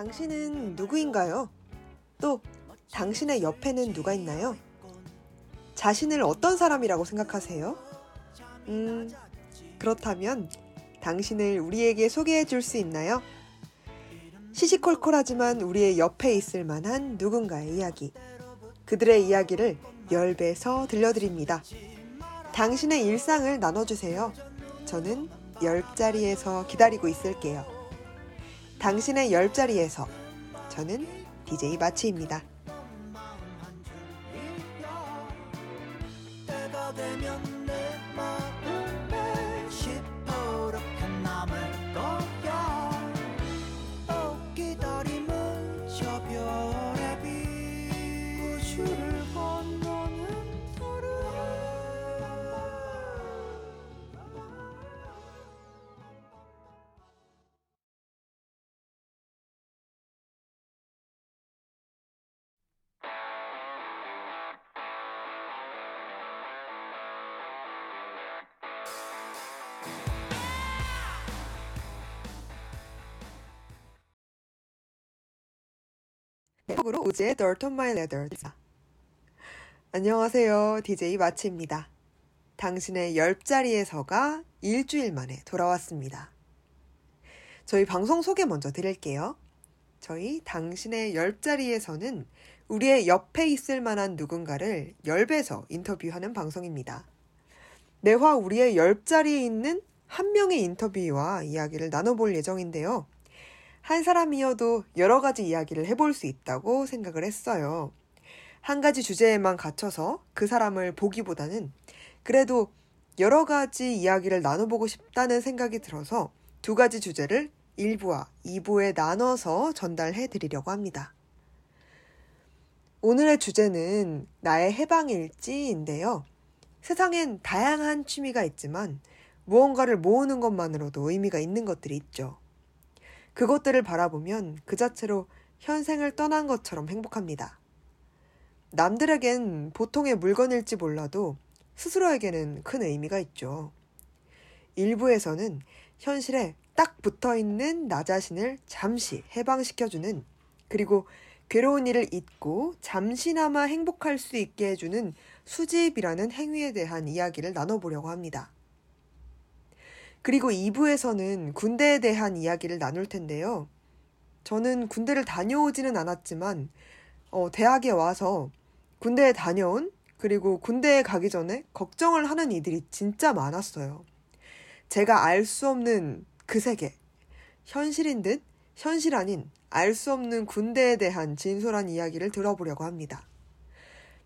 당신은 누구인가요? 또 당신의 옆에는 누가 있나요? 자신을 어떤 사람이라고 생각하세요? 음, 그렇다면 당신을 우리에게 소개해 줄 수 있나요? 시시콜콜하지만 우리의 옆에 있을 만한 누군가의 이야기. 그들의 이야기를 열배서 들려드립니다. 당신의 일상을 나눠주세요. 저는 열자리에서 기다리고 있을게요. 당신의 열자리에서 저는 DJ 마치입니다. 우즈의 on My Leather. 안녕하세요. DJ 마치입니다. 당신의 열자리에서가 일주일 만에 돌아왔습니다. 저희 방송 소개 먼저 드릴게요. 저희 당신의 열자리에서는 우리의 옆에 있을 만한 누군가를 열배서 인터뷰하는 방송입니다. 매화 우리의 옆자리에 있는 한 명의 인터뷰와 이야기를 나눠볼 예정인데요. 한 사람이어도 여러 가지 이야기를 해볼 수 있다고 생각을 했어요. 한 가지 주제에만 갇혀서 그 사람을 보기보다는 그래도 여러 가지 이야기를 나눠보고 싶다는 생각이 들어서 두 가지 주제를 1부와 2부에 나눠서 전달해 드리려고 합니다. 오늘의 주제는 나의 해방일지인데요. 세상엔 다양한 취미가 있지만 무언가를 모으는 것만으로도 의미가 있는 것들이 있죠. 그것들을 바라보면 그 자체로 현생을 떠난 것처럼 행복합니다. 남들에겐 보통의 물건일지 몰라도 스스로에게는 큰 의미가 있죠. 일부에서는 현실에 딱 붙어 있는 나 자신을 잠시 해방시켜주는 그리고 괴로운 일을 잊고 잠시나마 행복할 수 있게 해주는 수집이라는 행위에 대한 이야기를 나눠보려고 합니다. 그리고 2부에서는 군대에 대한 이야기를 나눌 텐데요. 저는 군대를 다녀오지는 않았지만, 어, 대학에 와서 군대에 다녀온, 그리고 군대에 가기 전에 걱정을 하는 이들이 진짜 많았어요. 제가 알 수 없는 그 세계. 현실인 듯, 현실 아닌, 알 수 없는 군대에 대한 진솔한 이야기를 들어보려고 합니다.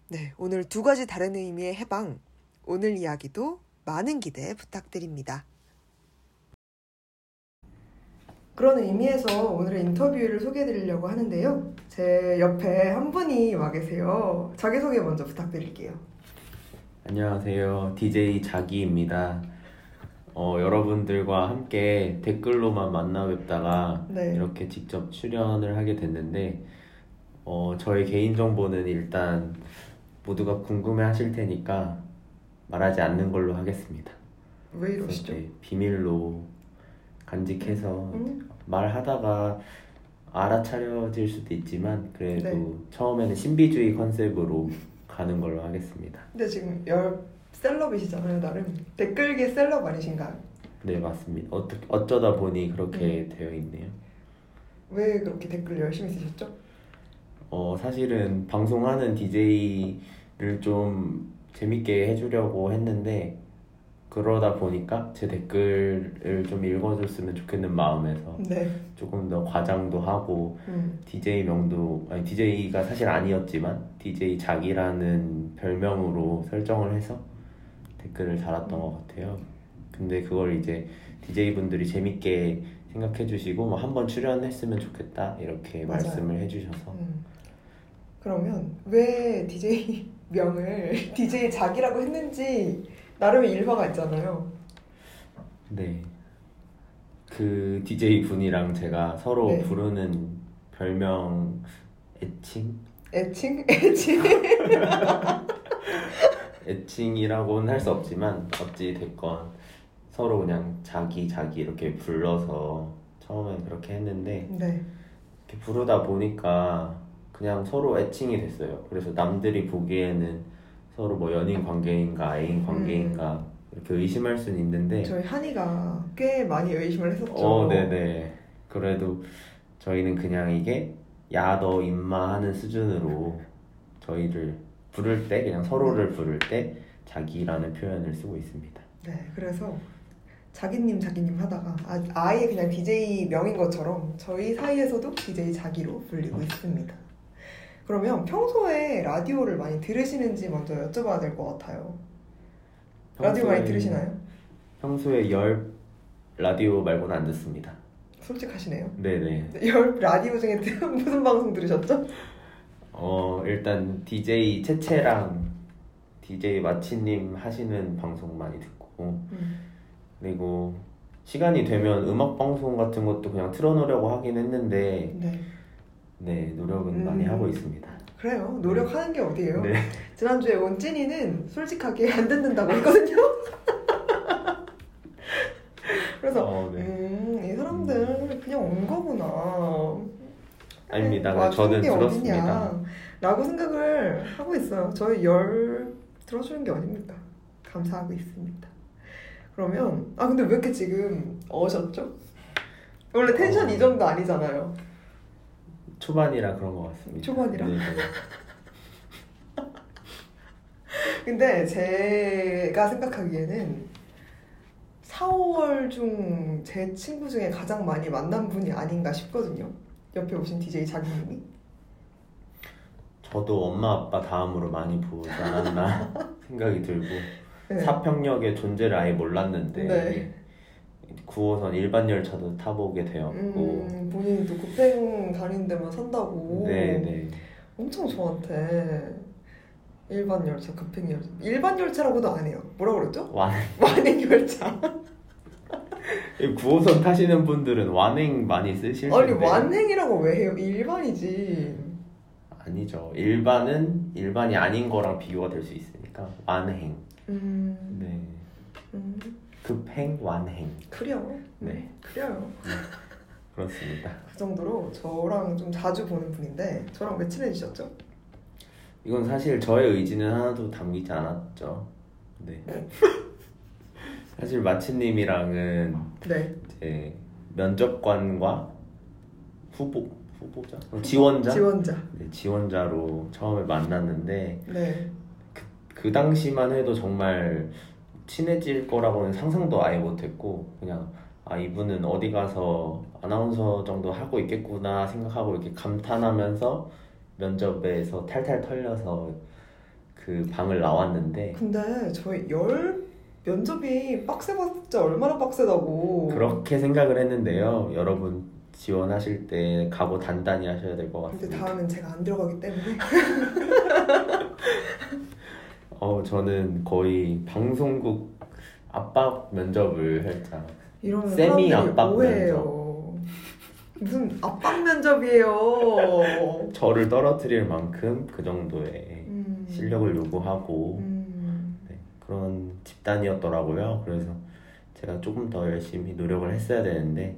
네, 오늘 두 가지 다른 의미의 해방. 오늘 이야기도 많은 기대 부탁드립니다. 그런 의미에서 오늘의 인터뷰를 소개해드리려고 하는데요. 제 옆에 한 분이 와 계세요. 자기소개 먼저 부탁드릴게요. 안녕하세요. DJ 자기입니다. 어, 여러분들과 함께 댓글로만 만나 뵙다가 네. 이렇게 직접 출연을 하게 됐는데, 어, 저의 개인정보는 일단 모두가 궁금해 하실 테니까 말하지 않는 걸로 하겠습니다. 왜 이러시죠? 비밀로 간직해서 음? 말하다가 알아차려질 수도 있지만 그래도 네. 처음에는 신비주의 컨셉으로 가는 걸로 하겠습니다. 근데 지금 열 셀럽이시잖아요, 나름. 댓글계 셀럽 아니신가요? 네, 맞습니다. 어떠, 어쩌다 보니 그렇게 음. 되어 있네요. 왜 그렇게 댓글 열심히 쓰셨죠? 어, 사실은 방송하는 DJ를 좀 재밌게 해주려고 했는데 그러다 보니까 제 댓글을 좀 읽어줬으면 좋겠는 마음에서 네. 조금 더 과장도 하고 음. DJ 명도 아니 DJ가 사실 아니었지만 DJ 자기라는 별명으로 설정을 해서 댓글을 달았던 것 같아요. 근데 그걸 이제 DJ 분들이 재밌게 생각해 주시고 뭐 한번 출연했으면 좋겠다 이렇게 맞아요. 말씀을 해주셔서 음. 그러면 왜 DJ 명을 DJ 자기라고 했는지 나름의 일화가 있잖아요. 네. 그 DJ 분이랑 제가 서로 네. 부르는 별명 애칭? 애칭? 애칭? 애칭이라고는 할 수 없지만 어찌 됐건 서로 그냥 자기 자기 이렇게 불러서 처음엔 그렇게 했는데 네. 이렇게 부르다 보니까 그냥 서로 애칭이 됐어요. 그래서 남들이 보기에는 서로 뭐 연인 관계인가 애인 관계인가 이렇게 의심할 수는 있는데 저희 한이가 꽤 많이 의심을 했었죠. 네. 어, 네네. 그래도 저희는 그냥 이게 야 너 임마 하는 수준으로 저희를 부를 때 그냥 서로를 부를 때 자기라는 표현을 쓰고 있습니다. 네, 그래서 자기님 자기님 하다가 아, 아예 그냥 DJ 명인 것처럼 저희 사이에서도 DJ 자기로 불리고 있습니다. 그러면 평소에 라디오를 많이 들으시는지 먼저 여쭤봐야 될 것 같아요. 라디오 많이 평소에- 들으시나요? 평소에 열 라디오 말고는 안 듣습니다. 솔직하시네요. 네네. 열 라디오 중에 무슨 방송 들으셨죠? 어 일단 DJ 채채랑 DJ 마치님 하시는 방송 많이 듣고 음. 그리고 시간이 되면 음악 방송 같은 것도 그냥 틀어놓으려고 하긴 했는데 네, 네 노력은 음. 많이 하고 있습니다. 그래요. 노력하는 게 어디예요? 네. 지난주에 온 찐이는 솔직하게 안 듣는다고 했거든요. 그래서 어, 네. 음, 이 사람들 그냥 온 거구나. 아닙니다. 와주는 저는 게 들었습니다. 어디냐, 라고 생각을 하고 있어요. 저희 열 들어주는 게 어딥니까? 감사하고 있습니다. 그러면 아 근데 왜 이렇게 지금 어셨죠? 원래 텐션 어. 이 정도 아니잖아요. 초반이라 그런 것 같습니다. 초반이라? 네, 네. 근데 제가 생각하기에는 4, 5월 중 제 친구 중에 가장 많이 만난 분이 아닌가 싶거든요. 옆에 오신 DJ 자기님이. 저도 엄마 아빠 다음으로 많이 보지 않았나 생각이 들고 네. 사평역의 존재를 아예 몰랐는데 네. 9호선 일반 열차도 타보게 되었고 음, 본인이 또 고팽 다니는 데만 산다고. 네네 엄청 저한테 일반 열차, 급행 열차. 일반 열차라고도 안 해요. 뭐라 그랬죠? 완 완행 열차. 9호선 타시는 분들은 완행 많이 쓰실 텐데 아니 완행이라고 왜 해요? 일반이지. 아니죠 일반은 일반이 아닌 거랑 비교가 될 수 있으니까 완행 음, 네 음 급행 완행 그래요. 네. 그래요. 그렇습니다 그 정도로 저랑 좀 자주 보는 분인데 저랑 왜 친해지셨죠? 이건 사실 저의 의지는 하나도 담기지 않았죠 네 사실 마치님이랑은 네. 이제 면접관과 후보 후보자 어, 지원자 지원자. 네, 지원자로 처음에 만났는데 네. 그 당시만 해도 정말 친해질 거라고는 상상도 아예 못했고 그냥 아 이분은 어디 가서 아나운서 정도 하고 있겠구나 생각하고 이렇게 감탄하면서 면접에서 탈탈 털려서 그 방을 나왔는데 근데 저희 열 면접이 빡세봤자 얼마나 빡세다고. 그렇게 생각을 했는데요 여러분 지원하실 때 각오 단단히 하셔야 될것 근데 같습니다 다음엔 제가 안 들어가기 때문에. 어 저는 거의 방송국 압박 면접을 살짝 이러면 세미 압박 오해해요. 무슨 압박 면접이에요. 저를 떨어뜨릴 만큼 그 정도의 음. 실력을 요구하고 음. 네, 그런 집단이었더라고요. 그래서 제가 조금 더 열심히 노력을 했어야 되는데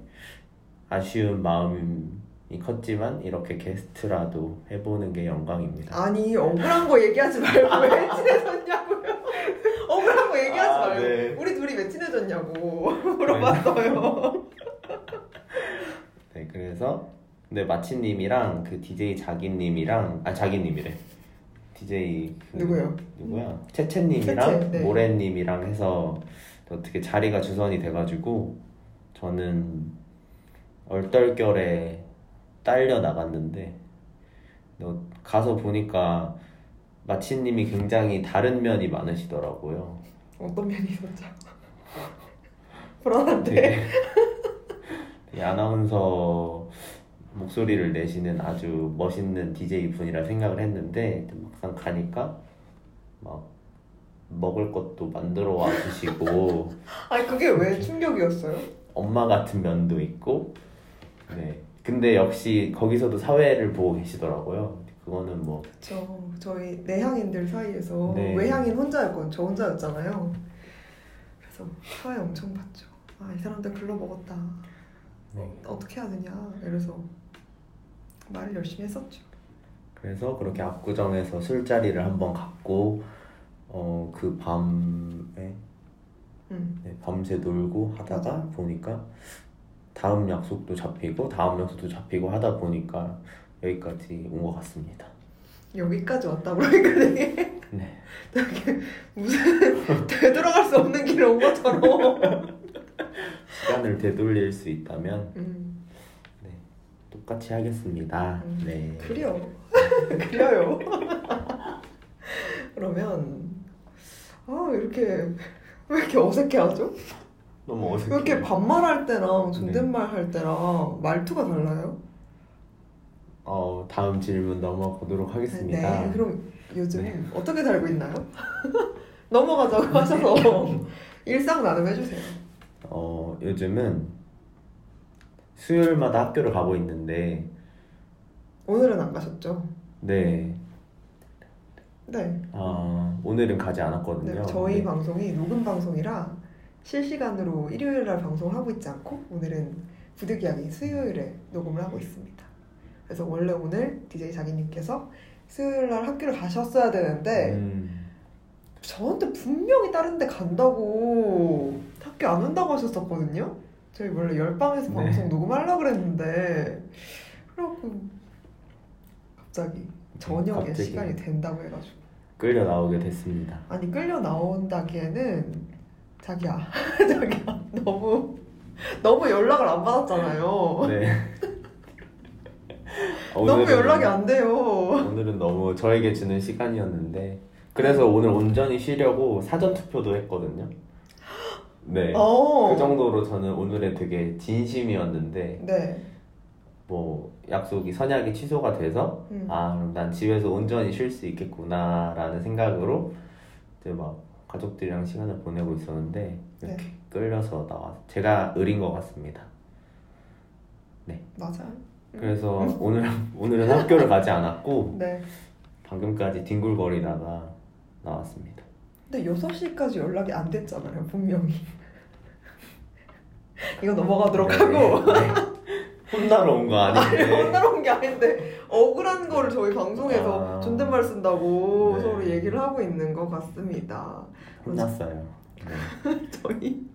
아쉬운 마음 이 컸지만 이렇게 게스트라도 해보는 게 영광입니다. 아니 억울한 거 얘기하지 말고 왜 친해졌냐고요. 억울한 거 얘기하지 아, 말고 네. 우리 둘이 왜 친해졌냐고 물어봤어요. 네, 그래서 근데 마치님이랑 그 DJ 자기님이랑 아 자기님이래. DJ 그 누구요? 누구야? 채채님이랑 채채, 네. 모래님이랑 해서 어떻게 자리가 주선이 돼가지고 저는 얼떨결에 딸려 나갔는데 너 가서 보니까 마치님이 굉장히 다른 면이 많으시더라고요. 어떤 면이 있었죠? 불안한데. 되게, 되게 아나운서 목소리를 내시는 아주 멋있는 DJ 분이라 생각을 했는데 막상 가니까 막 먹을 것도 만들어 와 주시고 아니 그게 왜 충격이었어요? 엄마 같은 면도 있고 네 근데 역시 거기서도 사회를 보고 계시더라고요 그거는 뭐저 저희 내향인들 사이에서 네. 외향인 혼자였건 저 혼자였잖아요. 그래서 사회 엄청 봤죠. 아 이 사람들 글러 먹었다. 네. 어떻게 해야 되냐. 이래서 말을 열심히 했었죠. 그래서 그렇게 압구정에서 술자리를 한번 갖고 어 그 밤에 음. 네, 밤새 놀고 하다가. 보니까 다음 약속도 잡히고 다음 약속도 잡히고 하다 보니까 여기까지 온 것 같습니다. 여기까지 왔다 그러니까 되게 네. 되게 무슨 되돌아갈 수 없는 길을 온 것처럼. 시간을 되돌릴 수 있다면 음. 네, 똑같이 하겠습니다. 음, 네. 그래요. 그래요. 그러면 아 이렇게 왜 이렇게 어색해하죠? 너무 왜 어색해. 이렇게 반말할 때랑 네. 존댓말 할 때랑 말투가 달라요? 어 다음 질문 넘어 보도록 하겠습니다. 네. 그럼 요즘 네. 어떻게 살고 있나요? 넘어가자고 하셔서 일상 나눔 해주세요. 어 요즘은 수요일마다 학교를 가고 있는데 오늘은 안 가셨죠? 네. 네. 아 오늘은 가지 않았거든요. 네, 저희 네. 방송이 녹음 방송이라 실시간으로 일요일 날 방송을 하고 있지 않고 오늘은 부득이하게 수요일에 녹음을 하고 있습니다. 그래서 원래 오늘 DJ 자기님께서 수요일 날 학교를 가셨어야 되는데 음, 저한테 분명히 다른 데 간다고 학교 안 온다고 하셨었거든요. 저희 원래 열방에서 네. 방송 녹음하려고 그랬는데 그래갖고 갑자기 저녁에 갑자기. 시간이 된다고 해가지고 끌려 나오게 됐습니다. 아니 끌려 나온다기에는 자기야 자기야 너무 너무 연락을 안 받았잖아요. 네. 너무 연락이 안 돼요. 오늘은 너무 저에게 주는 시간이었는데 그래서 오늘 온전히 쉬려고 사전 투표도 했거든요. 네. 어. 그 정도로 저는 오늘에 되게 진심이었는데 네. 뭐 약속이 선약이 취소가 돼서 음. 아 그럼 난 집에서 온전히 쉴 수 있겠구나라는 생각으로 이제 막 가족들이랑 시간을 보내고 있었는데 이렇게 네. 끌려서 나와 제가 의린 것 같습니다. 맞아요. 그래서 오늘 오늘은 학교를 가지 않았고 네. 방금까지 뒹굴거리다가 나왔습니다. 근데 6시까지 연락이 안 됐잖아요, 분명히. 이거 넘어가도록 네, 하고. 네. 혼나러 온 거 아니, 아닌데 혼나온 게 아닌데, 억울한 거를 저희 방송에서 아. 존댓말 쓴다고 네. 서로 얘기를 하고 있는 것 같습니다. 혼났어요. 네. 저희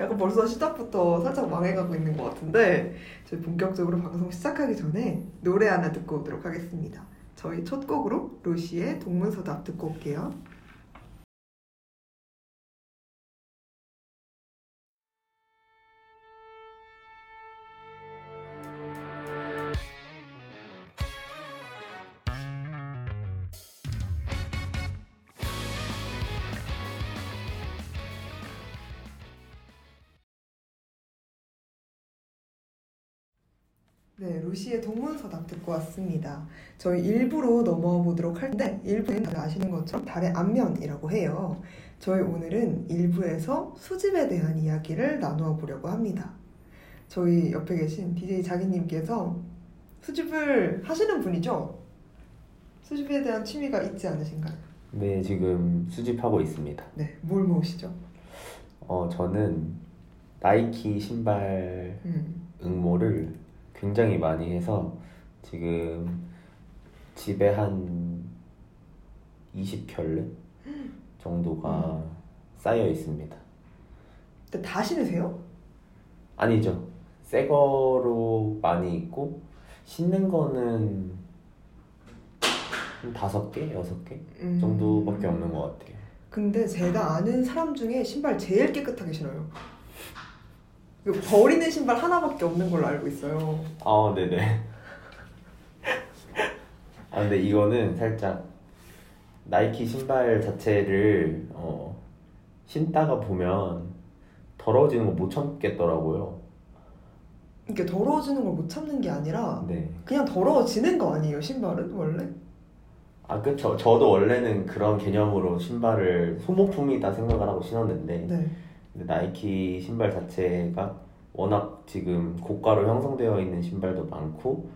약간 벌써 시작부터 살짝 망해가고 있는 것 같은데, 저희 본격적으로 방송 시작하기 전에 노래 하나 듣고 오도록 하겠습니다. 저희 첫 곡으로 루시의 동문서답 듣고 올게요. 네, 루시의 동문서답 듣고 왔습니다. 저희 일부로 넘어가 보도록 할 텐데, 일부는 다들 아시는 것처럼 달의 앞면이라고 해요. 저희 오늘은 일부에서 수집에 대한 이야기를 나누어 보려고 합니다. 저희 옆에 계신 DJ 자기님께서 수집을 하시는 분이죠? 수집에 대한 취미가 있지 않으신가요? 네, 지금 수집하고 있습니다. 네, 뭘 모으시죠? 어, 저는 나이키 신발 음, 응모를 굉장히 많이 해서 지금 집에 한 20켤레 정도가 쌓여 있습니다. 근데 다 신으세요? 아니죠. 새 거로 많이 있고 신는 거는 한 다섯 개, 여섯 개 음. 정도밖에 없는 것 같아요. 근데 제가 아는 사람 중에 신발 제일 깨끗하게 신어요. 그 버리는 신발 하나밖에 없는 걸로 알고 있어요. 아, 네네. 아, 근데 이거는 살짝 나이키 신발 자체를 어, 신다가 보면 더러워지는 거 못 참겠더라고요. 이게 더러워지는 걸 못 참는 게 아니라 네. 그냥 더러워지는 거 아니에요, 신발은 원래? 아, 그쵸. 저도 원래는 그런 개념으로 신발을 소모품이다 생각을 하고 신었는데, 네. 근데 나이키 신발 자체가 워낙 지금 고가로 형성되어 있는 신발도 많고,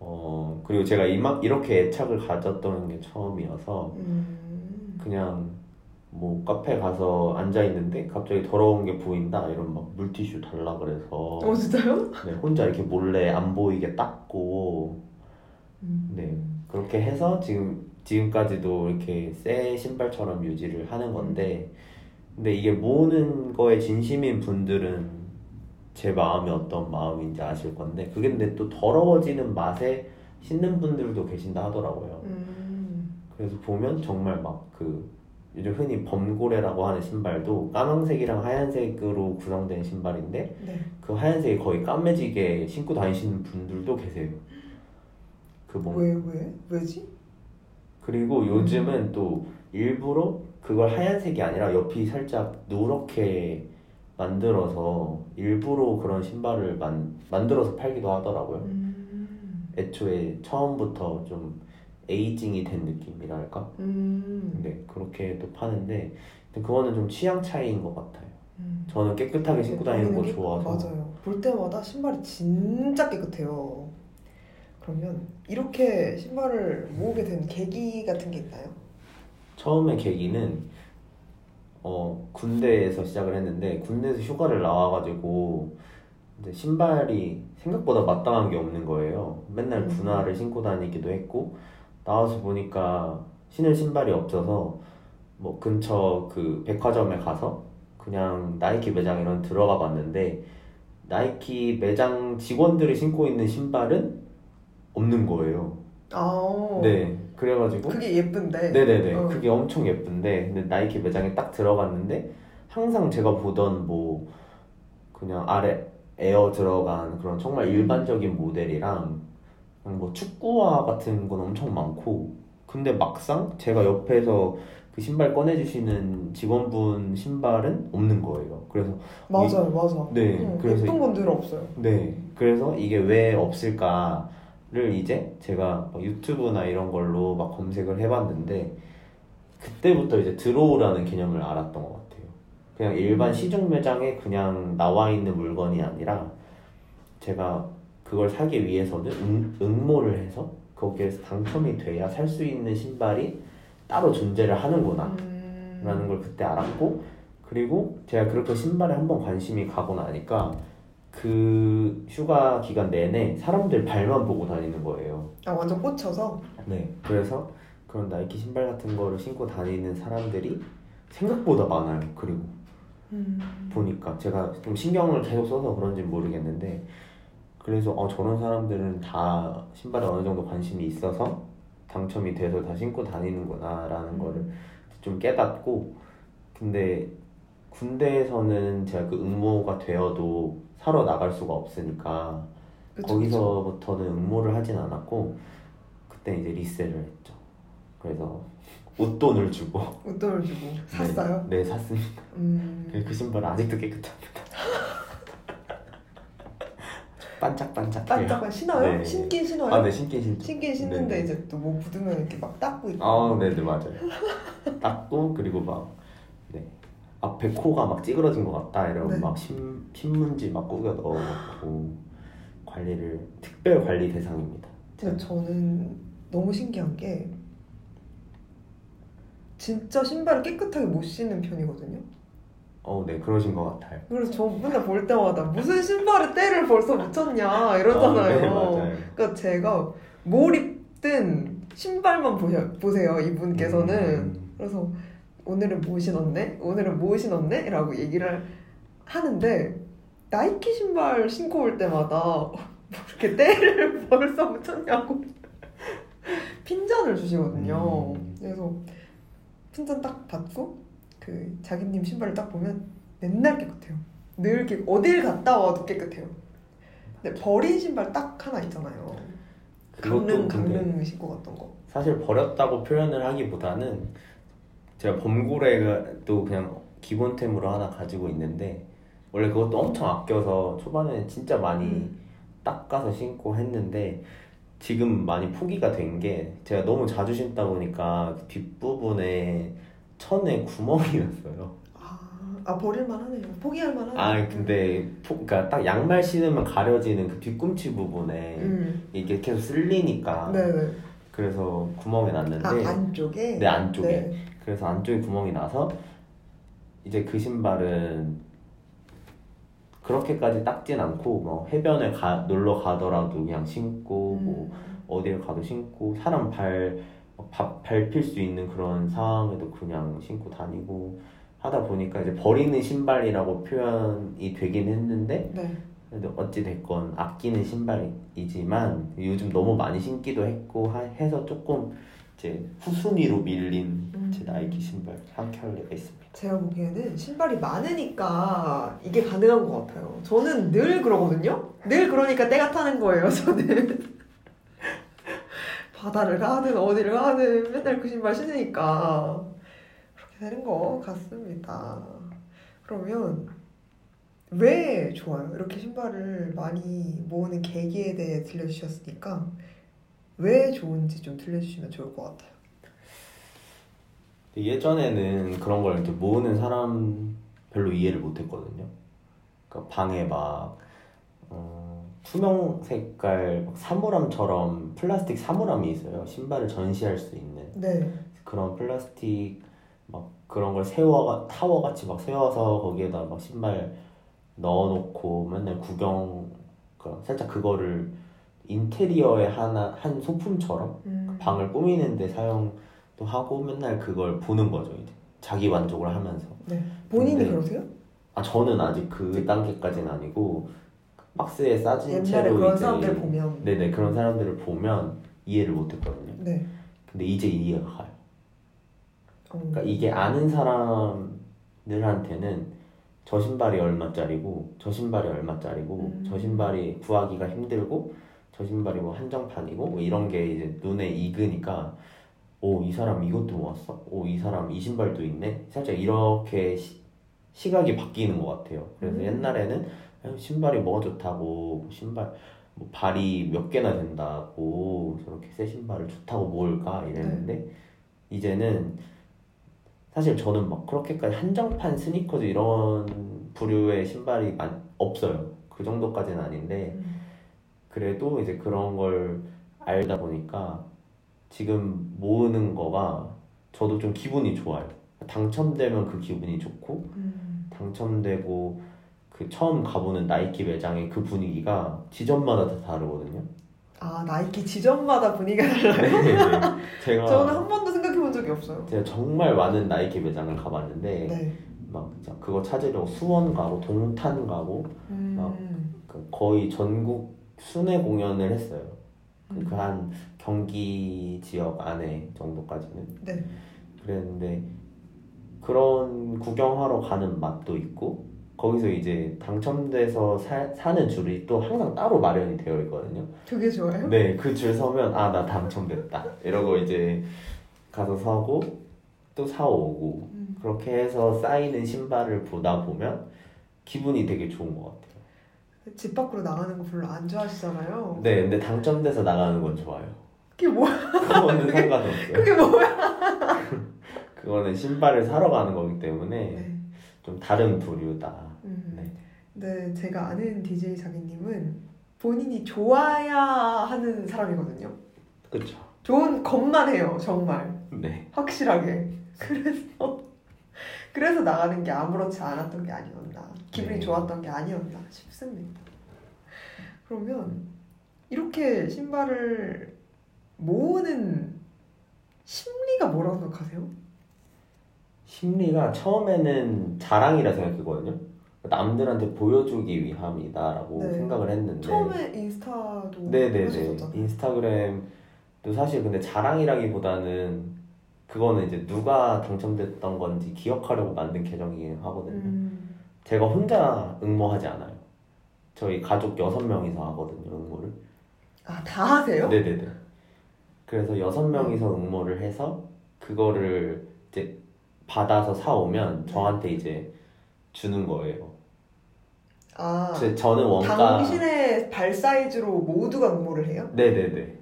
어, 그리고 제가 이막 이렇게 애착을 가졌던 게 처음이어서, 음, 그냥 뭐 카페 가서 앉아 있는데 갑자기 더러운 게 보인다 이런 막 물티슈 달라 그래서 어 진짜요? 네, 혼자 이렇게 몰래 안 보이게 닦고 음. 네 그렇게 해서 지금 지금까지도 이렇게 새 신발처럼 유지를 하는 건데 근데 이게 모으는 거에 진심인 분들은 제 마음이 어떤 마음인지 아실 건데 그게 근데 또 더러워지는 맛에 신는 분들도 계신다 하더라고요. 음. 그래서 보면 정말 막 그 요즘 흔히 범고래라고 하는 신발도 까만색이랑 하얀색으로 구성된 신발인데 네. 그 하얀색이 거의 까매지게 신고 다니시는 분들도 계세요. 그 뭐. 왜 왜? 왜지? 그리고 요즘은 또 일부러 그걸 하얀색이 아니라 옆이 살짝 누렇게 만들어서 일부러 그런 신발을 만, 만들어서 팔기도 하더라고요. 음. 애초에 처음부터 좀 에이징이 된 느낌이랄까? 음. 네, 그렇게 또 파는데 근데 그거는 좀 취향 차이인 것 같아요. 음. 저는 깨끗하게 신고 다니는 거 좋아서 맞아요. 볼 때마다 신발이 진짜 깨끗해요. 그러면 이렇게 신발을 모으게 된 계기 같은 게 있나요? 처음에 계기는 어 군대에서 시작을 했는데 군대에서 휴가를 나와가지고 이제 신발이 생각보다 마땅한 게 없는 거예요. 맨날 음. 군화를 신고 다니기도 했고 나와서 보니까 신을 신발이 없어서 뭐 근처 그 백화점에 가서 그냥 나이키 매장 이런 데 들어가 봤는데 나이키 매장 직원들이 신고 있는 신발은 없는 거예요. 아. 네, 그래가지고 그게 예쁜데. 네네네. 어. 그게 엄청 예쁜데, 근데 나이키 매장에 딱 들어갔는데, 항상 제가 보던 뭐, 그냥 아래 에어 들어간 그런 정말 일반적인 모델이랑, 뭐 축구화 같은 건 엄청 많고, 근데 막상 제가 옆에서 그 신발 꺼내주시는 직원분 신발은 없는 거예요. 그래서, 맞아요, 맞아. 네, 응, 그래서 예쁜 건들 없어요. 네, 그래서 이게 왜 없을까 를 이제 제가 뭐 유튜브나 이런 걸로 막 검색을 해봤는데 그때부터 이제 드로우라는 개념을 알았던 것 같아요. 그냥 일반 시중 매장에 그냥 나와 있는 물건이 아니라 제가 그걸 사기 위해서는 응, 응모를 해서 거기에서 당첨이 돼야 살 수 있는 신발이 따로 존재를 하는구나. 음. 라는 걸 그때 알았고 그리고 제가 그렇게 신발에 한번 관심이 가고 나니까 그 휴가 기간 내내 사람들 발만 보고 다니는 거예요. 아, 완전 꽂혀서. 네. 그래서 그런 나이키 신발 같은 거를 신고 다니는 사람들이 생각보다 많아요. 그리고 음. 보니까 제가 좀 신경을 계속 써서 그런지 모르겠는데 그래서 어 저런 사람들은 다 신발에 어느 정도 관심이 있어서 당첨이 돼서 다 신고 다니는구나라는 거를 좀 깨닫고 근데 군대에서는 제가 그 응모가 되어도 사러 나갈 수가 없으니까 그쵸, 거기서부터는 응모를 하진 않았고 그때 이제 리셀을 했죠. 그래서 웃돈을 주고. 웃돈을 주고 샀어요. 네, 네 샀습니다. 음. 그 신발은 아직도 깨끗합니다. 반짝반짝해요. 반짝반 신어요? 네. 신긴 신어요? 아, 네 신긴 신죠. 신긴 신는데 네. 이제 또 뭐 묻으면 이렇게 막 닦고 있고. 아, 네, 네 맞아요. 닦고 그리고 막 네. 앞에 코가 막 찌그러진 것 같다 이러면 네. 막 신, 신문지 막 꾸겨 넣어놓고 관리를 특별 관리 대상입니다. 근데 저는 너무 신기한 게 진짜 신발을 깨끗하게 못 신는 편이거든요. 어, 네 그러신 것 같아요. 그래서 저 맨날 볼 때마다 무슨 신발에 때를 벌써 묻혔냐 이러잖아요. 아, 네. 그러니까 제가 몰입된 신발만 보셔, 보세요 이분께서는. 음, 그래서 오늘은 뭐 신었네? 오늘은 뭐 신었네? 라고 얘기를 하는데 나이키 신발 신고 올 때마다 뭐 이렇게 때를 벌써 묻혔냐고 핀잔을 주시거든요. 음. 그래서 핀잔 딱 받고 그 자기님 신발을 딱 보면 맨날 깨끗해요. 늘 깨, 어딜 갔다 와도 깨끗해요. 근데 버린 신발 딱 하나 있잖아요. 강릉 강릉 신고 갔던 거. 사실 버렸다고 표현을 하기보다는 제가 범고래가 또 그냥 기본템으로 하나 가지고 있는데 원래 그것도 엄청 아껴서 초반에는 진짜 많이 음. 닦아서 신고 했는데 지금 많이 포기가 된 게 제가 너무 자주 신다 보니까 그 뒷부분에 천에 구멍이 났어요. 아, 아 버릴만 하네요. 포기할 만하네요. 아 근데 포, 그러니까 딱 양말 신으면 가려지는 그 뒤꿈치 부분에 음. 이게 계속 쓸리니까 네네. 그래서 구멍이 났는데 아 안쪽에. 네, 안쪽에. 네. 그래서 안쪽에 구멍이 나서 이제 그 신발은 그렇게까지 닦진 않고 뭐 해변에 가, 놀러 가더라도 그냥 신고 뭐 음. 어딜 가도 신고 사람 발 바- 밟힐 수 있는 그런 상황에도 그냥 신고 다니고 하다 보니까 이제 버리는 신발이라고 표현이 되긴 했는데 네. 그래도 어찌 됐건 아끼는 신발이지만 요즘 너무 많이 신기도 했고 하- 해서 조금 이제 후순위로 밀린 제 음. 나이키 신발 한 켤레가 있습니다. 제가 보기에는 신발이 많으니까 이게 가능한 것 같아요. 저는 늘 그러거든요. 늘 그러니까 때가 타는 거예요. 저는 바다를 가든 어디를 가든 맨날 그 신발 신으니까 그렇게 되는 것 같습니다. 그러면 왜 좋아요? 이렇게 신발을 많이 모으는 계기에 대해 들려주셨으니까 왜 좋은지 좀 들려주시면 좋을 것 같아요. 예전에는 그런 걸 이렇게 모으는 사람 별로 이해를 못했거든요. 그러니까 방에 막 어, 투명 색깔 막 사물함처럼 플라스틱 사물함이 있어요. 신발을 전시할 수 있는 네. 그런 플라스틱 막 그런 걸 세워 타워 같이 막 세워서 거기에다 막 신발 넣어놓고 맨날 구경 그 살짝 그거를 인테리어의 하나 한 소품처럼 음. 방을 꾸미는데 사용도 하고 맨날 그걸 보는 거죠 이제 자기 만족을 하면서 네. 본인이 근데 그러세요? 아 저는 아직 그 단계까지는 아니고 박스에 싸진 채로 그런 이제 사람들 보면 네네 그런 사람들을 보면 이해를 못했거든요 네. 근데 이제 이해가 가요 어. 그러니까 이게 아는 사람들한테는 저 신발이 얼마짜리고 저 신발이 얼마짜리고 음. 저 신발이 구하기가 힘들고 저 신발이 뭐 한정판이고 뭐 이런 게 이제 눈에 익으니까 오 이 사람 이것도 모았어 오 이 사람 이 신발도 있네 살짝 이렇게 시, 시각이 바뀌는 것 같아요 그래서 음. 옛날에는 신발이 뭐가 좋다고 신발 뭐 발이 몇 개나 된다고 저렇게 새 신발을 좋다고 모을까 이랬는데 네. 이제는 사실 저는 막 그렇게까지 한정판 스니커즈 이런 부류의 신발이 많, 없어요. 그 정도까지는 아닌데 음. 그래도 이제 그런 걸 알다 보니까 지금 모으는 거가 저도 좀 기분이 좋아요. 당첨되면 그 기분이 좋고 음. 당첨되고 그 처음 가보는 나이키 매장의 그 분위기가 지점마다 다 다르거든요. 아 나이키 지점마다 분위기가 달라요? 네, 네. 제가 저는 한 번도 생각해 본 적이 없어요. 제가 정말 많은 나이키 매장을 가봤는데 네. 막 그거 찾으려고 수원 가고 동탄 가고 음. 그 거의 전국 순회 공연을 했어요. 음. 그한 경기 지역 안에 정도까지는 네. 그랬는데 그런 구경하러 가는 맛도 있고 거기서 이제 당첨돼서 사, 사는 줄이 또 항상 따로 마련이 되어 있거든요. 그게 좋아요? 네, 그 줄 서면 아 나 당첨됐다 이러고 이제 가서 사고 또 사오고 음. 그렇게 해서 쌓이는 신발을 보다 보면 기분이 되게 좋은 것 같아요. 집 밖으로 나가는 거 별로 안 좋아하시잖아요. 네, 근데 당첨돼서 나가는 건 좋아요. 그게 뭐야? 그거는 상관없어요. 그게 뭐야? 그거는 신발을 사러 가는 거기 때문에 네. 좀 다른 부류다. 음. 네. 네, 제가 아는 DJ 자기님은 본인이 좋아야 하는 사람이거든요. 그렇죠. 좋은 것만 해요, 정말. 네. 확실하게. 그래서 그래서 나가는 게 아무렇지 않았던 게 아니었나. 기분이 네. 좋았던 게 아니었나 싶습니다. 그러면 이렇게 신발을 모으는 심리가 뭐라고 생각하세요? 심리가 처음에는 자랑이라 생각했거든요. 남들한테 보여주기 위함이다라고 네. 생각을 했는데 처음에 인스타도 네네네 하셨었잖아요. 인스타그램도 사실 근데 자랑이라기보다는 그거는 이제 누가 당첨됐던 건지 기억하려고 만든 계정이긴 하거든요. 음, 제가 혼자 응모하지 않아요. 저희 가족 여섯 명이서 하거든요 응모를. 아, 다 하세요? 네네네. 그래서 여섯 명이서 응모를 해서 그거를 이제 받아서 사오면 저한테 이제 주는 거예요. 아, 제- 저는 원가 당신의 발 사이즈로 모두가 응모를 해요? 네네네.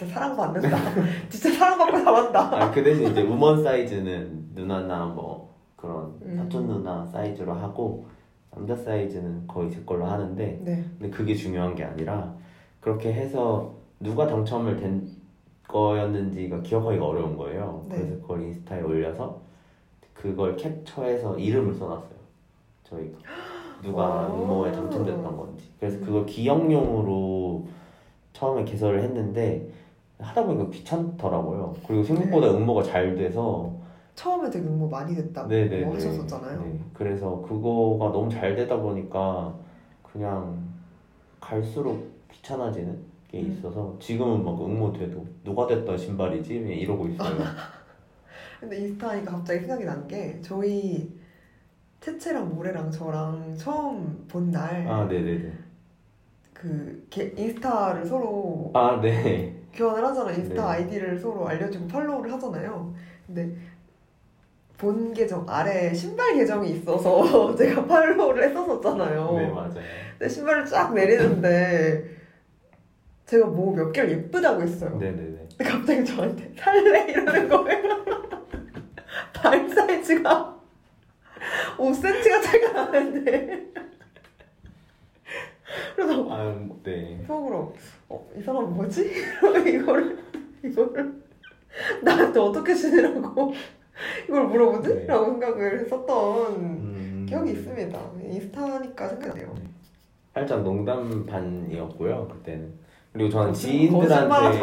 진짜 사랑받는다. 진짜 사랑받고 잡았다. 아, 그 대신 이제 우먼 사이즈는 누나나 뭐 그런 음. 사촌 누나 사이즈로 하고 남자 사이즈는 거의 제 걸로 하는데 네. 근데 그게 중요한 게 아니라 그렇게 해서 누가 당첨을 된 거였는지가 기억하기가 어려운 거예요. 네. 그래서 그걸 인스타에 올려서 그걸 캡처해서 이름을 써놨어요. 저희가 누가 오. 응모에 당첨됐던 건지. 그래서 그걸 기억용으로 처음에 개설을 했는데 하다 보니까 귀찮더라고요. 그리고 생각보다 네. 응모가 잘 돼서 처음에 되게 응모 많이 됐다고 네네네. 뭐 하셨었잖아요. 네. 그래서 그거가 너무 잘 되다 보니까 그냥 갈수록 귀찮아지는 게 음. 있어서 지금은 막 응모 돼도 누가 됐던 신발이지 이러고 있어요. 근데 인스타 하니까 갑자기 생각이 난 게 저희 채채랑 모래랑 저랑 처음 본 날 아 네네네. 그 인스타를 서로 아 네. 교환을 하잖아요. 인스타 네. 아이디를 서로 알려주고 follow를 하잖아요. 근데 본 계정 아래 신발 계정이 있어서 제가 follow를 했었었잖아요. 네 맞아요. 근데 신발을 쫙 내리는데 제가 뭐 몇 개를 예쁘다고 했어요. 네네네. 근데 갑자기 저한테 살래 이러는 거예요. 발 사이즈가 5cm가 차이가 나는데. 그래서 아 네. 속으로 어, 이 사람 뭐지? 이거를 이거를 나한테 어떻게 지내라고 이걸 물어보지? 네. 라고 생각을 했었던 음, 기억이 있습니다. 인스타니까 생각나요. 살짝 농담 반이었고요 그때는. 그리고 저는 지인들한테.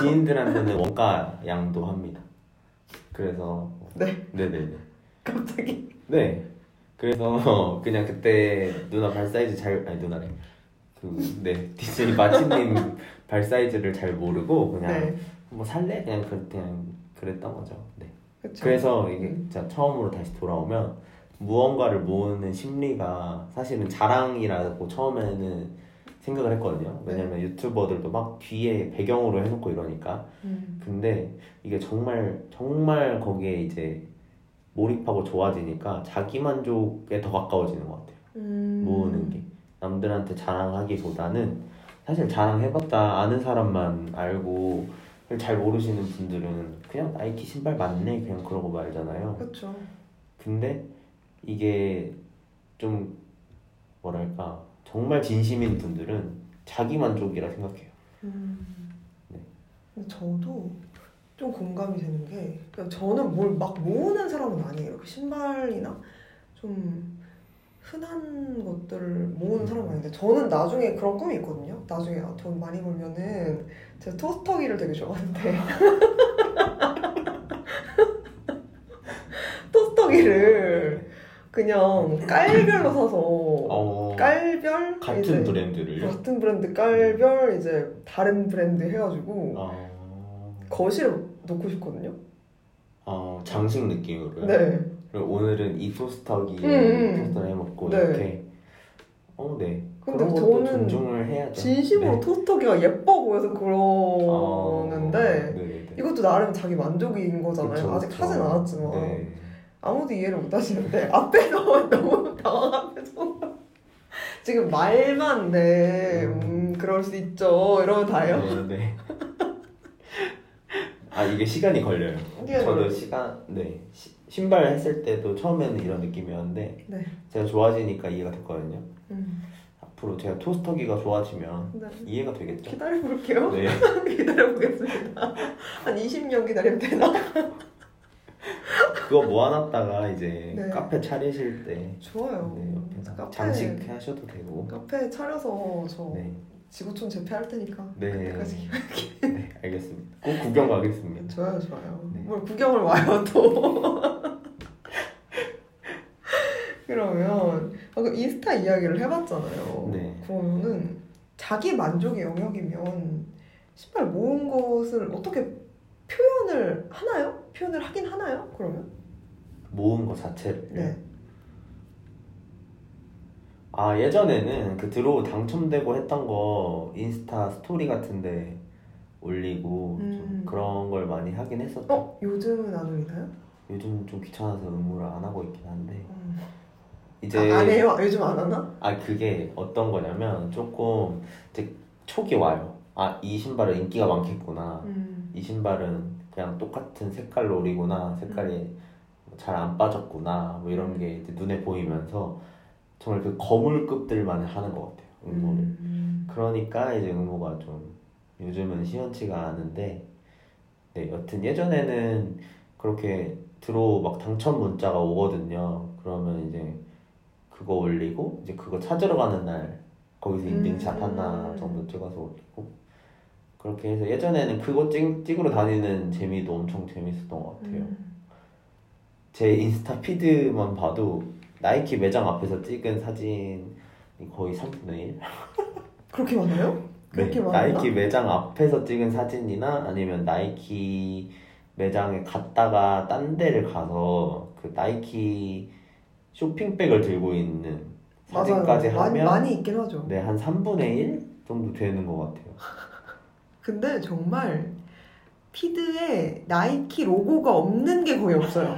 지인들한테는 원가 양도 합니다. 그래서 네. 네네네. 갑자기 네. 그래서 그냥 그때 누나 발 사이즈 잘 아니 누나래. 그 네 DJ 마치님 발 사이즈를 잘 모르고 그냥 네. 뭐 살래 그냥 그 그냥 그랬던 거죠. 네. 그쵸. 그래서 이게 음. 진짜 처음으로 다시 돌아오면 무언가를 모으는 심리가 사실은 자랑이라고 처음에는 생각을 했거든요. 왜냐면 유튜버들도 막 뒤에 배경으로 해놓고 이러니까. 음. 근데 이게 정말 정말 거기에 이제 몰입하고 좋아지니까 자기 만족에 더 가까워지는 것 같아요. 음. 모으는 게 남들한테 자랑하기보다는 사실 자랑해봤자 아는 사람만 알고 잘 모르시는 분들은 그냥 나이키 신발 맞네 그냥 그러고 말잖아요. 그렇죠. 근데 이게 좀 뭐랄까 정말 진심인 분들은 자기 만족이라 생각해요. 음. 네. 저도 좀 공감이 되는 게 그냥 저는 뭘 막 모으는 사람은 아니에요. 그 신발이나 좀 흔한 것들을 모으는 사람은 아닌데 저는 나중에 그런 꿈이 있거든요. 나중에 아, 돈 많이 벌면은 제가 토스터기를 되게 좋아하는데 토스터기를 그냥 깔별로 사서 어, 깔별 같은 이제 브랜드를요? 같은 브랜드 깔별 이제 다른 브랜드 해가지고 어, 거실에 놓고 싶거든요. 어, 장식 느낌으로요? 네. 그리고 오늘은 이 토스터기에 음, 음. 토스터를 해먹고 네. 이렇게 어, 네. 근데 그런 것도 저는 존중을 해야죠. 진심으로 네. 토스터기가 예뻐 보여서 어, 그러는데 네네네. 이것도 나름 자기 만족인 거잖아요. 그쵸, 아직 그쵸. 하진 않았지만 네. 아무도 이해를 못 하시는데 앞에서 너무 당황하면서 지금 말만 네, 음, 그럴 수 있죠. 이러면 다예요. 네, 네. 아 이게 시간이 걸려요. 저도 걸려요. 시간 네 시- 신발 했을 때도 처음에는 이런 느낌이었는데 네. 제가 좋아지니까 이해가 됐거든요. 음, 앞으로 제가 토스터기가 좋아지면 네. 이해가 되겠죠. 기다려 볼게요. 네. 기다려 보겠습니다. 한 20년 기다리면 되나? 그거 모아놨다가 이제 네. 카페 차리실 때 좋아요. 네, 옆에서 카페- 장식 하셔도 되고. 카페 차려서 저 네, 지구촌 재패할 테니까 네. 그때까지 네, 알겠습니다. 꼭 구경 가겠습니다. 좋아요 좋아요 네. 뭘 구경을 와요 또 그러면 방금 인스타 이야기를 해봤잖아요 네. 그러면은 자기 만족의 영역이면 신발 모은 것을 어떻게 표현을 하나요? 표현을 하긴 하나요? 그러면? 모은 거 자체를. 네. 아 예전에는 그 draw 당첨되고 했던 거 인스타 스토리 같은데 올리고 좀 음. 그런 걸 많이 하긴 했었죠. 어? 요즘은 안 올리나요? 요즘 좀 귀찮아서 의무를 안 하고 있긴 한데 음. 이제 아, 안 해요? 요즘 안 하나? 아 그게 어떤 거냐면 조금 이제 촉이 와요. 아 이 신발은 인기가 많겠구나. 음. 이 신발은 그냥 똑같은 색깔 롤이구나. 색깔이 잘 안 빠졌구나. 뭐 이런 게 이제 눈에 보이면서 정말 그 거물급들만 하는 것 같아요. 응모를. 음. 그러니까 이제 응모가 좀 요즘은 시원치가 않은데 네, 여튼 예전에는 그렇게 들어 막 당첨 문자가 오거든요. 그러면 이제 그거 올리고 이제 그거 찾으러 가는 날 거기서 인증샷 음. 하나 정도 찍어서 올리고 그렇게 해서 예전에는 그거 찍, 찍으러 다니는 재미도 엄청 재밌었던 것 같아요. 음. 제 인스타 피드만 봐도 나이키 매장 앞에서 찍은 사진이 거의 3분의 1? 그렇게 많아요? 그렇게? 네, 나이키 매장 앞에서 찍은 사진이나 아니면 나이키 매장에 갔다가 딴 데를 가서 그 나이키 쇼핑백을 들고 있는 사진까지 맞아요. 많이, 하면 많이 있긴 하죠. 네, 한 3분의 1 정도 되는 것 같아요. 근데 정말 피드에 나이키 로고가 없는 게 거의 없어요.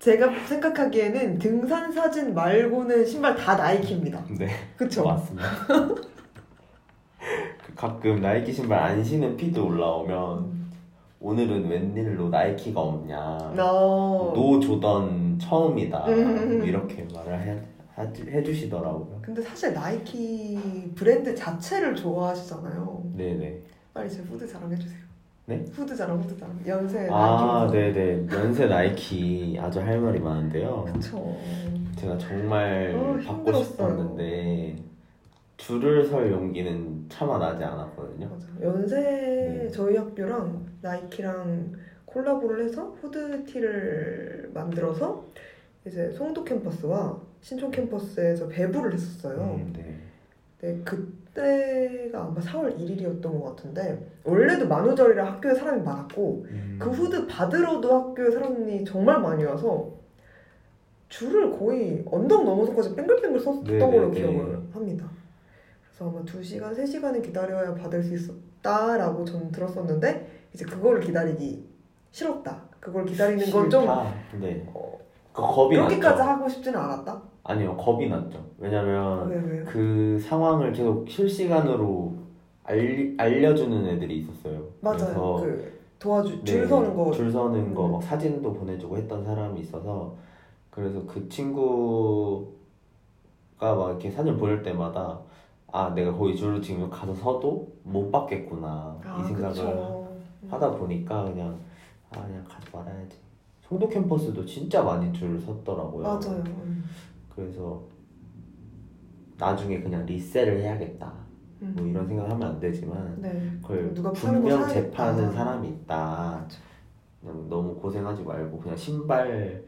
제가 생각하기에는 등산 사진 말고는 신발 다 나이키입니다. 네, 그쵸? 맞습니다. 그 가끔 나이키 신발 안 신은 feed 올라오면 음. 오늘은 웬일로 나이키가 없냐. 어. no 조던 처음이다. 음. 이렇게 말을 해, 하- 해주시더라고요. 근데 사실 나이키 브랜드 자체를 좋아하시잖아요. 네네. 빨리 제 후드 자랑해주세요. 네? 후드 자랑, 후드 자랑. 연세 아, 나이키. 네네. 연세 나이키 아주 할 말이 많은데요. 그쵸. 제가 정말 어, 받고 힘들었어요. 싶었는데 줄을 설 용기는 차마 나지 않았거든요. 맞아. 연세 네. 저희 학교랑 나이키랑 콜라보를 해서 후드티를 만들어서 이제 송도 캠퍼스와 신촌 캠퍼스에서 배부를 했었어요. 음, 네. 네, 그 때가 아마 4월 1일이었던 것 같은데 원래도 만우절이라 학교에 사람이 많았고 음, 그 후드 받으러도 학교에 사람이 정말 많이 와서 줄을 거의 언덕 넘어서까지 뺑글뺑글 네, 걸로 네, 네. 기억을 합니다. 그래서 아마 2시간, 3시간은 기다려야 받을 수 있었다라고 저는 들었었는데 이제 그거를 기다리기 싫었다. 그걸 기다리는 건좀 싫다. 네. 어, 그 겁이 그렇게까지 났죠. 하고 싶지는 않았다. 아니요, 겁이 났죠. 왜냐면 왜 왜? 그 상황을 계속 실시간으로 알, 알려주는 애들이 있었어요. 맞아요. 그래서 그 도와주 줄 네, 서는 거. 줄 서는 거 음. 막 사진도 보내주고 했던 사람이 있어서 그래서 그 친구가 막 이렇게 사진 보낼 때마다 아 내가 거기 줄을 지금 가서 서도 못 받겠구나 아, 이 생각을 그쵸. 하다 보니까 그냥 아 그냥 가지 말아야지. 송도 캠퍼스도 진짜 많이 줄 섰더라고요. 맞아요. 음. 그래서 나중에 그냥 리셀을 해야겠다. 음. 뭐 이런 생각을 하면 안 되지만 네. 그걸 누가 분명. 재파는 사람이 있다. 맞아. 그냥 너무 고생하지 말고 그냥 신발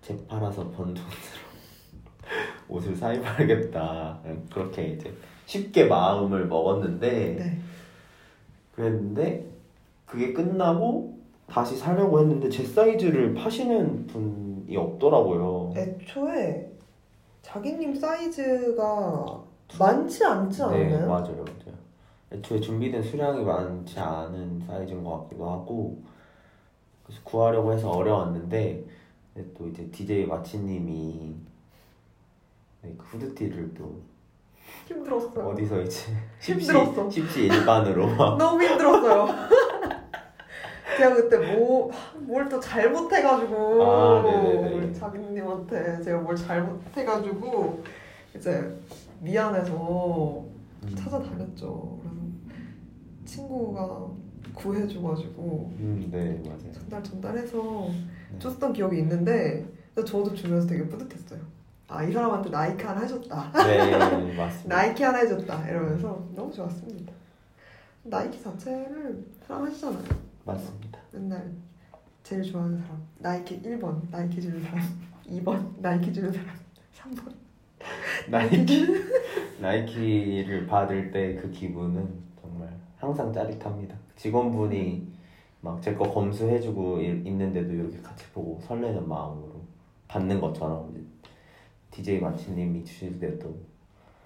재팔아서 번 돈으로 옷을 사입어야겠다. 그렇게 이제 쉽게 마음을 먹었는데 네. 그랬는데 그게 끝나고 다시 사려고 했는데 제 사이즈를 파시는 분이 없더라고요. 애초에 자기님 사이즈가 많지 않지 네, 않나요? 맞아요, 맞아요. 애초에 준비된 수량이 많지 않은 사이즈인 것 같기도 하고 그래서 구하려고 해서 어려웠는데 또 이제 DJ 마치님이 네, 그 후드티를 또 힘들었어요. 어디서 이제 십시 힘들었어. 십시 일반으로 막 너무 힘들었어요. 제가 그때 뭐, 뭘 또 잘못해가지고 아. 자기님한테 제가 뭘 잘못해가지고 이제 미안해서 음, 찾아다녔죠. 그래서 친구가 구해줘가지고 음, 네 맞아요. 전달 전달해서 네. 줬던 기억이 있는데 저도 주면서 되게 뿌듯했어요. 아 이 사람한테 나이키 하나 해줬다. 네 맞습니다. 나이키 하나 해줬다 이러면서 너무 좋았습니다. 나이키 자체를 사랑하시잖아요. 맞습니다. 맨날 제일 좋아하는 사람 나이키 1번 나이키 주는 사람 2번 나이키 주는 사람 3번 나이키 나이키를 받을 때 그 기분은 정말 항상 짜릿합니다. 직원분이 막 제 거 검수해주고 이- 있는데도 이렇게 같이 보고 설레는 마음으로 받는 것처럼 DJ 마치님이 주실 때도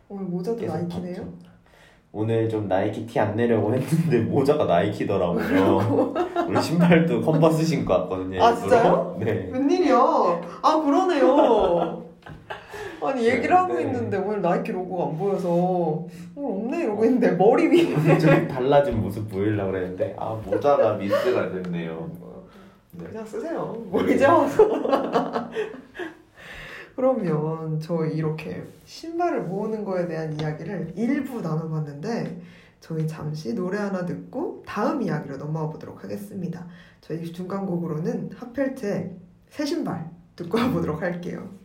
오늘 모자도 나이키네요. 받죠. 오늘 좀 나이키 티 안 내려고 했는데 모자가 나이키더라고요. 우리 신발도 컨버스 신고 왔거든요. 아. 진짜요? 네. 웬일이야? 아 그러네요. 아니 얘기를 하고 네. 있는데 오늘 나이키 로고가 안 보여서 오늘 없네 이러고 있는데 머리 위에 좀 달라진 모습 보이려고 그랬는데 아 모자가 미스가 됐네요. 네. 그냥 쓰세요. 뭐 이제 와서. 그러면 저희 이렇게 신발을 모으는 거에 대한 이야기를 일부 나눠봤는데 저희 잠시 노래 하나 듣고 다음 이야기로 넘어가 보도록 하겠습니다. 저희 중간 곡으로는 하펠트의 새 신발 듣고 와보도록 할게요.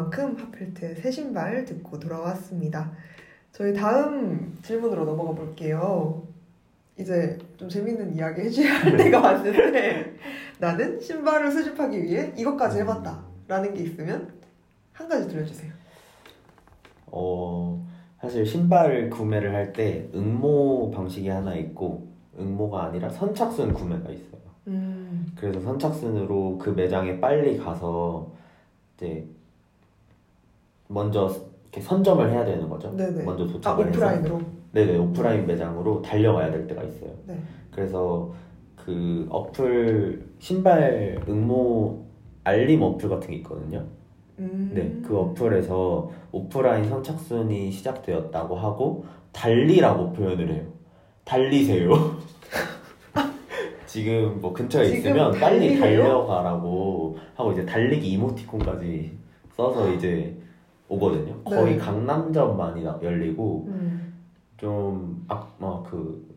만큼 하필트의 새 신발 듣고 돌아왔습니다. 저희 다음 질문으로 넘어가 볼게요. 이제 좀 재밌는 이야기 해줘야 할 때가 왔는데 나는 신발을 수집하기 위해 이것까지 해봤다 라는 게 있으면 한 가지 들려주세요. 어, 사실 신발 구매를 할 때 응모 방식이 하나 있고 응모가 아니라 선착순 구매가 있어요. 음, 그래서 선착순으로 그 매장에 빨리 가서 이제 먼저 이렇게 선점을 해야 되는 거죠. 네네. 먼저 아 도착을 해서 오프라인으로. 네네 오프라인 매장으로 달려가야 될 때가 있어요. 네. 그래서 그 어플 신발 응모 알림 어플 같은 게 있거든요. 음, 네, 그 어플에서 오프라인 선착순이 시작되었다고 하고 달리라고 표현을 해요. 달리세요. 지금 뭐 근처에 지금 있으면 빨리 달리세요? 달려가라고 하고 이제 달리기 이모티콘까지 써서 이제 오거든요. 거의 네. 강남점만이 나- 열리고 음, 좀악그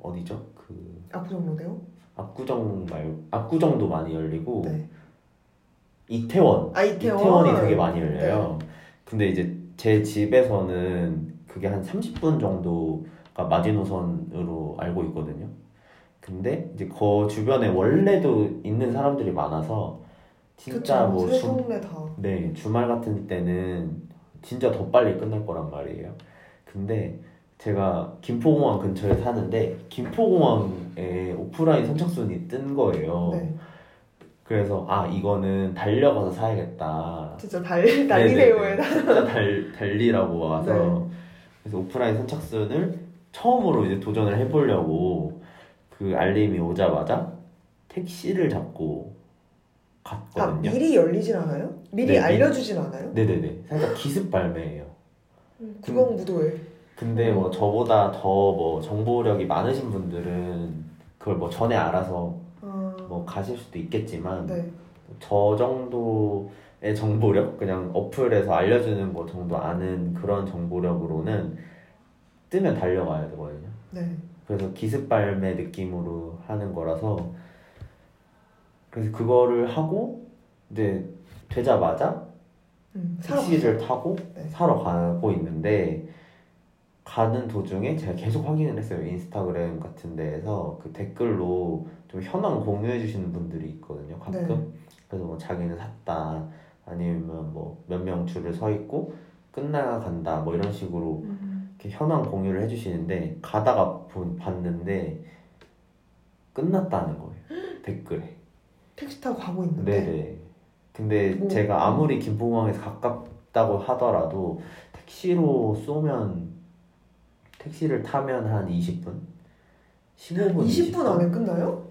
어디죠? 그 압구정 로데오? 압구정 말 압구정도 많이 열리고 네. 이태원 아 이태원. 이태원이 되게 많이 열려요. 근데 이제 제 집에서는 그게 한 30분 정도가 마지노선으로 알고 있거든요. 근데 이제 그 주변에 원래도 있는 사람들이 많아서 진짜 그쵸. 뭐새 주. 네, 주말 같은 때는 진짜 더 빨리 끝날 거란 말이에요. 근데 제가 김포공항 근처에 사는데 김포공항에 오프라인 선착순이 뜬 거예요. 네. 그래서 아 이거는 달려가서 사야겠다. 진짜 달 달리세요에 네네네. 진짜 달 달리라고 와서 네. 그래서 오프라인 선착순을 처음으로 이제 도전을 해보려고 그 알림이 오자마자 택시를 잡고 아 갔거든요. 미리 열리진 않아요? 미리 네, 알려주진 않아요? 네네네. 살짝 기습 발매예요. 음, 구경 무도회. 근데 뭐 저보다 더 뭐 정보력이 많으신 분들은 그걸 뭐 전에 알아서 아, 뭐 가실 수도 있겠지만 네. 저 정도의 정보력 그냥 어플에서 알려주는 거 정도 아는 그런 정보력으로는 뜨면 달려가야 되거든요. 네. 그래서 기습 발매 느낌으로 하는 거라서 그래서 그거를 하고 이제 되자마자 음, 택시를 타고 네. 사러 가고 있는데 가는 도중에 제가 계속 확인을 했어요. 인스타그램 같은 데에서 그 댓글로 좀 현황 공유해 주시는 분들이 있거든요 가끔. 네. 그래서 뭐 자기는 샀다 아니면 뭐 몇 명 줄을 서 있고 끝나 간다 뭐 이런 식으로 음, 이렇게 현황 공유를 해주시는데 가다가 본- 봤는데 끝났다는 거예요 댓글에 택시 타고 가고 있는데. 네네. 근데 뭐- 제가 아무리 김포공항에서 가깝다고 하더라도 택시로 쏘면 택시를 타면 한 20분? 15분, 20분 안에 끝나요?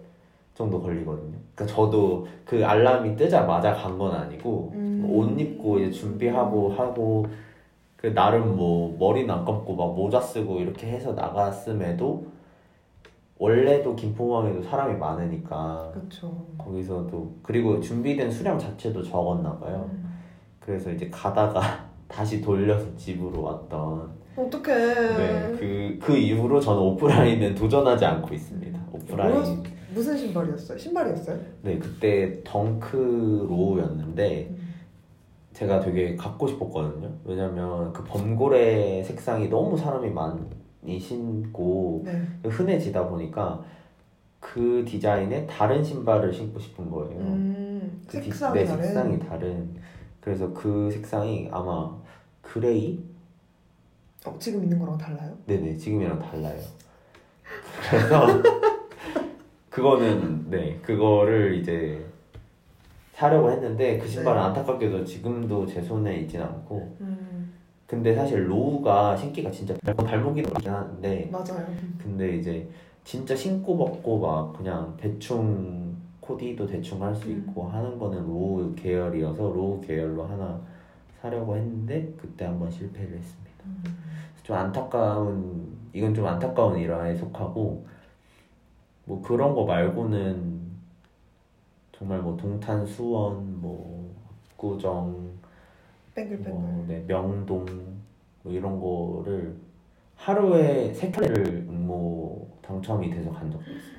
정도 걸리거든요. 그러니까 저도 그 알람이 뜨자마자 간 건 아니고 음. 뭐옷 입고 이제 준비하고 하고 그 나름 뭐 머리는 안 감고 막 모자 쓰고 이렇게 해서 나갔음에도 원래도 김포공항에도 사람이 많으니까 그렇죠. 거기서도 그리고 준비된 수량 자체도 적었나 봐요. 음. 그래서 이제 가다가 다시 돌려서 집으로 왔던 어떡해. 네, 그, 그 이후로 저는 오프라인은 도전하지 않고 있습니다. 오프라인. 뭐였- 무슨 신발이었어요? 신발이었어요? 네, 그때 덩크 로우였는데 음. 제가 되게 갖고 싶었거든요. 왜냐면 그 범고래 색상이 너무 사람이 많이 신고 네. 흔해지다 보니까 그 디자인에 다른 신발을 신고 싶은 거예요. 음, 그 디- 색상이 네, 다른. 색상이 다른. 그래서 그 색상이 아마 그레이? 어, 지금 있는 거랑 달라요? 네네, 지금이랑 달라요. 그래서 그거는 네, 그거를 이제 사려고 했는데 그 신발은 네. 안타깝게도 지금도 제 손에 있진 않고 음, 근데 사실 low가 신기가 진짜 발목이 넓긴 하는데 맞아요. 근데 이제 진짜 신고 벗고 막 그냥 대충 코디도 대충 할수 음. 있고 하는 거는 low 계열이어서 low 계열로 하나 사려고 했는데 그때 한번 실패를 했습니다. 좀 안타까운 이건 좀 안타까운 일화에 속하고 뭐 그런 거 말고는 정말 뭐 동탄 수원 뭐 압구정 뱅글뱅글. 뭐, 네, 명동 뭐 이런 거를 하루에 세 차례를 응모 당첨이 돼서 간 적도 있어요.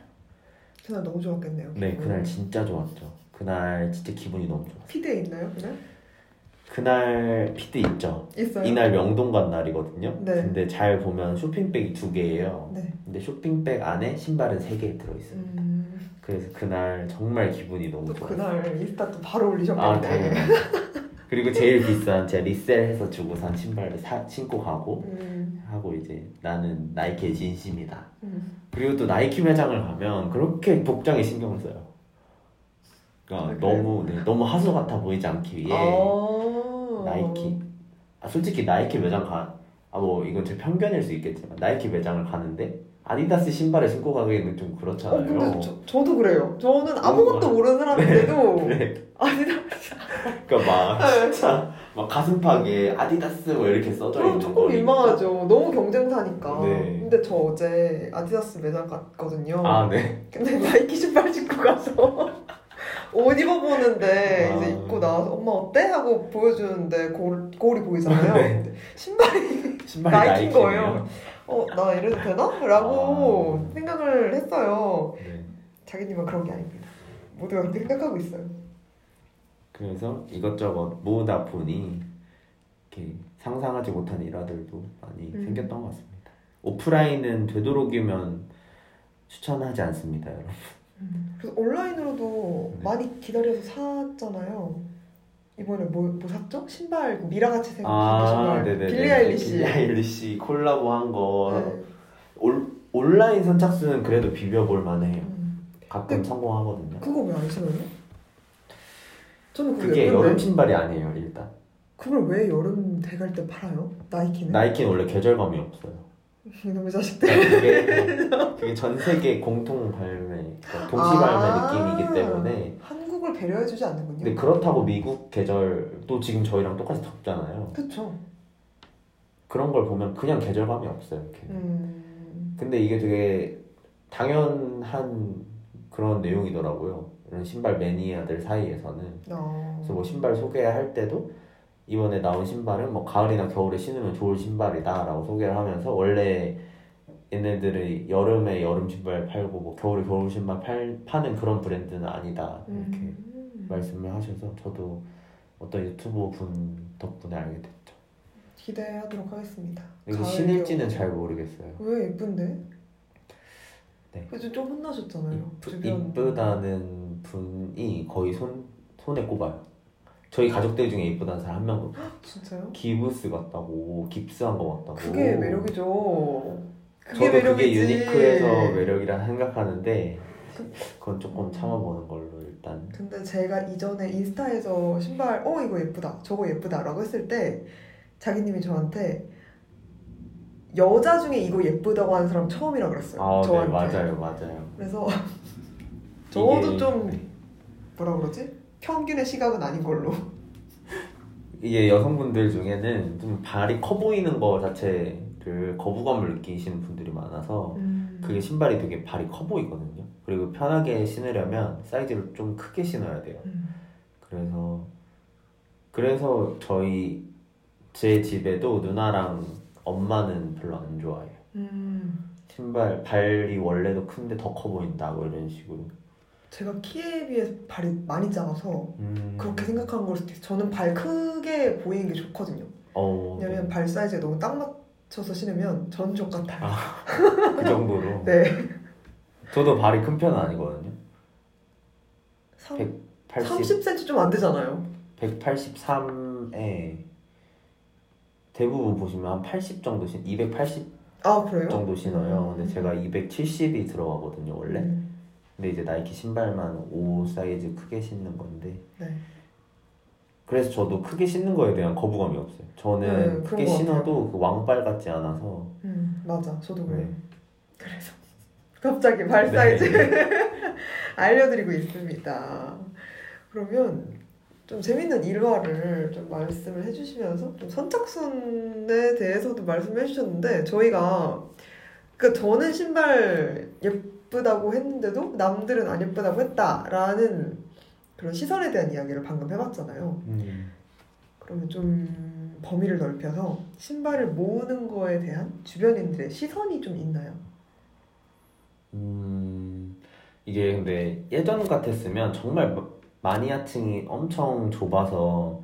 그날 너무 좋았겠네요. 네, 기분. 그날 진짜 좋았죠. 그날 진짜 기분이 너무 좋았어요. 피드에 있나요 그날? 그날 피드 있죠. 있어요. 이날 명동 간 날이거든요. 네. 근데 잘 보면 쇼핑백이 두 개예요. 네. 근데 쇼핑백 안에 신발은 세 개 들어있어요. 음, 그래서 그날 정말 기분이 너무 또 좋았어요. 그날 인스타 또 바로 아, 올리셨겠네. 당연히. 그리고 제일 비싼 제가 리셀해서 주고 산 신발을 사, 신고 가고 음, 하고 이제 나는 나이키의 진심이다. 음. 그리고 또 나이키 매장을 가면 그렇게 복장에 신경을 써요. 그러니까 아? 너무 네, 너무 하수 같아 보이지 않기 위해 아. 나이키. 아, 솔직히 나이키 매장 가. 아 뭐 이건 제 편견일 수 있겠지만 나이키 매장을 가는데 아디다스 신발을 신고 가기에는 좀어 그렇잖아요. 근데 저, 저도 그래요. 저는 아무것도 모르는 사람인데도 네. 아니다. 그러니까 막 네. 진짜 막 가슴팍에 아디다스 뭐 이렇게 써져 있는 조금 거니까. 민망하죠. 너무 경쟁사니까. 네. 근데 저 어제 아디다스 매장 갔거든요. 아 네. 근데 나이키 신발 신고 가서 옷 입어보는데 아. 이제 입고 나와서 엄마 어때? 하고 보여주는데 거울, 거울이 보이잖아요. 네. 신발이 신발이 나이키인. 거예요. 어, 나 이래도 되나? 라고 아. 생각을 했어요. 네. 자기님은 그런 게 아닙니다. 모두가 그렇게 생각하고 있어요. 그래서 이것저것 모으다 보니 이렇게 상상하지 못한 일화들도 많이 음. 생겼던 것 같습니다. 오프라인은 되도록이면 추천하지 않습니다, 여러분. 그래서 온라인으로도 네. 많이 기다려서 샀잖아요. 이번에 뭐, 뭐 샀죠? 신발 그 미라같이 생긴 아, 신발 네네네. 빌리 아일리시 빌리 아일리시 콜라보 한 거. 네. 올, 온라인 선착순은 그래도 비벼볼 만해요. 음. 가끔 네. 성공하거든요. 그거 왜 안 신어요? 저는 그게 여름 신발이 아니에요, 일단. 그걸 왜 여름 돼갈 때 팔아요? 나이키는? 나이키는 원래 계절감이 없어요. 이놈의 자식들 그러니까 그게, 그게 전 세계 공통 발매, 그러니까 동시 아. 발매 느낌이기 때문에. 한국을 배려해주지 않는군요 근데 그렇다고 미국 계절도 지금 저희랑 똑같이 덥잖아요. 그쵸 그런 걸 보면 그냥 계절감이 없어요. 이렇게. 음... 근데 이게 되게 당연한 그런 내용이더라고요. 이런 신발 매니아들 사이에서는. 어... 그래서 뭐 신발 소개할 때도 이번에 나온 신발은 뭐 가을이나 겨울에 신으면 좋을 신발이다라고 소개를 하면서 원래 얘네들이 여름에 여름 신발 팔고 뭐 겨울에 겨울 신발 팔, 파는 그런 브랜드는 아니다 이렇게 음... 말씀을 하셔서 저도 어떤 유튜버 분 덕분에 알게 됐죠. 기대하도록 하겠습니다 이거 가을, 신을지는 잘 모르겠어요. 왜 예쁜데? 네. 그래서 좀 혼나셨잖아요 이쁘, 이쁘 다는 분이 거의 손 손에 꼽아요. 저희 가족들 중에 이쁘다는 사람 한 명도. 진짜요? 기부스 같다고 깁스한 거 같다고. 그게 매력이죠 저도 그게 매력이지 유니크해서 매력이라 생각하는데 그건 조금 참아보는 걸로 일단. 근데 제가 이전에 인스타에서 신발 어 이거 예쁘다 저거 예쁘다라고 했을 때 자기님이 저한테 여자 중에 이거 예쁘다고 하는 사람 처음이라 그랬어요 아, 네 저한테 맞아요, 맞아요. 그래서 저도 이게- 좀 네. 뭐라 그러지 평균의 시각은 아닌 걸로 이게 여성분들 중에는 좀 발이 커 보이는 거 자체 를 거부감을 느끼시는 분들이 많아서 음. 그게 신발이 되게 발이 커 보이거든요. 그리고 편하게 신으려면 사이즈를 좀 크게 신어야 돼요. 음. 그래서 그래서 저희 제 집에도 누나랑 엄마는 별로 안 좋아해요. 음. 신발 발이 원래도 큰데 더 커 보인다고 이런 식으로. 제가 키에 비해 발이 많이 작아서 음. 그렇게 생각하는 걸 수도 있어요 저는 발 크게 보이는 게 좋거든요 어, 왜냐면 네. 발 사이즈에 너무 딱 맞 춰서 신으면 전족 같아요 그 정도로. 네 저도 발이 큰 편은 아니거든요. 삼- 180, 30cm 좀 안 되잖아요 183에 대부분 보시면 한 80 정도 신, 280 아? 정도 신어요. 근데 음. 제가 270이 들어가거든요, 원래. 음. 근데 이제 나이키 신발만 5 사이즈 크게 신는 건데. 네. 그래서 저도 크게 신는 거에 대한 거부감이 없어요. 저는 네, 크게 것 신어도 그 왕발 같지 않아서 음 맞아 저도 그래요 네. 그래서 갑자기 발 사이즈 네. 알려드리고 있습니다. 그러면 좀 재밌는 일화를 좀 말씀을 해주시면서 좀 선착순에 대해서도 말씀해 주셨는데 저희가 그 저는 신발 예쁘다고 했는데도 남들은 안 예쁘다고 했다라는 그런 시선에 대한 이야기를 방금 해봤잖아요. 음, 그러면 좀 범위를 넓혀서 신발을 모으는 거에 대한 주변인들의 시선이 좀 있나요? 음, 이게 근데 예전 같았으면 정말 마- 마니아층이 엄청 좁아서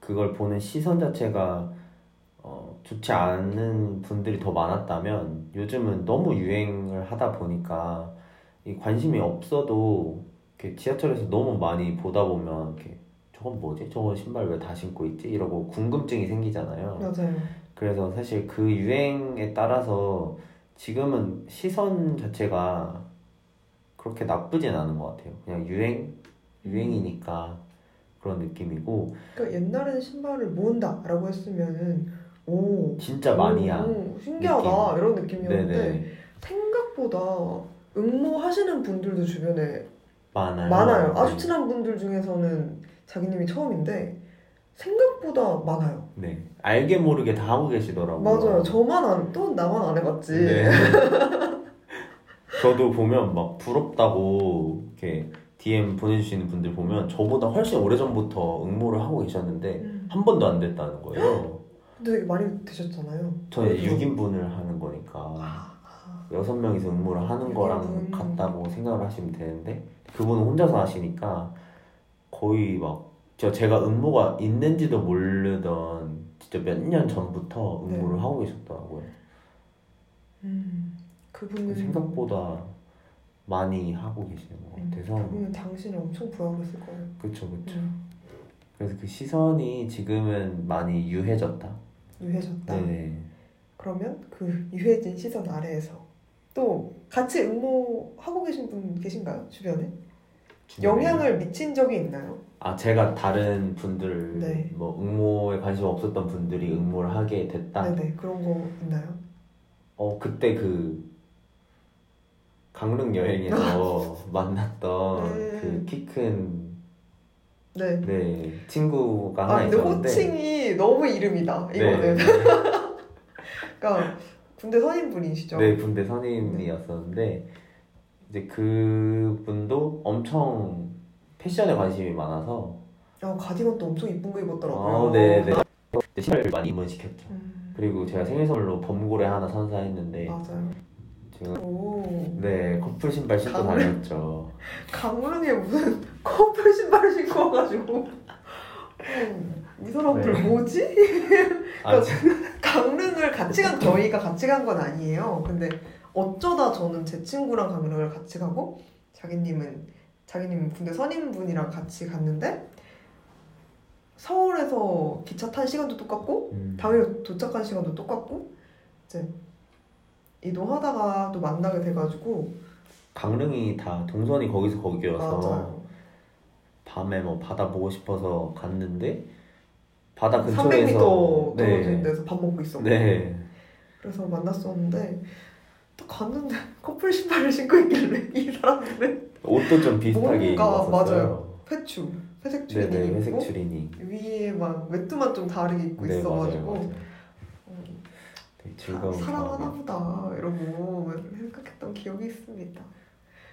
그걸 보는 시선 자체가 어, 좋지 않은 분들이 더 많았다면 요즘은 너무 유행을 하다 보니까 이 관심이 없어도 이렇게 지하철에서 너무 많이 보다 보면 이렇게 저건 뭐지? 저건 신발 왜 다 신고 있지? 이러고 궁금증이 생기잖아요. 맞아요. 그래서 사실 그 유행에 따라서 지금은 시선 자체가 그렇게 나쁘진 않은 것 같아요. 그냥 유행, 유행이니까 그런 느낌이고 그러니까 옛날에는 신발을 모은다라고 했으면은 오 진짜 마니아. 오, 신기하다 이런 느낌이었는데 네네 생각보다 응모하시는 분들도 주변에 많아요. 많아요. 아주 네. 친한 분들 중에서는 자기님이 처음인데 생각보다 많아요. 네, 알게 모르게 다 하고 계시더라고요. 맞아요. 저만 안, 또 나만 안 해봤지. 네. 저도 보면 막 부럽다고 이렇게 DM 보내주시는 분들 보면 저보다 훨씬 오래전부터 응모를 하고 계셨는데 음. 한 번도 안 됐다는 거예요. 근데 많이 되셨잖아요. 저는 그래서- 6인분을 하는 거니까 아, 아. 여섯 명이서 응모를 하는 거랑 음. 같다고 생각을 하시면 되는데 그분은 혼자서 하시니까 거의 막 저 제가 응모가 있는지도 모르던 진짜 몇 년 전부터 응모를 네. 하고 계셨더라고요. 음, 그분은 생각보다 많이 하고 계시는 것 음, 같아서 그분은 당신을 엄청 부러워했을 거예요. 그쵸 그쵸. 음, 그래서 그 시선이 지금은 많이 유해졌다. 유해졌다. 네. 그러면 그 유해진 시선 아래에서 또 같이 응모하고 계신 분 계신가요? 주변에? 영향을 미친 적이 있나요? 아 제가 다른 분들 네. 뭐 응모에 관심 없었던 분들이 응모를 하게 됐다. 네네 그런 거 있나요? 어 그때 그 강릉 여행에서 만났던 네. 그키 큰 네. 네, 친구가 아 하나 근데 있었는데 호칭이 너무 이름이다 네, 이거는. 그러니까 군대 선임분이시죠? 네 군대 선임이었었는데 이제 그분도 엄청 패션에 관심이 많아서 아 가디건도 엄청 이쁜 거 입었더라고요. 어, 네네 신발을 많이 입문시켰죠. 음, 그리고 제가 생일 선물로 범고래 하나 선사했는데 맞아요. 제가 오 네 커플 신발 신고 강릉? 다녔죠. 강릉에 무슨 커플 신발을 신고 와가지고 음, 이 사람들 네. 뭐지? 아, 강릉을 같이 간 저희가 같이 간 건 아니에요. 근데 어쩌다 저는 제 친구랑 강릉을 같이 가고 자기님은 자기님은 군대 선임분이랑 같이 갔는데 서울에서 기차 탄 시간도 똑같고 음, 당일 도착한 시간도 똑같고 이제 이동하다가 또 만나게 돼가지고 강릉이 다 동선이 거기서 거기여서 맞아요. 밤에 뭐 바다 보고 싶어서 갔는데 바다 300m 근처에서 떨어진 네, 데서 밥 먹고 있었고 네 그래서 만났었는데 또 갔는데 커플 신발을 신고 있길래 이 사람들은 옷도 좀 비슷하게 뭔가, 입었었어요. 맞아요. 회추 회색 추리닝 네네 회색 추리닝. 위에 막 외투만 좀 다르게 입고 네 맞아요 있어가지고 맞아요. 음, 되게 사- 즐거운 사랑하나. 보다 이러고 생각했던 기억이 있습니다.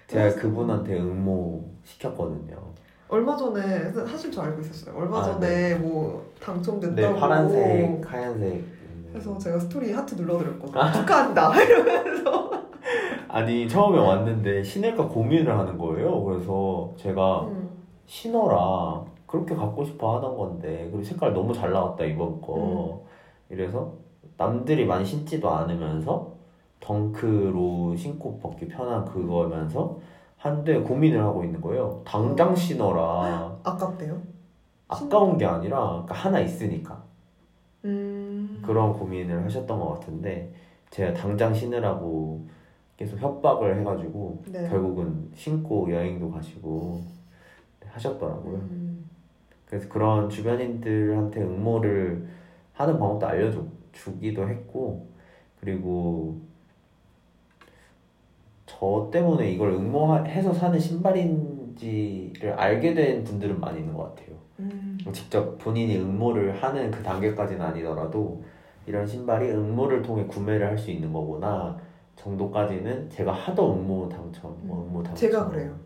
제가 그분한테 응모 시켰거든요. 얼마 전에 사실 저 알고 있었어요. 얼마 아, 전에 뭐 당첨됐다고 네 파란색, 하얀색. 그래서 제가 스토리 하트 눌러드렸거든요. 축하한다 이러면서 아니 처음에 왔는데 신을까 고민을 하는 거예요. 그래서 제가 음, 신어라 그렇게 갖고 싶어 하던 건데 그리고 색깔 너무 잘 나왔다 이번 음. 거. 이래서 남들이 많이 신지도 않으면서 덩크로 신고 벗기 편한 그거면서 한데 고민을 하고 있는 거예요. 당장 어. 신어라. 아깝대요. 아까운 게 아니라 그러니까 하나 있으니까 음, 그런 고민을 하셨던 것 같은데 제가 당장 신으라고 계속 협박을 해가지고 네. 결국은 신고 여행도 가시고 하셨더라고요. 음, 그래서 그런 주변인들한테 응모를 하는 방법도 알려주기도 했고 그리고 저 때문에 이걸 응모해서 사는 신발인지를 알게 된 분들은 많이 있는 것 같아요. 음. 직접 본인이 응모를 하는 그 단계까지는 아니더라도 이런 신발이 응모를 통해 구매를 할 수 있는 거구나 정도까지는 제가 하도 응모 당첨, 뭐 응모 당첨. 제가 그래요.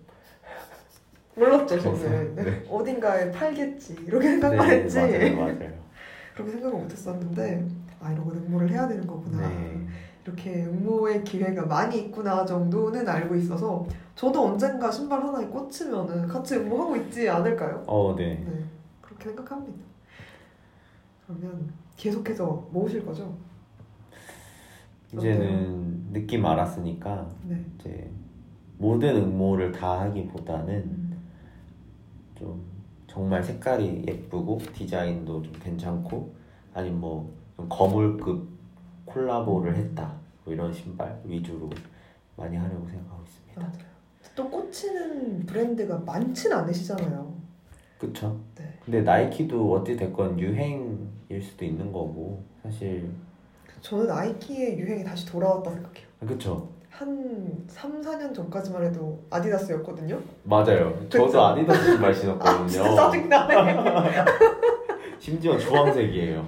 몰랐죠 저는 네. 네. 어딘가에 팔겠지 이렇게 생각만 네, 했지 맞아요, 맞아요. 그렇게 생각을 못했었는데 아 이런 건 응모를 해야 되는 거구나 네. 이렇게 응모의 기회가 많이 있구나 정도는 알고 있어서 저도 언젠가 신발 하나에 꽂히면은 같이 응모하고 있지 않을까요? 어, 네. 네 그렇게 생각합니다 그러면 계속해서 모으실 거죠? 이제는 느낌 알았으니까 네 이제 모든 응모를 다 하기보다는 음. 좀 정말 색깔이 예쁘고 디자인도 좀 괜찮고 아니면 뭐좀 거물급 콜라보를 했다 뭐 이런 신발 위주로 많이 하려고 생각하고 있습니다. 맞아요 또 꽂히는 브랜드가 많진 않으시잖아요 그쵸? 네 근데 나이키도 어찌 됐건 유행일 수도 있는 거고 사실 저는 나이키의 유행이 다시 돌아왔다 생각해요 그쵸? 한 3, 4년 전까지만 해도 아디다스였거든요 맞아요. 그쵸? 저도 아디다스 신발 아 진짜 신었거든요. 짜증나네 심지어 주황색이에요.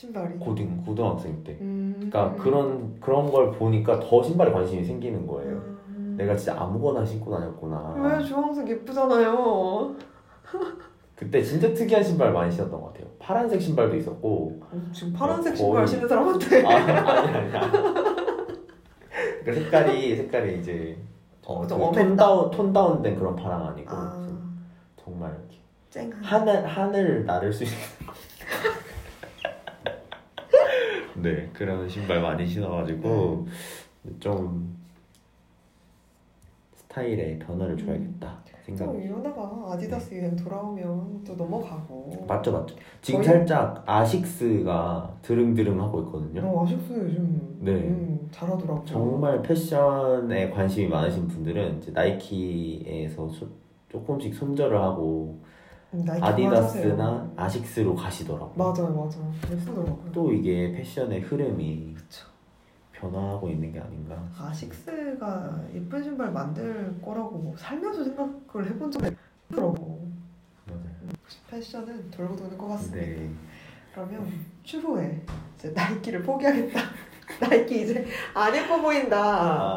신발이 고등 고등학생 때. 음. 그러니까 그런 그런 걸 보니까 더 신발에 관심이 생기는 거예요. 음. 내가 진짜 아무거나 신고 다녔구나. 왜 주황색 예쁘잖아요 그때 진짜 특이한 신발 많이 신었던 것 같아요. 파란색 신발도 있었고. 어, 지금 파란색 신발 신는 사람한테 아, 아니 아니. 그 색깔이 색깔이 이제 어? 톤 다운 톤 다운된 그런 파랑 아니고 아 정말 이렇게 쨍한 하늘 하늘 나를 수 있는. 네 그런 신발 많이 신어가지고 좀 스타일에 변화를 줘야겠다 생각. 또 이러다가 아디다스 유행 돌아오면 또 넘어가고 맞죠 맞죠. 지금 저희- 살짝 아식스가 드릉드릉 하고 있거든요. 어, 아쉽스 요즘 네. 음, 잘하더라고요 정말 패션에 관심이 많으신 분들은 이제 나이키에서 소- 조금씩 손절을 하고 아디다스나. 아식스로 가시더라고요. 맞아요 맞아요 예쁘더라고요 또 이게 패션의 흐름이 그쵸. 변화하고 있는 게 아닌가. 아식스가 예쁜 신발 만들 거라고 살면서 생각을 해본 적이 없더라고 맞아요. 패션은 돌고 도는 것 같습니다 네. 그러면 추후에 이제 나이키를 포기하겠다 나이키 이제 안 예뻐 보인다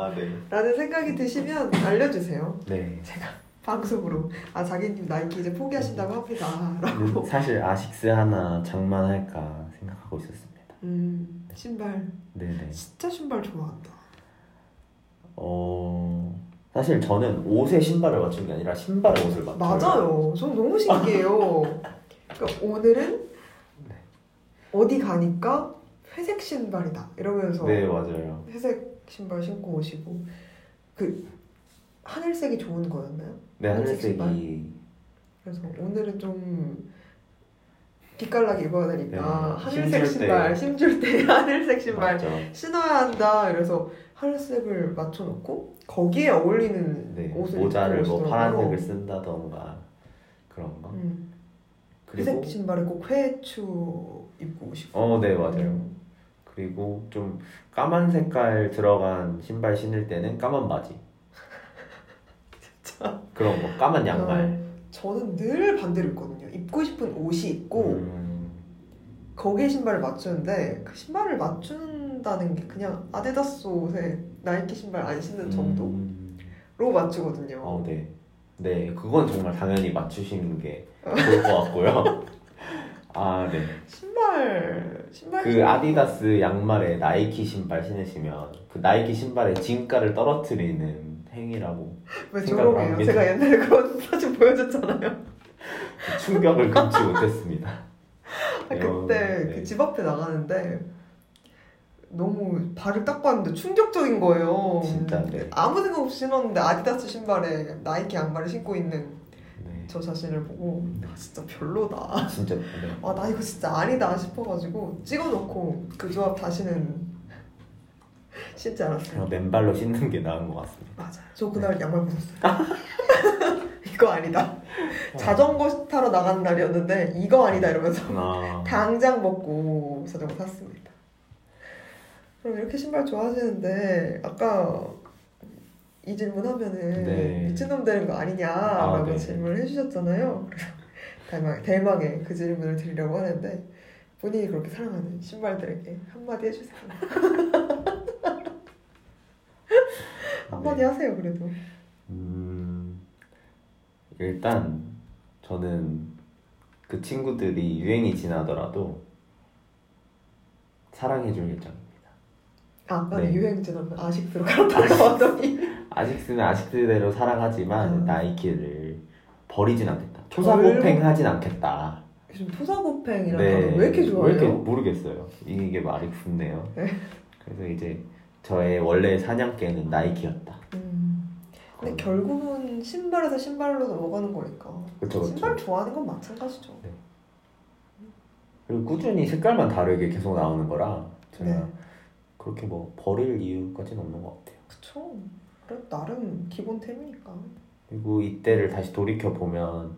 아 네. 라는 생각이 드시면 알려주세요 네. 제가 방송으로 아 자기님 나이키 이제 포기하신다고 합니다 라고 근데 사실 아식스 하나 장만할까 생각하고 있었습니다. 음 신발 네네. 진짜 신발 좋아한다 어 사실 저는 옷에 신발을 맞춘 게 아니라 신발에 옷을 맞춰요. 맞아요 전 너무 신기해요 그러니까 오늘은 네. 어디 가니까 회색 신발이다 이러면서 네 맞아요. 회색 신발 신고 오시고 그 하늘색이 좋은 거였나요? 네 하늘색 하늘색이 그래서 오늘은 좀 기깔나게 입어야 되니까 네, 하늘색. 신발 힘줄 때 하늘색 신발 맞죠. 신어야 한다 이래서 하늘색을 맞춰놓고 거기에 어울리는 네 옷을 모자를 뭐. 파란색을 쓴다던가 그런 거. 음, 그리고 회색 신발에 꼭 회추 입고 오시고 어 네 맞아요. 음, 그리고 좀 까만 색깔 들어간 신발 신을 때는 까만 바지. 진짜 그런 거 까만 양말. 어, 저는 늘 반대로 입거든요 입고 싶은 옷이 있고 음, 거기에 신발을 맞추는데 그 신발을 맞춘다는 게 그냥 아디다스 옷에 나이키 신발 안 신는 정도로 음, 맞추거든요. 어, 네. 네, 그건 정말 당연히 맞추시는 게 좋을 것 같고요. 아, 네. 신발 신발 그 아디다스 양말에 나이키 신발 신으시면 그 나이키 신발의 진가를 떨어뜨리는 행위라고 왜 조롱해요? 제가 옛날에 그런 사진 보여줬잖아요. 충격을 금치 못했습니다. 아, 네, 그때 네. 그집 앞에 나가는데 너무 발을 딱 봤는데 충격적인 거예요. 진짜, 네. 아무 생각 없이 신었는데 아디다스 신발에 나이키 양말을 신고 있는 네. 저 자신을 보고 아 진짜 별로다. 진짜 네. 아나 이거 진짜 아니다 싶어가지고 찍어놓고 그 조합 다시는 신지 않았어요. 그냥 맨발로 신는 게 나은 것 같습니다. 맞아. 저 그날 양말 벗었어요. 이거 아니다. 자전거 타러 나간 날이었는데 이거 아니다 이러면서 아, 당장 먹고 자전거 탔습니다. 그럼 이렇게 신발 좋아하시는데 아까 이 질문 하면은 네. 미친놈 되는 거 아니냐라고 아, 네. 질문을 해주셨잖아요. 대망, 대망의 그 질문을 드리려고 하는데 본인이 그렇게 사랑하는 신발들에게 한마디 해주세요. 한마디 네. 하세요 그래도. 음, 일단 저는 그 친구들이 유행이 지나더라도 사랑해줄 예정입니다. 아, 아까 네. 유행 지나면 아식스로 갈아타고 하더니 아식스는 아식스대로 사랑하지만 음. 나이키를 버리진 않겠다. 결국- 토사보팽하진 않겠다. 요즘 토사보팽이라는 단어 왜 이렇게 좋아해요? 네. 왜 이렇게 모르겠어요. 이게 말이 굳네요. 네. 그래서 이제 저의 원래 사냥개는 나이키였다. 음. 근데 어. 결국은 신발에서 신발로 넘어가는 거니까. 그쵸, 그쵸. 신발 좋아하는 건 마찬가지죠. 그리고 꾸준히 색깔만 다르게 계속 나오는 거라 제가 네. 그렇게 뭐 버릴 이유까지는 없는 것 같아요. 그쵸. 그래 나름 기본템이니까. 그리고 이때를 다시 돌이켜 보면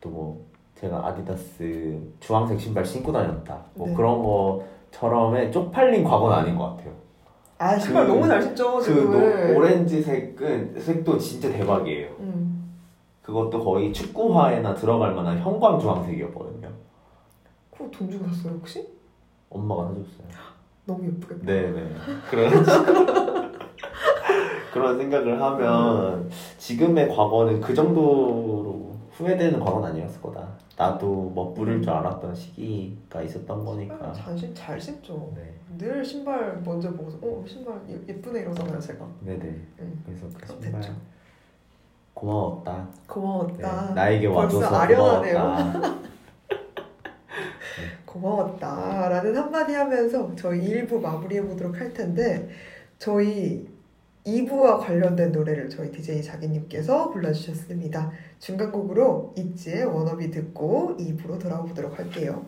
또 뭐 제가 아디다스 주황색 신발 신고 다녔다. 뭐 네. 그런 거처럼의 쪽팔린 과거는 아닌 것 같아요. 아 신발 그- 너무 잘그 지금. 노- 오렌지 색은 색도 진짜 대박이에요. 음. 그것도 거의 축구화에나 들어갈 만한 형광 주황색이었거든요. 그거 돈 주고 샀어요 혹시? 엄마가 사줬어요. 너무 예쁘겠다. 네네. 그런 그런 생각을 하면 지금의 과거는 그 정도로 후회되는 과거는 아니었을 거다. 나도 멋부릴 줄 알았던 시기가 있었던 거니까. 신발 잘, 신, 잘 신죠. 네. 늘 신발 먼저 보고서 어 신발 예- 예쁘네 이러잖아요 제가. 네네. 응. 그래서 그 신발 됐죠. 고마웠다. 네. 고마웠다. 나에게 벌써 와줘서 아련하네요. 고마웠다. 고마웠다라는 한마디 하면서 저희 1부 마무리해 보도록 할 텐데 저희 2부와 관련된 노래를 저희 DJ 자기님께서 불러주셨습니다. 중간곡으로 있지의 워너비 듣고 2부로 돌아오도록 할게요.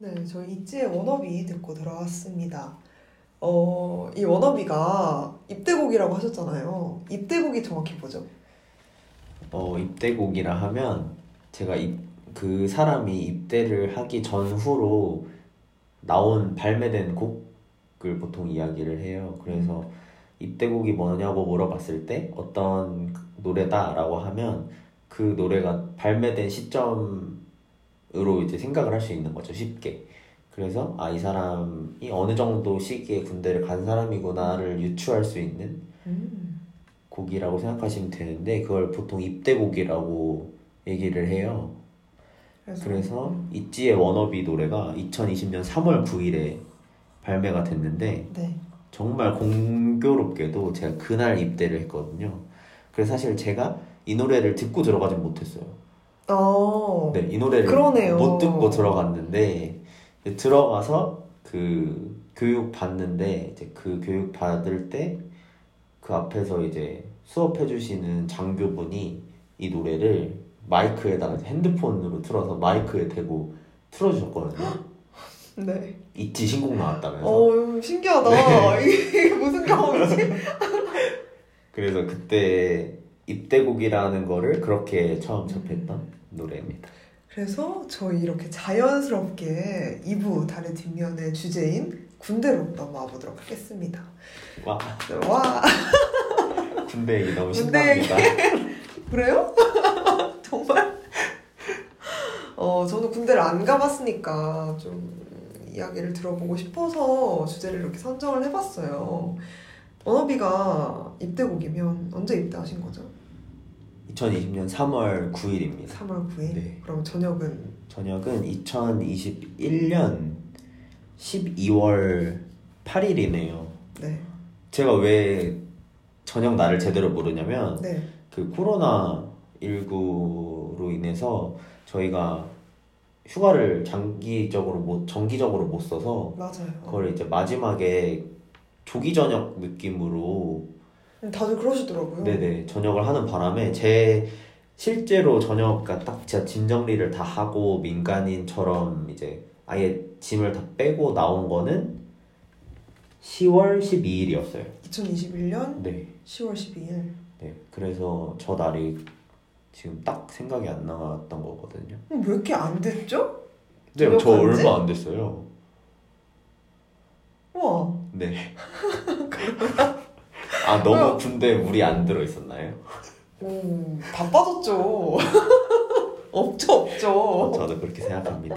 네, 저희 있지의 워너비 듣고 들어왔습니다. 어, 이 워너비가 입대곡이라고 하셨잖아요. 입대곡이 정확히 뭐죠? 어, 입대곡이라 하면 제가 입, 그 사람이 입대를 하기 전후로 나온 발매된 곡을 보통 이야기를 해요. 그래서 입대곡이 뭐냐고 물어봤을 때 어떤 노래다라고 하면 그 노래가 발매된 시점 으로 이제 생각을 할 수 있는 거죠. 쉽게. 그래서 아, 이 사람이 어느 정도 시기에 군대를 간 사람이구나를 유추할 수 있는 음, 곡이라고 생각하시면 되는데 그걸 보통 입대곡이라고 얘기를 해요. 그래서, 그래서 음, 있지의 워너비 노래가 2020년 3월 9일에 발매가 됐는데 네. 정말 공교롭게도 제가 그날 입대를 했거든요. 그래서 사실 제가 이 노래를 듣고 들어가진 못했어요. 어, 네, 이 노래를 그러네요. 못 듣고 들어갔는데 들어가서 그 교육 받는데 이제 그 교육 받을 때 그 앞에서 이제 수업해 주시는 장교분이 이 노래를 마이크에다가 핸드폰으로 틀어서 마이크에 대고 틀어주셨거든요. 네. 있지 신곡 나왔다면서. 어, 신기하다. 네. 이게 무슨 경험이지? 그래서 그때 입대곡이라는 거를 그렇게 처음 접했던 노래입니다. 그래서 저희 이렇게 자연스럽게 2부 달의 뒷면의 주제인 군대로 넘어와 보도록 하겠습니다. 와 네, 와, 군대 얘기 너무 신납니다. 그래요? 정말? 어, 저는 군대를 안 가봤으니까 좀 이야기를 들어보고 싶어서 주제를 이렇게 선정을 해봤어요. 언어비가 입대곡이면 언제 입대하신 거죠? 2020년 3월 9일입니다. 3월 9일? 네. 그럼 저녁은 저녁은 2021년 12월 8일이네요. 네, 제가 왜 저녁 날을 제대로 모르냐면 네, 그 코로나 19로 인해서 저희가 휴가를 장기적으로 못 정기적으로 못 써서 맞아요. 그걸 이제 마지막에 조기 저녁 느낌으로 다들 그러시더라고요. 네네 저녁을 하는 바람에 제 실제로 저녁 그러니까 딱 진짜 짐 정리를 다 하고 민간인처럼 이제 아예 짐을 다 빼고 나온 거는 10월 12일이었어요. 2021년 네. 10월 12일. 네. 그래서 저 날이 지금 딱 생각이 안 나왔던 거거든요. 왜 이렇게 안 됐죠? 네, 저 간지? 얼마 안 됐어요. 우와. 네. 아, 너무 군대에 물이 안 들어 있었나요? 오, 다 빠졌죠. 없죠, 없죠. 저도 그렇게 생각합니다.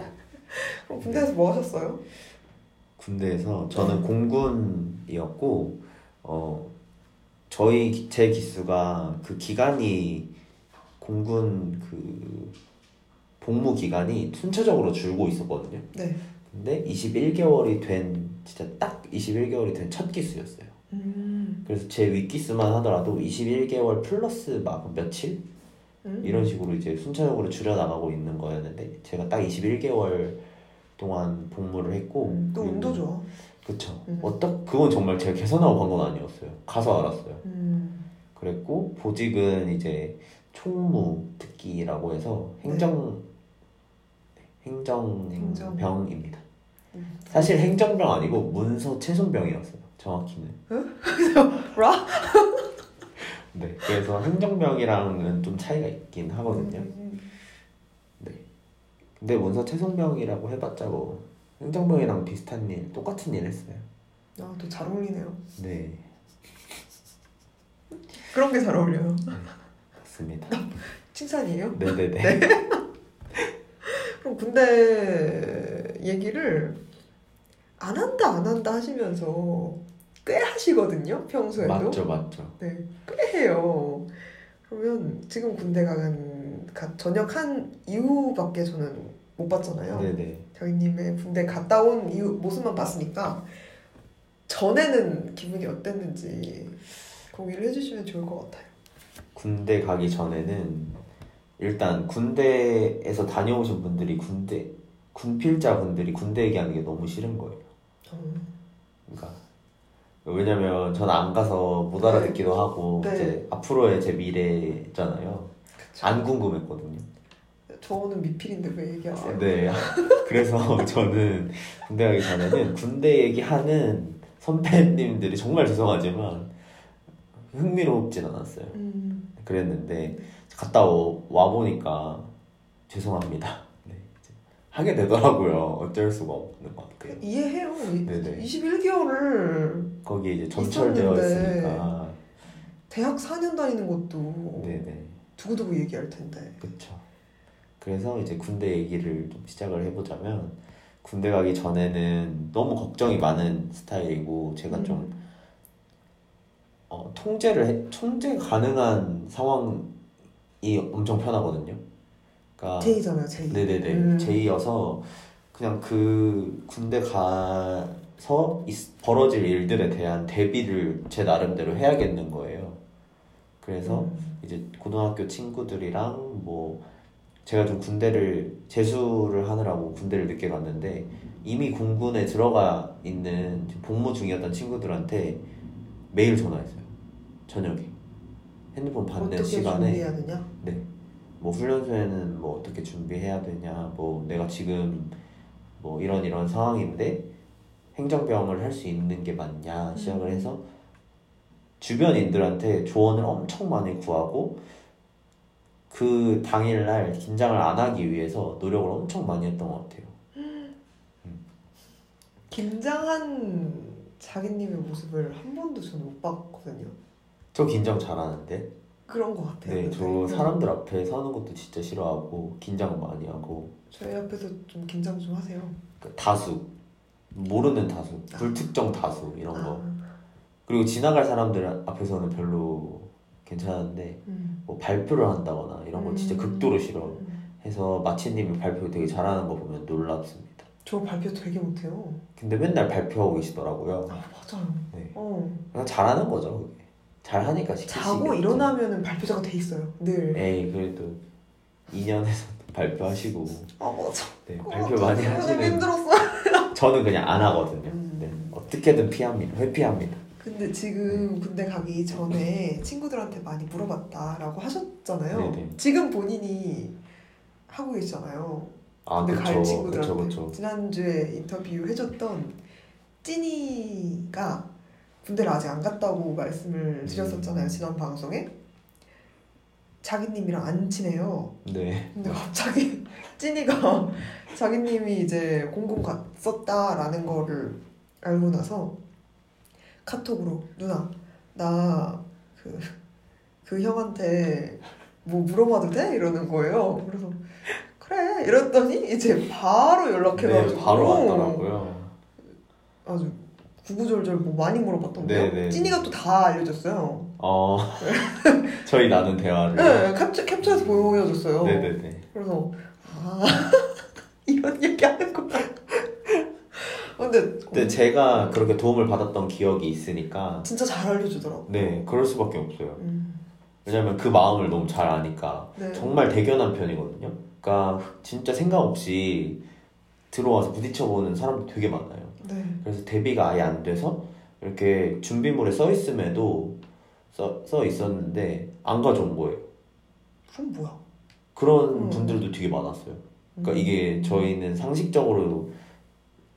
그럼 군대에서 뭐 하셨어요? 군대에서 저는 네. 공군이었고 어 저희 기- 제 기수가 그 기간이 공군 그 복무 기간이 순차적으로 줄고 있었거든요. 네. 근데 21개월이 된 진짜 딱 21개월이 된 첫 기수였어요. 음, 그래서 제 윗기수만 하더라도 21개월 플러스 막 며칠 음. 이런 식으로 이제 순차적으로 줄여 나가고 있는 거였는데 제가 딱 21개월 동안 복무를 했고 음, 또 운도 좋아. 그쵸. 음. 어떤 그건 정말 제가 계산하고 간 건 아니었어요. 가서 알았어요. 음, 그랬고 보직은 이제 총무 특기라고 해서 행정 행정병입니다. 음. 사실 행정병 아니고 문서 채송병이었어요. 정확히는. 라? 네. 그래서 행정병이랑은 좀 차이가 있긴 하거든요. 음, 근데 문서 채송병이라고 해봤자 뭐 행정병이랑 비슷한 일, 똑같은 일 했어요. 아, 또 잘 어울리네요. 네, 그런 게 잘 어울려요. 맞습니다. 칭찬이에요? 네네 네. 그럼 군대 얘기를 안 한다 안 한다 하시면서 꽤 하시거든요 평소에도 맞죠, 맞죠. 네, 꽤 해요 그러면 지금 군대 간 가- 전역한 이후밖에 저는 못 봤잖아요 네네. 저희님의 군대 갔다 온 이후 모습만 봤으니까 전에는 기분이 어땠는지 공유를 해주시면 좋을 것 같아요 군대 가기 전에는 일단 군대에서 다녀오신 분들이 군대 군필자 분들이 군대 얘기하는 게 너무 싫은 거예요. 어, 그러니까 왜냐면 저는 안 가서 못 알아듣기도 하고 네. 이제 앞으로의 제 미래잖아요. 그쵸. 안 궁금했거든요. 저는 미필인데 왜 얘기하세요? 아, 네. 그래서 저는 군대 가기 전에는 군대 얘기하는 선배님들이 정말 죄송하지만 흥미롭진 않았어요. 음, 그랬는데 갔다 오- 와 보니까 죄송합니다. 하게 되더라고요. 어쩔 수가 없는 것 같아요. 이해해요. 네네. 21개월을 거기에 이제 있었는데. 있으니까. 대학 4년 다니는 것도 네네. 두고두고 얘기할 텐데. 그쵸. 그래서 이제 군대 얘기를 좀 시작을 해보자면 군대 가기 전에는 너무 걱정이 많은 스타일이고 제가 좀 음, 어, 통제를 해, 통제 가능한 상황이 엄청 편하거든요. 그러니까 제이잖아요, 제이. 네네네 음. 제이여서 그냥 그 군대 가서 있- 벌어질 일들에 대한 대비를 제 나름대로 해야겠는 거예요. 그래서 음, 이제 고등학교 친구들이랑 뭐 제가 좀 군대를 재수를 하느라고 군대를 늦게 갔는데 이미 군군에 들어가 있는 복무 중이었던 친구들한테 매일 전화했어요. 저녁에 핸드폰 받는 어떻게 시간에 준비해야 되냐? 네. 뭐 훈련소에는 뭐 어떻게 준비해야 되냐, 뭐 내가 지금 뭐 이런 이런 상황인데 행정병을 할 수 있는 게 맞냐 시작을 음. 해서 주변인들한테 조언을 엄청 많이 구하고 그 당일날 긴장을 안 하기 위해서 노력을 엄청 많이 했던 것 같아요. 긴장한 자기님의 모습을 한 번도 저는 못 봤거든요. 저 긴장 잘하는데, 그런 것 같아요. 네. 저 음. 사람들 앞에 서는 것도 진짜 싫어하고 긴장 많이 하고 저희 앞에서 좀 긴장 좀 하세요. 그 다수 모르는 다수, 불특정 다수 이런 거. 아, 그리고 지나갈 사람들 앞에서는 별로 괜찮은데 음. 뭐 발표를 한다거나 이런 거 진짜 음. 극도로 싫어 음. 해서 마치님이 발표 되게 잘하는 거 보면 놀랍습니다. 저 발표 되게 못해요. 근데 맨날 발표하고 계시더라고요. 아 맞아요. 네. 어. 그냥 잘하는 거죠. 그게. 잘하니까 시키시겠죠. 자고 일어나면은 발표자가 돼 있어요. 늘. 에이 그래도 2년에서 발표하시고 아 맞아. 네, 발표 많이 너무 하시는 힘들었어요. 저는 그냥 안 하거든요. 음. 네, 어떻게든 피합니다. 회피합니다. 근데 지금 군대 가기 전에 친구들한테 많이 물어봤다라고 하셨잖아요. 네네. 지금 본인이 하고 계시잖아요. 아 군대 갈 그쵸 친구들한테 그쵸 그쵸 지난주에 인터뷰 해줬던 찐이가 군대를 아직 안 갔다고 말씀을 드렸었잖아요. 음. 지난 방송에 자기님이랑 안 친해요. 네 근데 갑자기 찐이가 자기님이 이제 공군 갔었다라는 거를 알고 나서 카톡으로 누나 나 그 그 형한테 뭐 물어봐도 돼? 이러는 거예요. 그래서 그래 이랬더니 이제 바로 연락해가지고 네, 바로 왔더라고요 아주 구구절절 뭐 많이 물어봤던데요. 네, 네. 찐이가 또 다 알려줬어요. 어 저희 나눈 대화를 네, 캡처, 캡처해서 보여줬어요. 네네네 그래서 아 이런 얘기 하는 거야. 근데 근데 제가 그렇게 도움을 받았던 기억이 있으니까 진짜 잘 알려주더라고. 네 그럴 수밖에 없어요 음, 왜냐면 그 마음을 너무 잘 아니까 네. 정말 대견한 편이거든요 그러니까 진짜 생각 없이 들어와서 부딪혀보는 사람도 되게 많아요 네. 그래서 대비가 아예 안 돼서 이렇게 준비물에 써 있음에도 써, 써 있었는데 안 가져온 거예요 그럼 뭐야? 그런 음. 분들도 되게 많았어요 그러니까 음. 이게 저희는 상식적으로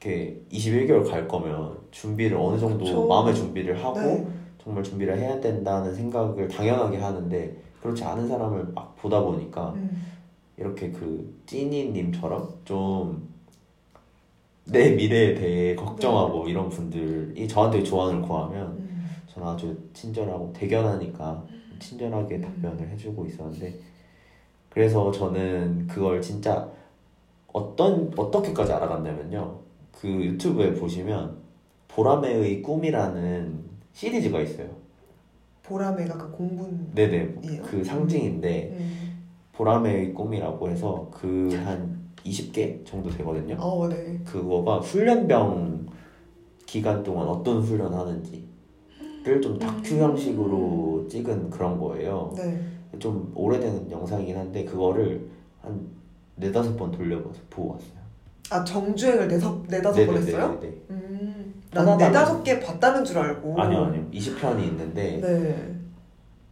이렇게 21개월 갈 거면 준비를 어느 정도 그쵸. 마음의 준비를 하고 네. 정말 준비를 해야 된다는 생각을 당연하게 하는데 그렇지 않은 사람을 막 보다 보니까 음. 이렇게 그 찐이님처럼 좀 내 미래에 대해 걱정하고 이런 분들이 저한테 조언을 구하면 음. 저는 아주 친절하고 대견하니까 친절하게 음. 답변을 해주고 있었는데 그래서 저는 그걸 진짜 어떤 어떻게까지 알아갔냐면요 그 유튜브에 보시면 보라매의 꿈이라는 시리즈가 있어요 보라매가 그 공군. 네네 이에요? 그 상징인데 음. 보라매의 꿈이라고 해서 그 한 20개 정도 되거든요 어, 네. 그거가 훈련병 기간 동안 어떤 훈련 하는지를 좀 다큐 형식으로 찍은 그런 거예요. 네. 좀 오래된 영상이긴 한데 그거를 한 네다섯 번 돌려봐서 보고 왔어요. 아 정주행을 네다섯 네다섯 번 했어요? 네네네. 음. 난 네다섯 개 봤다는 줄 알고. 아니요 아니요 20편이 있는데 네.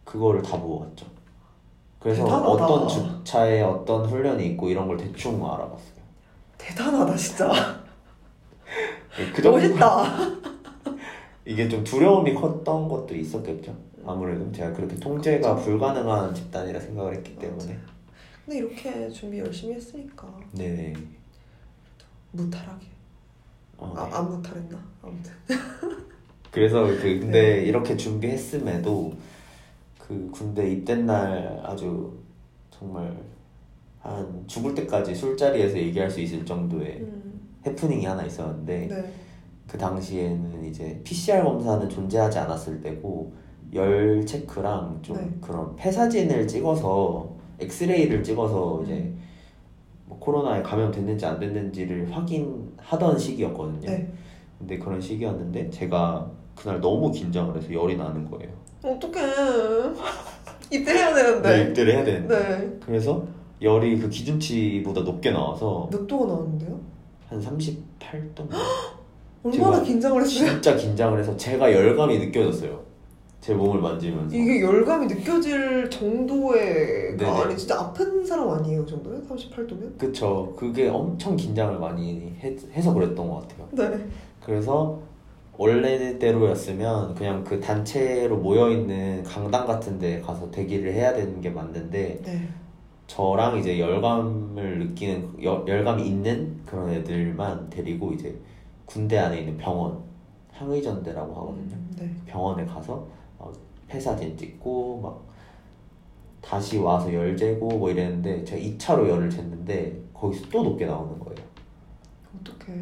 그거를 다 보고 왔죠. 그래서 대단하다. 어떤 주차에 어떤 훈련이 있고 이런 걸 대충 알아봤어요. 대단하다 진짜. 그 정도 멋있다. 이게 좀 두려움이 컸던 것도 있었겠죠. 아무래도 제가 그렇게 통제가 불가능한 집단이라 생각을 했기 때문에. 근데 이렇게 준비 열심히 했으니까 네네. 무탈하게. 어, 아, 네. 안 무탈했나? 아무튼. 그래서 그 네. 근데 이렇게 준비했음에도 그 군대 입된 날 아주 정말 한 죽을 때까지 술자리에서 얘기할 수 있을 정도의 음. 해프닝이 하나 있었는데 네. 그 당시에는 이제 PCR 검사는 존재하지 않았을 때고 열 체크랑 좀 네. 그런 폐사진을 찍어서 엑스레이를 찍어서 음. 이제 뭐 코로나에 감염됐는지 안 됐는지를 확인하던 시기였거든요. 네. 근데 그런 시기였는데 제가 그날 너무 긴장을 해서 열이 나는 거예요. 어떡해. 입대해야 되는데. 입대를 해야 되는데. 네. 그래서 열이 그 기준치보다 높게 나와서 몇 도가 나왔는데요? 한 38도. 얼마나 긴장을 했어요? 진짜 긴장을 해서 제가 열감이 느껴졌어요. 제 몸을 만지면서. 이게 열감이 느껴질 정도의 네네. 아니 진짜 아픈 사람 아니에요 그 정도면? 38도면? 그쵸. 그게 엄청 긴장을 많이 해, 해서 그랬던 것 같아요. 네. 그래서 원래대로였으면 그냥 그 단체로 모여있는 강당 같은 데 가서 대기를 해야 되는 게 맞는데 네. 저랑 이제 열감을 느끼는 여- 열감이 있는 그런 애들만 데리고 이제 군대 안에 있는 병원 항의전대라고 하거든요. 음, 네. 병원에 가서 막 폐사진 찍고 막 다시 와서 열 재고 뭐 이랬는데 제가 2차로 열을 쟀는데 거기서 또 높게 나오는 거예요. 어떡해.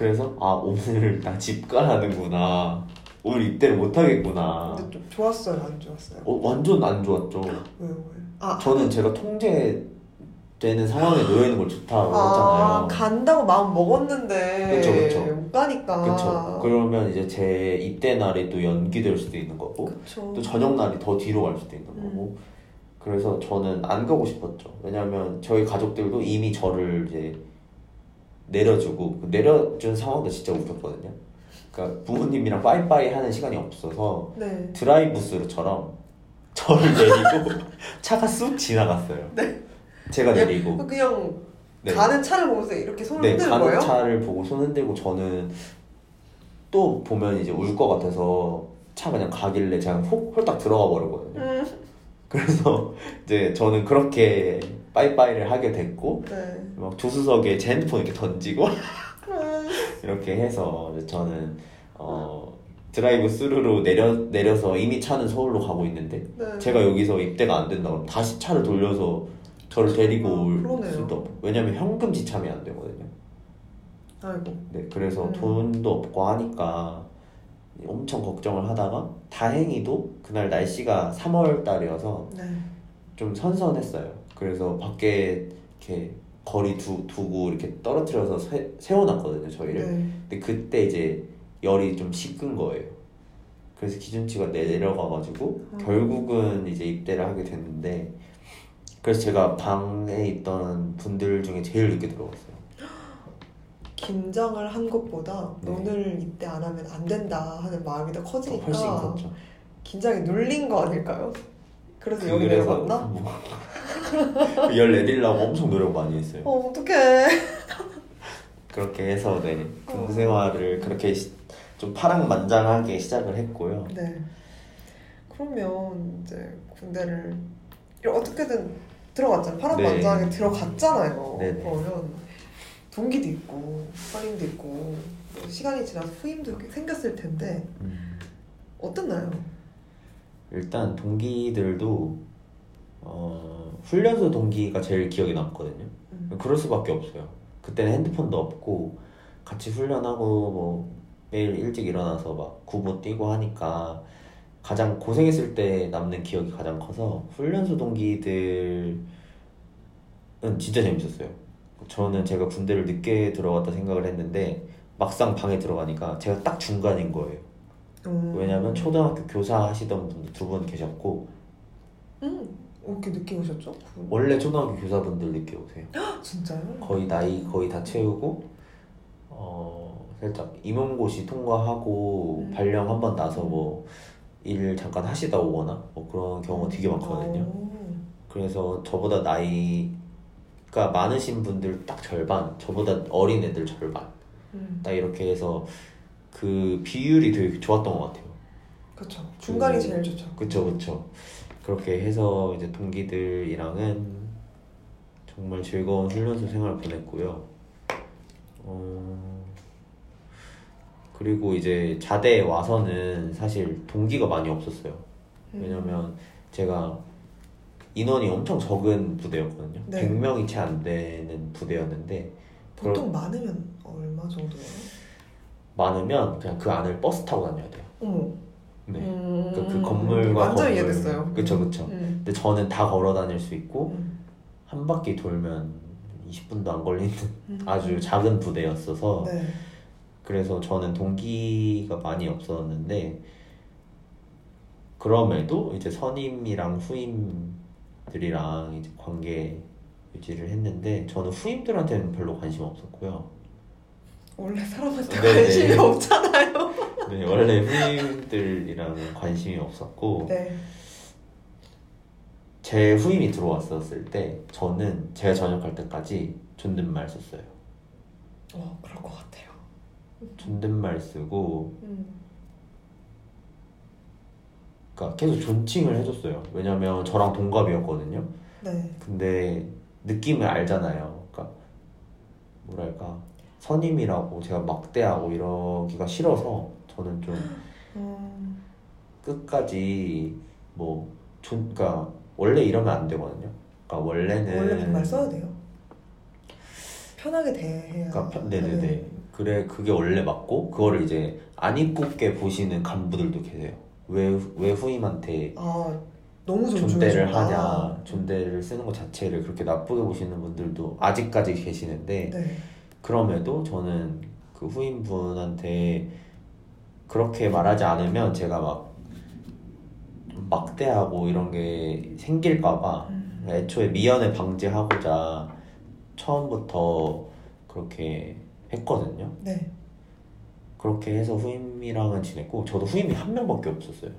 그래서 아 오늘 나 집 가라는구나. 오늘 입대를 못 하겠구나. 근데 좀 좋았어요 안 좋았어요? 어, 완전 안 좋았죠. 왜요? 아, 저는 제가 통제되는 상황에 놓여 있는 걸 좋다고 아 했잖아요. 간다고 마음 먹었는데 그쵸, 그쵸. 못 가니까 그쵸. 그러면 이제 제 입대 날이 또 연기될 수도 있는 거고 그쵸. 또 저녁 날이 더 뒤로 갈 수도 있는 거고 그래서 저는 안 가고 싶었죠. 왜냐면 저희 가족들도 이미 저를 이제 내려주고 그 내려준 상황도 진짜 웃겼거든요. 그러니까 부모님이랑 빠이빠이 하는 시간이 없어서 네. 드라이브스루처럼 저를 내리고 차가 쑥 지나갔어요. 네. 제가 내리고 그냥 네. 가는 차를 보면서 이렇게 손을 네, 흔드는 가는 거예요? 차를 보고 손 흔들고 저는 또 보면 이제 울 것 같아서 차 그냥 가길래 제가 홀, 홀딱 들어가 버리거든요. 음. 그래서 이제 저는 그렇게 빠이빠이를 하게 됐고 네. 막 조수석에 제 핸드폰 이렇게 던지고 음. 이렇게 해서 저는 어 드라이브 스루로 내려 내려서 이미 차는 서울로 가고 있는데 네. 제가 여기서 입대가 안 된다 고 다시 차를 돌려서 저를 데리고 아, 올 그러네요. 수도 없고 왜냐면 현금 지참이 안 되거든요. 아이고. 네, 그래서 음. 돈도 없고 하니까 엄청 걱정을 하다가 다행히도 그날 날씨가 3월 달이어서 네. 좀 선선했어요. 그래서 밖에 이렇게 거리 두, 두고 이렇게 떨어뜨려서 세, 세워놨거든요, 저희를. 네. 근데 그때 이제 열이 좀 식은 거예요. 그래서 기준치가 내려가가지고 음. 결국은 이제 입대를 하게 됐는데 그래서 제가 방에 있던 분들 중에 제일 늦게 들어갔어요. 긴장을 한 것보다 네. 오늘 입대 안 하면 안 된다 하는 마음이 더 커지니까 훨씬 컸죠. 긴장이 눌린 거 아닐까요? 그래서 여기 내려갔나? 뭐 열 내리려고 엄청 노력 많이 했어요. 어 어떡해 그렇게 해서 네 어. 군부 생활을 그렇게 시- 좀 파랑만장하게 시작을 했고요. 네 그러면 이제 군대를 어떻게든 들어갔잖아요 파란만장하게 네. 들어갔잖아요 네네. 그러면 동기도 있고 선임도 있고 또 시간이 지나서 후임도 생겼을 텐데 음, 어땠나요? 일단 동기들도 어, 훈련소 동기가 제일 기억에 남거든요. 음. 그럴 수밖에 없어요. 그때는 핸드폰도 없고 같이 훈련하고 뭐 매일 일찍 일어나서 막 구보 뛰고 하니까 가장 고생했을 때 남는 기억이 가장 커서 훈련소 동기들은 진짜 재밌었어요. 저는 제가 군대를 늦게 들어갔다 생각을 했는데 막상 방에 들어가니까 제가 딱 중간인 거예요. 음. 왜냐면 초등학교 교사 하시던 분도 두 분 계셨고 음, 왜 이렇게 늦게 오셨죠? 군? 원래 초등학교 교사분들 늦게 오세요. 진짜요? 거의 나이 거의 다 채우고 어 살짝 임용고시 통과하고 음. 발령 한 번 나서 뭐 일 잠깐 하시다 오거나 뭐 그런 경우가 되게 많거든요. 어. 그래서 저보다 나이 가 많으신 분들 딱 절반, 저보다 어린 애들 절반 음, 딱 이렇게 해서 그 비율이 되게 좋았던 것 같아요. 그쵸. 중간이 그- 제일 좋죠. 그쵸 그쵸 그렇게 해서 이제 동기들이랑은 정말 즐거운 훈련소 생활 보냈고요 어... 그리고 이제 자대에 와서는 사실 동기가 많이 없었어요 음. 왜냐면 제가 인원이 엄청 적은 부대였거든요 네. 100명이 채 안 되는 부대였는데 보통 많으면 얼마 정도예요? 많으면 그냥 그 안을 버스 타고 다녀야 돼요 어머. 네. 음, 그, 그 건물과 완전 건물. 이해됐어요. 그쵸 그쵸 음. 근데 저는 다 걸어 다닐 수 있고 음. 한 바퀴 돌면 20분도 안 걸리는 음. 아주 작은 부대였어서 네. 그래서 저는 동기가 많이 없었는데 그럼에도 이제 선임이랑 후임 들이랑 이제 관계 유지를 했는데 저는 후임들한테는 별로 관심 없었고요. 원래 사람한테 네네. 관심이 없잖아요. 네, 원래 후임들이랑 관심이 없었고 네. 제 후임이 들어왔었을 때 저는 제가 전역할 때까지 존댓말 썼어요. 어, 그럴 것 같아요. 존댓말 쓰고 음. 그러니까 계속 존칭을 해줬어요. 왜냐면 저랑 동갑이었거든요. 네. 근데 느낌을 알잖아요. 그러니까 뭐랄까 선임이라고 제가 막대하고 이러기가 싫어서 저는 좀 음. 끝까지 뭐 존, 그러니까 원래 이러면 안 되거든요. 그러니까 원래는 원래 반말 써야 돼요. 편하게 대해야. 그러니까 편- 네네네. 그래 그게 원래 맞고 그거를 이제 안 이쁘게 보시는 간부들도 계세요. 왜 왜 후임한테 아, 존대를. 하냐, 존대를 쓰는 것 자체를 그렇게 나쁘게 보시는 분들도 아직까지 계시는데 네. 그럼에도 저는 그 후임분한테 그렇게 말하지 않으면 제가 막 막대하고 이런 게 생길까봐 음. 애초에 미연에 방지하고자 처음부터 그렇게 했거든요. 네. 그렇게 해서 후임이랑은 지냈고 저도 후임이 한 명밖에 없었어요.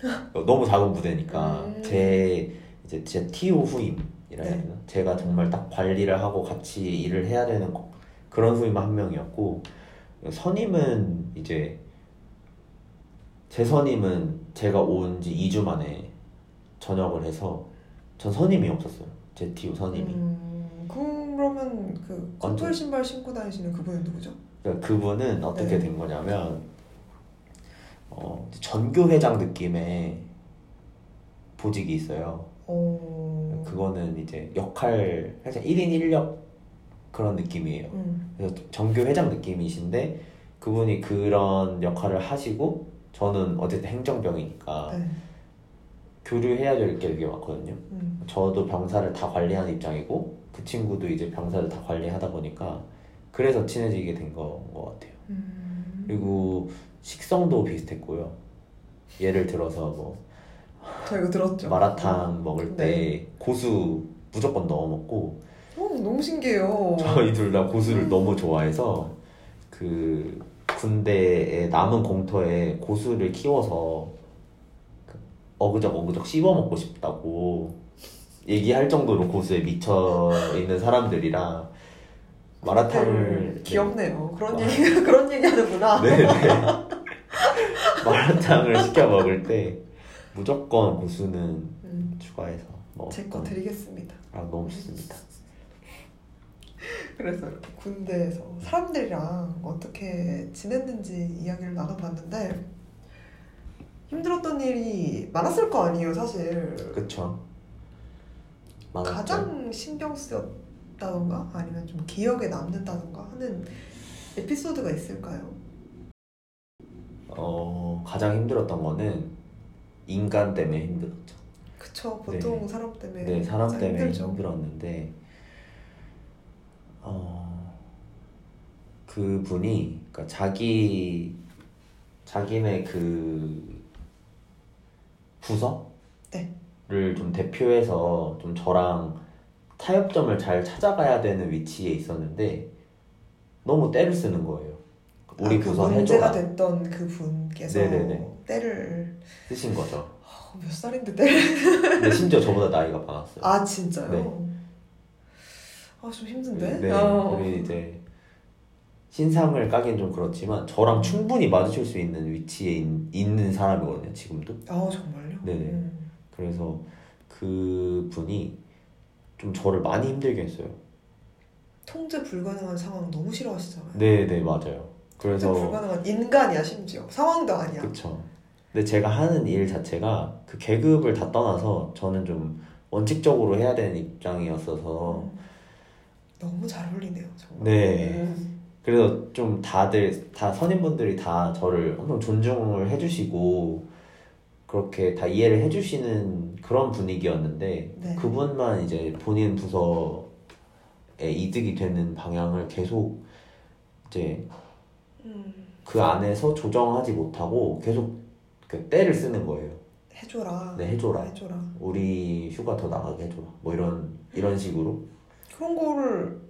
너무 작은 부대니까 음. 제 이제 제 TO 후임이라 해야 네. 되나? 제가 정말 딱 관리를 하고 같이 일을 해야 되는 거- 그런 후임 한 명이었고 선임은 이제 제 선임은 제가 온 지 2주 만에 전역을 해서 전 선임이 없었어요. 제 TO 선임이. 음, 그러면 그 커플 신발 신고 다니시는 그분은 누구죠? 그러니까 그분은 어떻게 네. 된 거냐면 어, 전교 회장 느낌의 보직이 있어요. 어. 그거는 이제 역할 살짝 1인 1역 그런 느낌이에요. 음. 그래서 전교 회장 느낌이신데 그분이 그런 역할을 하시고 저는 어쨌든 행정병이니까 네. 교류해야 될 게 되게 많거든요. 음. 저도 병사를 다 관리하는 입장이고 그 친구도 이제 병사를 다 관리하다 보니까 그래서 친해지게 된거 같아요. 음. 그리고 식성도 비슷했고요. 예를 들어서 뭐 저 이거 들었죠. 마라탕 먹을 때 네. 고수 무조건 넣어 먹고 어, 너무 신기해요. 저희 둘 다 고수를 너무 좋아해서 그 군대에 남은 공터에 고수를 키워서 그 어그적 어그적 씹어 먹고 싶다고 얘기할 정도로 고수에 미쳐 있는 사람들이라 마라탕을 네, 귀엽네요. 그런 마- 얘기 그런 얘기 하는구나. 네네 마라탕을 시켜 먹을 때 무조건 고수는 음, 추가해서 제거 먹었던 드리겠습니다. 아 너무 좋습니다. 그래서 군대에서 사람들이랑 어떻게 지냈는지 이야기를 나눠봤는데 힘들었던 일이 많았을 거 아니에요, 사실. 그쵸? 많았죠? 가장 신경 쓰였 다던가 아니면 좀 기억에 남는다던가 하는 에피소드가 있을까요? 어 가장 힘들었던 거는 인간 때문에 힘들었죠. 그쵸, 보통 사람 때문에 네 사람 때문에 힘들죠. 힘들었는데 어 그분이 그러니까 자기 자기네 그 부서를 네. 좀 대표해서 좀 저랑 타협점을 잘 찾아가야 되는 위치에 있었는데 너무 때를 쓰는 거예요. 우리 아, 그 문제가 해줘라 됐던 그 분께서 네네네. 때를 쓰신 거죠. 어, 몇 살인데 때를 근데 심지어 저보다 나이가 많았어요. 아 진짜요? 네. 아좀 힘든데? 네. 어. 그리고 이제 신상을 까긴 좀 그렇지만 저랑 충분히 마주칠 수 있는 위치에 있, 는 사람이거든요. 지금도. 아 정말요? 네네. 음. 그래서 그 분이 좀 저를 많이 힘들게 했어요. 통제 불가능한 상황 너무 싫어하시잖아요. 네 네 맞아요. 통제 그래서 불가능한 인간이야 심지어 상황도 아니야. 그쵸. 근데 제가 하는 일 자체가 그 계급을 다 떠나서 저는 좀 원칙적으로 해야 되는 입장이었어서 음. 너무 잘 어울리네요 정말. 네. 음. 그래서 좀 다들 다 선임분들이 다 저를 엄청 존중을 해주시고 그렇게 다 이해를 해주시는 그런 분위기였는데 네. 그분만 이제 본인 부서에 이득이 되는 방향을 계속 이제 음. 그 안에서 조정하지 못하고 계속 그 때를 쓰는 거예요. 해줘라. 네 해줘라. 해줘라. 우리 휴가 더 나가게 해줘라. 뭐 이런 이런 식으로. 그런 거를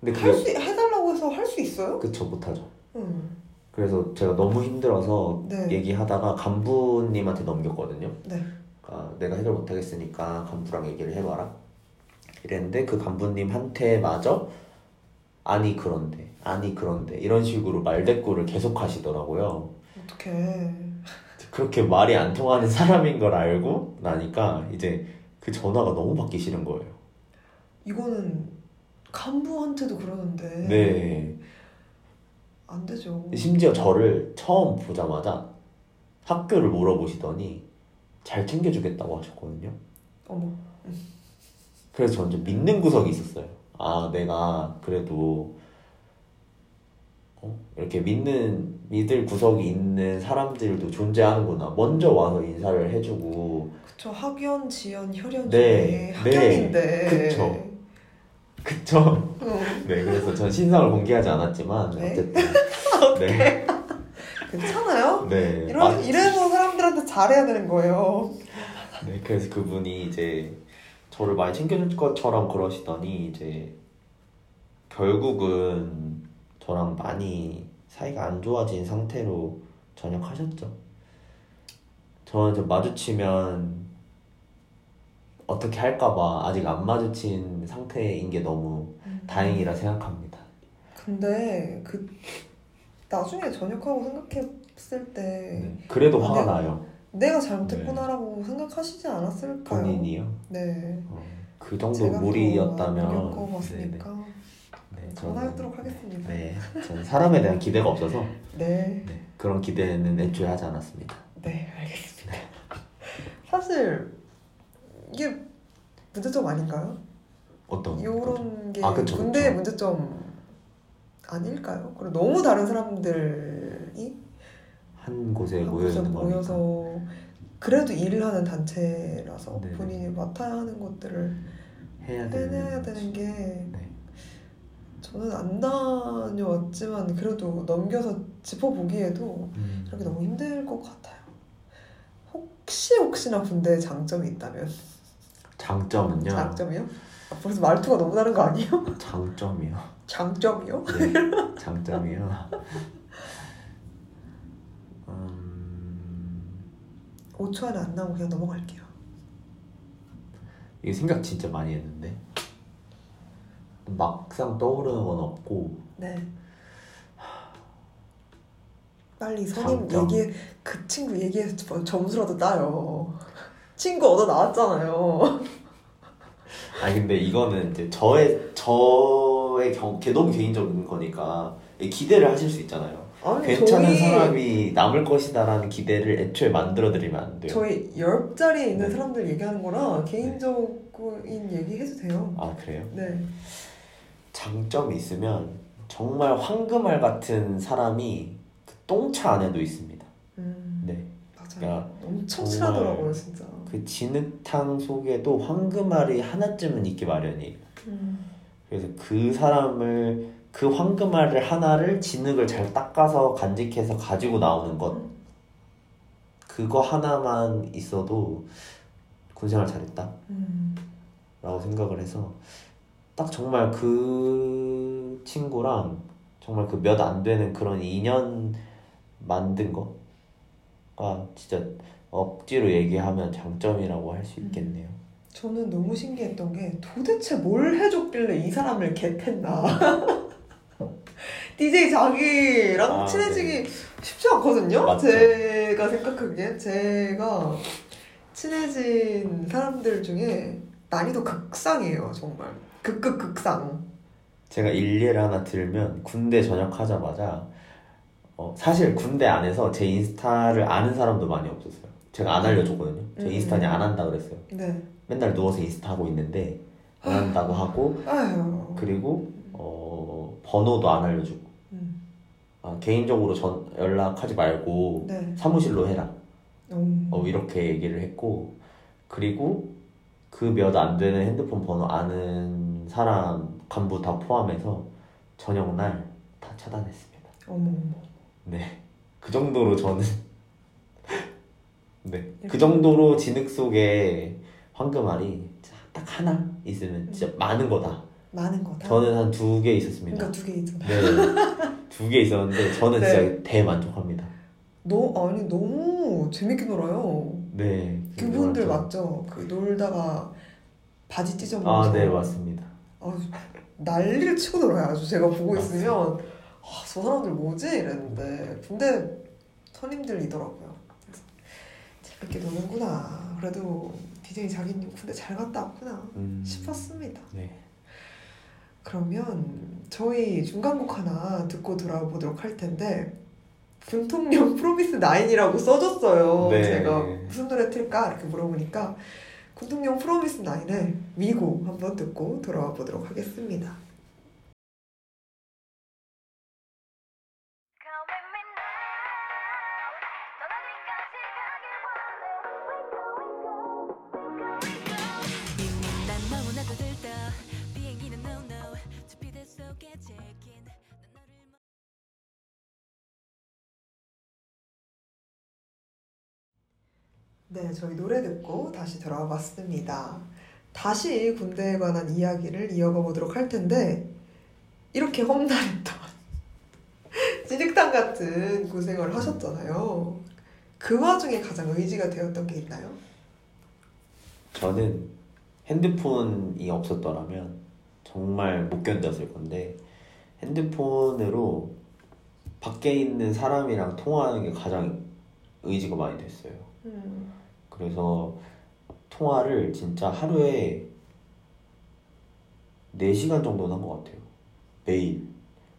근데 할 그게 수 해달라고 해서 할 수 있어요? 그쵸 못하죠. 음. 그래서 제가 너무 힘들어서 네. 얘기하다가 간부님한테 넘겼거든요. 네. 아, 내가 해결 못하겠으니까 간부랑 얘기를 해봐라. 이랬는데 그 간부님한테 마저 아니 그런데 아니 그런데 이런 식으로 말대꾸를 계속 하시더라고요. 어떡해. 그렇게 말이 안 통하는 사람인 걸 알고 나니까 이제 그 전화가 너무 받기 싫은 거예요. 이거는 간부한테도 그러는데 네. 안 되죠. 심지어 저를 처음 보자마자 학교를 물어보시더니 잘 챙겨주겠다고 하셨거든요. 어머. 그래서 저는 좀 믿는 구석이 있었어요. 아, 내가 그래도 어? 이렇게 믿는 믿을 구석이 있는 사람들도 존재하는구나. 먼저 와서 인사를 해주고 그쵸 학연, 지연, 혈연 네, 중에 학연인데. 네, 그쵸. 그쵸? 응. 네, 그래서 전 신상을 공개하지 않았지만 네. 어쨌든 네, 괜찮아요? 네, 이런 아, 이래서 사람들한테 잘해야 되는 거예요. 네, 그래서 그분이 이제 저를 많이 챙겨줄 것처럼 그러시더니 이제 결국은 저랑 많이 사이가 안 좋아진 상태로 전역하셨죠. 저는 저 마주치면 어떻게 할까봐 아직 안 마주친 상태인 게 너무 다행이라 생각합니다. 근데 그 나중에 전역하고 생각했을 때 네. 그래도 아, 화가 내가- 나요. 내가 잘못했구나라고 생각하시지 않았을까요? 본인이요. 네. 어, 그 정도 무리였다면 또 겪어봤으니까 네, 네, 전화하도록 하겠습니다. 네, 저는 사람에 대한 기대가 없어서 네. 네, 그런 기대는 애초에 하지 않았습니다. 네, 알겠습니다. 사실 이게 문제점 아닌가요? 어떤? 이런 게 아, 그쵸, 군대의 그쵸. 문제점 아닐까요? 그리고 너무 다른 사람들이 한 곳에 한 모여 있는 거니까. 그래도 일을 하는 단체라서 네네. 본인이 맡아야 하는 것들을 해야 되는 되는 게 네. 저는 안 다녀왔지만 그래도 넘겨서 짚어보기에도 음, 이렇게 너무 힘들 것 같아요. 혹시 혹시나 군대에 장점이 있다면 장점은요. 장점이요? 아, 벌써 말투가 너무 다른 거 아니에요? 장점이요. 장점이요? 네, 장점이요. 음, 5초 안에 안 나오고 그냥 넘어갈게요. 이게 생각 진짜 많이 했는데 막상 떠오르는 건 없고 네. 빨리 선임 장점. 얘기 그 친구 얘기해서 저- 점수라도 따요. 친구 얻어 나왔잖아요. 아니 근데 이거는 이제 저의 저의 경 개- 너무 개인적인 거니까 기대를 하실 수 있잖아요. 아니 괜찮은 저희 사람이 남을 것이다라는 기대를 애초에 만들어 드리면 안 돼요. 저희 옆자리에 있는 네. 사람들 얘기하는 거라 개인적인 얘기 해도 돼요. 아 그래요? 네. 장점이 있으면 정말 황금알 같은 사람이 그 똥차 안에도 있습니다. 음, 네. 맞아요. 야, 엄청 친하더라고요, 진짜. 그 진흙탕 속에도 황금알이 하나쯤은 있기 마련이에요. 음. 그래서 그 사람을 그 황금알을 하나를 진흙을 잘 닦아서 간직해서 가지고 나오는 것 그거 하나만 있어도 군생활 잘했다 음. 라고 생각을 해서 딱 정말 그 친구랑 정말 그 몇 안 되는 그런 인연 만든 거가 진짜 억지로 얘기하면 장점이라고 할 수 있겠네요. 저는 너무 신기했던 게 도대체 뭘 해줬길래 이 사람을 겟했나. DJ 자기랑 아, 친해지기 쉽지 않거든요. 맞죠. 제가 생각하기에 제가 친해진 사람들 중에 난이도 극상이에요, 정말. 극극 극상. 제가 일례를 하나 들면 군대 전역하자마자 어, 사실 군대 안에서 제 인스타를 아는 사람도 많이 없었어요. 제가 안 알려줬거든요. 제 음. 인스타 그냥 안 한다 그랬어요. 네. 맨날 누워서 인스타 하고 있는데 안 한다고 하고 아유. 그리고 어, 번호도 안 알려주고 음. 아, 개인적으로 전 연락하지 말고 네. 사무실로 해라. 음. 어, 이렇게 얘기를 했고 그리고 그 몇 안 되는 핸드폰 번호 아는 사람 간부 다 포함해서 저녁 날 다 차단했습니다. 어머 어머. 네, 그 정도로 저는 네, 그 정도로 진흙 속에 황금알이 딱 하나 있으면 진짜 많은 거다. 많은 거다. 저는 한 두 개 있었습니다. 그러니까 두 개 있잖아. 네, 두 개 있었는데 저는 네. 진짜 대만족합니다. 너 아니 너무 재밌게 놀아요. 네, 그분들 맞죠? 그 놀다가 바지 찢어먹어서 아, 네 맞습니다. 아주 난리를 치고 놀아요. 아주 제가 보고 맞습니다. 있으면 아, 저 사람들 뭐지 이랬는데 근데 선임들이더라고요. 재밌게 노는구나. 그래도 DJ 자기님 군대 잘 갔다 왔구나 음, 싶었습니다. 네. 그러면 저희 중간곡 하나 듣고 돌아보도록 할 텐데 분통령 프로미스 9이라고 써줬어요. 네. 제가 무슨 노래 틀까 이렇게 물어보니까 군통령 프로미스 9의 미고 한번 듣고 돌아와 보도록 하겠습니다. 네, 저희 노래 듣고 다시 돌아와 봤습니다. 다시 군대에 관한 이야기를 이어가 보도록 할 텐데 이렇게 험난했던 진흙탕 같은 고생을 하셨잖아요. 그 와중에 가장 의지가 되었던 게 있나요? 저는 핸드폰이 없었더라면 정말 못 견뎠을 건데 핸드폰으로 밖에 있는 사람이랑 통화하는 게 가장 의지가 많이 됐어요. 음. 그래서 통화를 진짜 하루에 4시간 정도는 한 것 같아요. 매일.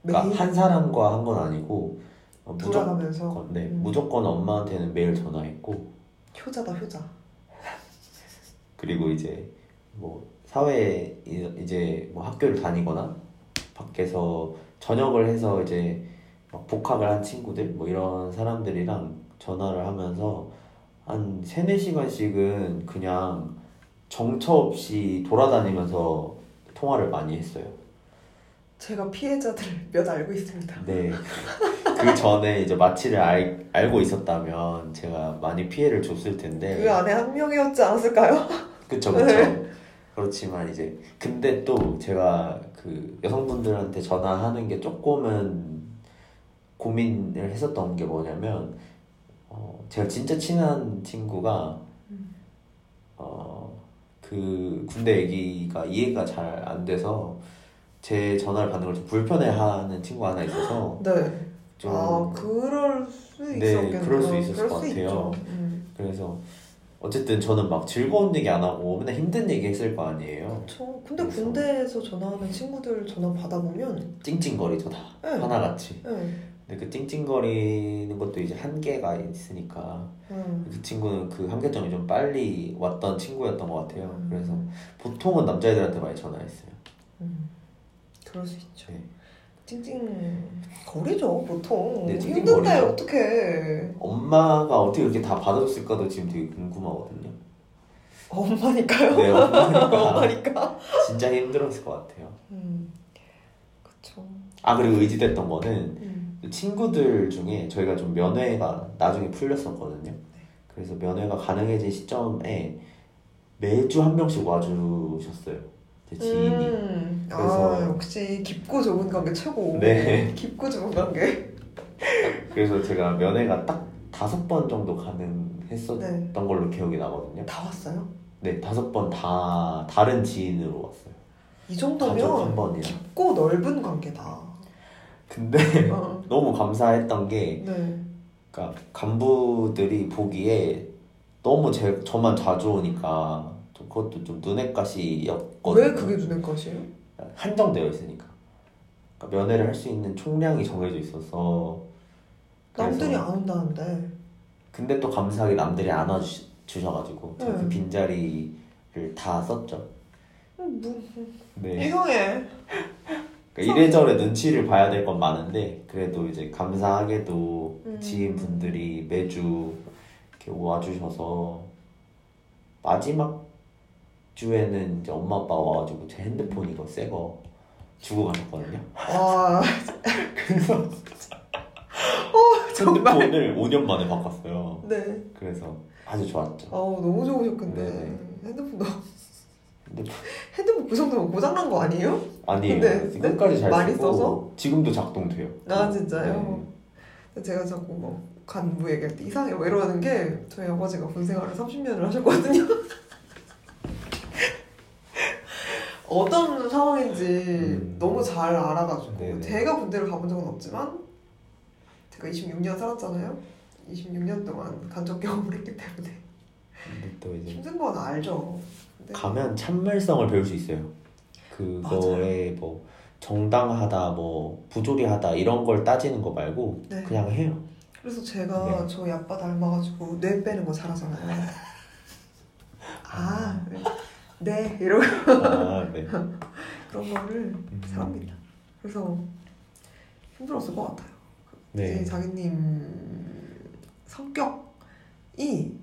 그러니까 매일 한 사람과 한 건 아니고 어, 돌아가면서 무조건, 네, 음. 무조건 엄마한테는 매일 전화했고 효자다 효자. 그리고 이제 뭐 사회에 이- 이제 뭐 학교를 다니거나 밖에서 전역을 해서 이제 막 복학을 한 친구들 뭐 이런 사람들이랑 전화를 하면서 한 세네 시간씩은 그냥 정처 없이 돌아다니면서 통화를 많이 했어요. 제가 피해자들을 몇 알고 있습니다. 네. 그 전에 이제 마취를 알, 알고 있었다면 제가 많이 피해를 줬을 텐데. 그 안에 한 명이었지 않았을까요? 그쵸 그쵸 네. 그렇지만 이제 근데 또 제가 그 여성분들한테 전화하는 게 조금은 고민을 했었던 게 뭐냐면 어 제가 진짜 친한 친구가 음. 어그 군대 얘기가 이해가 잘 안 돼서 제 전화를 받는 걸 좀 불편해하는 친구가 하나 있어서 네. 좀 아 그럴 수 네, 있었겠네요. 그럴 수 있었을 그럴 것 수 같아요. 음. 그래서 어쨌든 저는 막 즐거운 얘기 안 하고 맨날 힘든 얘기 했을 거 아니에요 그렇죠. 근데 군대에서 전화하는 친구들 전화 받아보면 찡찡거리죠 다 네. 하나같이 네. 근데 그 찡찡거리는 것도 이제 한계가 있으니까 음. 그 친구는 그 한계점이 좀 빨리 왔던 친구였던 것 같아요. 음. 그래서 보통은 남자애들한테 많이 전화했어요. 음. 그럴 수 있죠. 네. 찡찡 거리죠 보통. 네, 힘든데. 어떻게 엄마가 어떻게 그렇게 다 받아줬을까도 지금 되게 궁금하거든요. 엄마니까요. 네, 엄마니까 엄마니까. 진짜 힘들었을 것 같아요. 음. 그쵸. 아 그리고 의지됐던 거는 음. 그 친구들 중에 저희가 좀 면회가 나중에 풀렸었거든요. 그래서 면회가 가능해진 시점에 매주 한 명씩 와주셨어요. 제 지인이. 음. 그래서- 아 역시 깊고 좁은 관계 최고. 네. 깊고 좁은 관계. 그래서 제가 면회가 딱 다섯 번 정도 가능했었던 네. 걸로 기억이 나거든요. 다 왔어요? 네, 다섯 번 다 다른 지인으로 왔어요. 이 정도면. 깊고 넓은 관계다. 근데 어. 너무 감사했던 게, 네. 그러니까 간부들이 보기에 너무 제 저만 자주 오니까 좀 그것도 좀 눈엣가시였거든요. 왜 그게 눈에 것이에요? 한정되어 있으니까. 그러니까 면회를 할 수 있는 총량이 정해져 있어서. 남들이 안 온다는데. 근데 또 감사하게 남들이 안 와주셔가지고 그 네. 빈자리를 다 썼죠. 음, 뭐, 네. 이상해. 그러니까 이래저래 눈치를 봐야 될 건 많은데 그래도 이제 감사하게도 음. 지인분들이 매주 이렇게 와주셔서 마지막 주에는 이제 엄마 아빠 와가지고 제 핸드폰 이거 새 거 주고 가셨거든요. 와, 그래서 어, 정말. 핸드폰을 5년 만에 바꿨어요. 네. 그래서 아주 좋았죠. 어우, 너무 좋으셨겠네. 네네. 핸드폰도. 핸드폰 핸드폰 그 정도면 고장난 거 아니에요? 아니에요. 근데 끝까지 잘 많이 쓰고 써서? 지금도 작동돼요. 아, 진짜요? 네. 제가 자꾸 뭐 간부 얘기할 때 이상해 왜 이러는 게 저희 아버지가 군 생활을 30년을 하셨거든요. 어떤 상황인지 음. 너무 잘 알아가지고 네네. 제가 군대를 가본 적은 없지만 제가 26년 살았잖아요. 26년 동안 간접 경험을 했기 때문에 근데 또 이제 힘든 건 알죠. 근데 가면 참을성을 배울 수 있어요. 그거에 뭐 정당하다, 뭐 부조리하다 이런 걸 따지는 거 말고 네. 그냥 해요. 그래서 제가 네. 저희 아빠 닮아가지고 뇌 빼는 거 잘하잖아요. 아, 네. 네 이러고 아, 네. 그런 거를 음. 잘합니다. 그래서 힘들었을 것 같아요. 네. 이제 자기님 성격이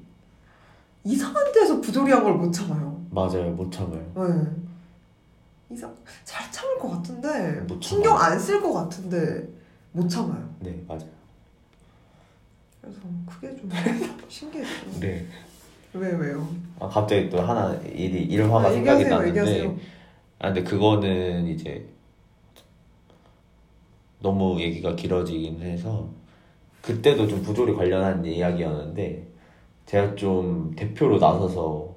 이상한 데서 부조리한 걸 못 참아요. 맞아요. 못 참아요. 네. 이상 잘 참을 것 같은데 못 신경 참아요. 안쓸 것 같은데 못 참아요. 네, 맞아요. 그래서 그게 좀 신기했어요. 네. 왜 왜요? 아, 갑자기 또 하나 일이 일화가 아, 생각이 얘기하세요, 나는데 얘기하세요. 아, 근데 그거는 이제 너무 얘기가 길어지긴 해서 그때도 좀 부조리 관련한 이야기였는데 제가 좀 대표로 나서서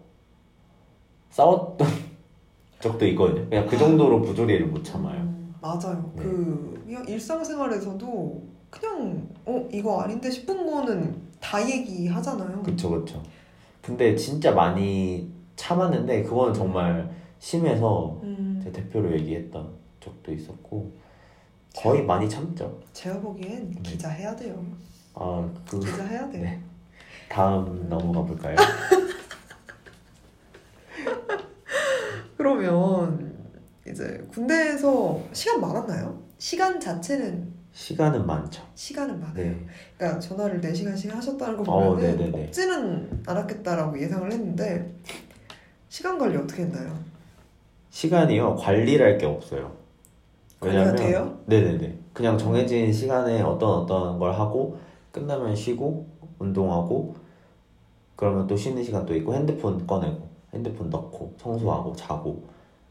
싸웠던 적도 있거든요. 그냥 그 정도로 부조리를 못 참아요. 음, 맞아요. 네. 그 일상생활에서도 그냥 어 이거 아닌데 싶은 거는 다 얘기하잖아요. 그쵸 그쵸. 근데 진짜 많이 참았는데 그거는 정말 심해서 음, 제 대표로 얘기했던 적도 있었고 거의 많이 참죠. 제가 보기엔 네. 기자 해야 돼요. 아 그 기자 해야 돼요. 네. 다음 넘어가 볼까요? 그러면 이제 군대에서 시간 많았나요? 시간 자체는 시간은 많죠. 시간은 많아요. 네. 그러니까 전화를 4시간씩 하셨다는 거 어, 보면은 네네네. 없지는 않았겠다라고 예상을 했는데 시간 관리 어떻게 했나요? 시간이요 관리할 게 없어요. 돼요? 네네네. 그냥 정해진 시간에 어떤 어떤 걸 하고 끝나면 쉬고 운동하고 그러면 또 쉬는 시간 또 있고 핸드폰 꺼내고 핸드폰 넣고 청소하고 자고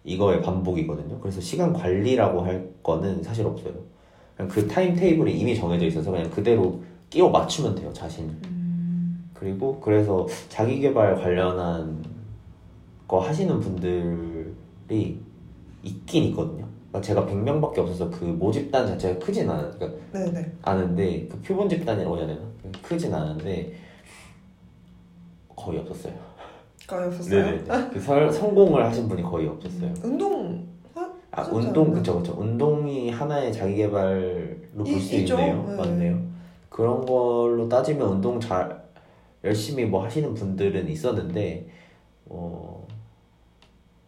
이거의 반복이거든요. 그래서 시간 관리라고 할 거는 사실 없어요. 그냥 그 타임 테이블이 이미 정해져 있어서 그냥 그대로 끼워 맞추면 돼요 자신을. 음, 그리고 그래서 자기 개발 관련한 거 하시는 분들이 있긴 있거든요. 그러니까 제가 100명밖에 없어서 그 모집단 자체가 크진 않아, 그러니까 네네. 않은데 그 표본 집단이라고 해야 되나? 크진 않은데 거의 없었어요. 까였었어요. 네네. 그 설, 성공을 하신 분이 거의 없었어요. 운동 하- 아 운동? 그쵸 그쵸. 운동이 하나의 자기 개발로 볼 수. 있네요. 네. 맞네요. 그런 걸로 따지면 운동 잘 열심히 뭐 하시는 분들은 있었는데 어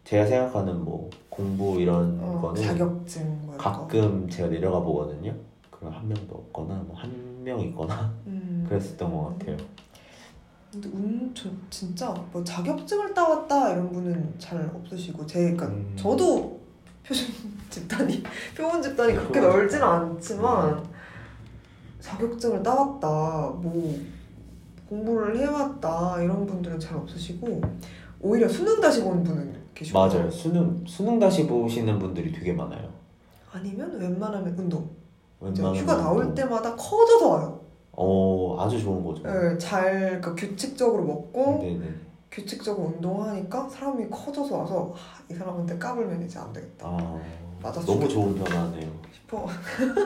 제가 생각하는 뭐 공부 이런 어, 거는 자격증 뭐. 가끔 제가 내려가 보거든요. 그럼 한 명도 없거나 뭐 한 명 있거나 음. 그랬었던 것 같아요. 근데 운, 저 진짜 뭐 자격증을 따왔다 이런 분은 잘 없으시고 제 그러니까 음. 저도 표준 집단이 표본 집단이 그렇게 표본 넓지는 않지만 자격증을 따왔다 뭐 공부를 해왔다 이런 분들은 잘 없으시고 오히려 수능 다시 본 분은 계시고 맞아요. 수능 수능 다시 보시는 분들이 되게 많아요. 아니면 웬만하면 운동 웬만하면 휴가 나올 또- 때마다 커져서 와요 어 아주 좋은 거죠. 네, 잘 그러니까 규칙적으로 먹고 네네. 규칙적으로 운동하니까 사람이 커져서 와서 아, 이 사람한테 까불면 이제 안 되겠다 아 맞아, 너무. 좋은 변화네요. 싶어.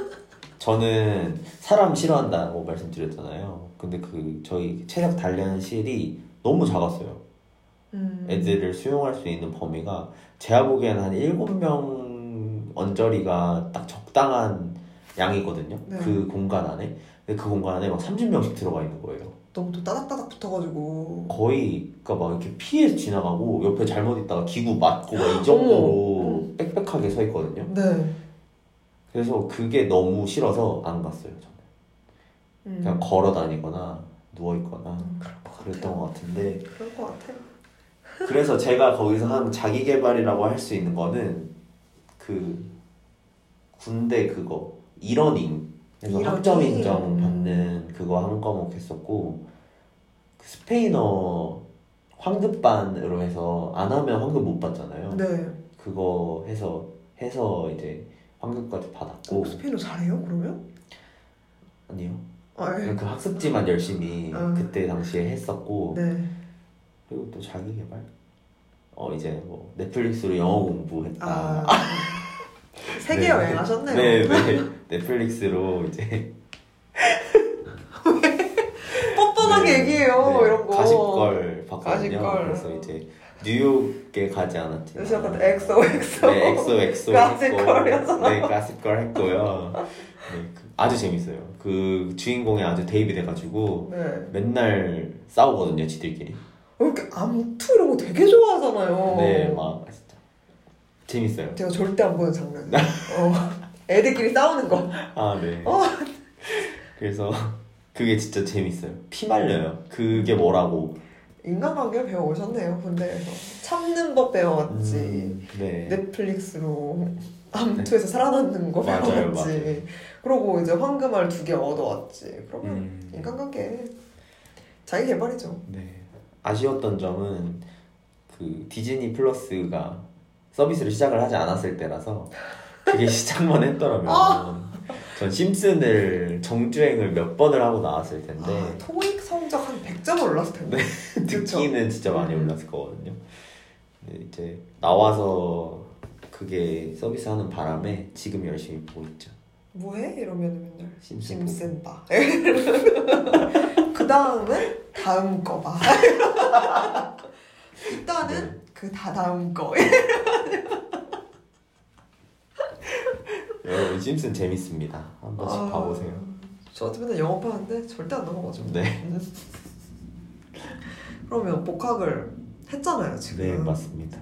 저는 사람 싫어한다고 말씀드렸잖아요. 근데 그 저희 체력 단련실이 너무 작았어요. 음. 애들을 수용할 수 있는 범위가 제가 보기에는 한 7명 언저리가 딱 적당한 양이거든요. 네. 그 공간 안에. 근데 그 공간 안에 막 30명씩 들어가 있는 거예요. 너무 또 따닥따닥 붙어가지고 거의 그러니까 막 이렇게 피해 지나가고 옆에 잘못 있다가 기구 맞고 막 이 정도로. 빽빽하게 서 있거든요. 네. 그래서 그게 너무 싫어서 안 갔어요. 저는. 음. 그냥 걸어 다니거나 누워 있거나 음, 것 같아요. 그랬던 것 같은데 그럴 것 같아요. 그래서 제가 거기서 한 자기 개발이라고 할 수 있는 거는 그 군대 그거 일원인 그래서 일원인? 학점 인정 음. 받는 그거 한 과목 했었고 그 스페인어 황급반으로 해서 안 하면 황급 못 받잖아요. 네. 그거 해서 해서 이제 황급까지 받았고 어, 스페인어 잘해요? 그러면? 아니요. 아, 예. 그 학습지만 열심히 음. 그때 당시에 했었고 네. 그리고 또 자기 개발 어 이제 뭐 넷플릭스로 영어 공부했다 아. 세계 네. 여행 하셨네요. 네, 네. 넷플릭스로 이제 뻔뻔하게 네, 얘기해요, 네, 이런 거. Gossip Girl 봤거든요 Gossip Girl. 그래서 이제 뉴욕에 가지 않았지 그래서 약간 엑소, 엑소. 네 XO XO Gossip Girl이었어. 했고 네 Gossip Girl 했고요 네, 그- 아주 재밌어요 그 주인공이 아주 대입이 돼가지고 네. 맨날 싸우거든요 지들끼리 왜 이렇게 암투 이런 거 되게 좋아하잖아요. 네막 진짜 재밌어요 제가 절대 안 보는 장면. 어. 애들끼리 싸우는 거. 아, 네. 어. 그래서 그게 진짜 재밌어요. 피 말려요. 그게 뭐라고. 인간관계를 배워오셨네요, 군대에서. 참는 법 배워왔지. 음, 네. 넷플릭스로 암투에서 살아남는 거 맞아요, 배워왔지. 맞아요. 그러고 이제 황금알 두 개 얻어왔지. 그러면 음, 인간관계 자기 개발이죠. 네. 아쉬웠던 점은 그 디즈니 플러스가 서비스를 시작을 하지 않았을 때라서 그게 시작만 했더라면 아! 전 심슨을 정주행을 몇 번을 하고 나왔을 텐데 아, 토익 성적 한 100점 올랐을 텐데. 그쵸? 듣기는 진짜 많이 음. 올랐을 거거든요. 이제 나와서 그게 서비스하는 바람에 지금 열심히 보고 있죠. 뭐해? 이러면 맨날 심슨 심슨 봐. 그 다음은 다음 거 봐. 일단은 네. 그 다다음 거. 여러분 심슨 재밌습니다. 한 번씩 아, 봐보세요. 저도 맨날 영업하는데 절대 안 넘어가죠. 네. 그러면 복학을 했잖아요 지금. 네 맞습니다.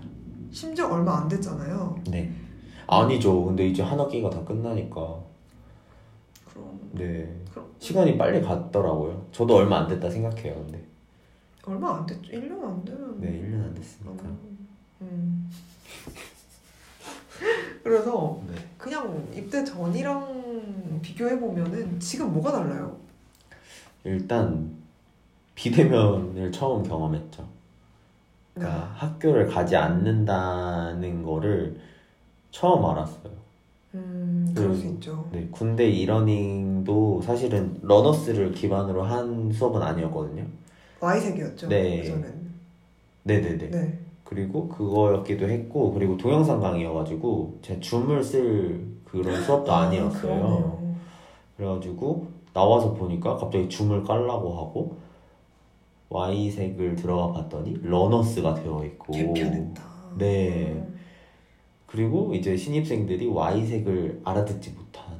심지어 얼마 안 됐잖아요. 네 아니죠. 근데 이제 한 학기가 다 끝나니까 그럼 네 그럼 시간이 빨리 갔더라고요. 저도 얼마 안 됐다 생각해요. 근데 얼마 안 됐죠? 1년 안 되는. 네 1년 안 됐으니까. 음. 음. 그래서 네. 그냥 입대 전이랑 비교해 보면은 지금 뭐가 달라요? 일단 비대면을 처음 경험했죠. 그러니까 학교를 가지 않는다는 거를 처음 알았어요. 음, 그럴 수 그- 있죠. 네, 군대 이러닝도 사실은 러너스를 기반으로 한 수업은 아니었거든요. Y색이었죠. 네. 네네네. 네. 그리고 그거였기도 했고, 그리고 동영상 강의여가지고, 제 줌을 쓸 그런 수업도 아니었어요. 그러네요. 그래가지고, 나와서 보니까 갑자기 줌을 깔라고 하고, Y색을 들어가 봤더니, 러너스가 되어 있고, 개편했다. 네. 음, 그리고 이제 신입생들이 Y색을 알아듣지 못하는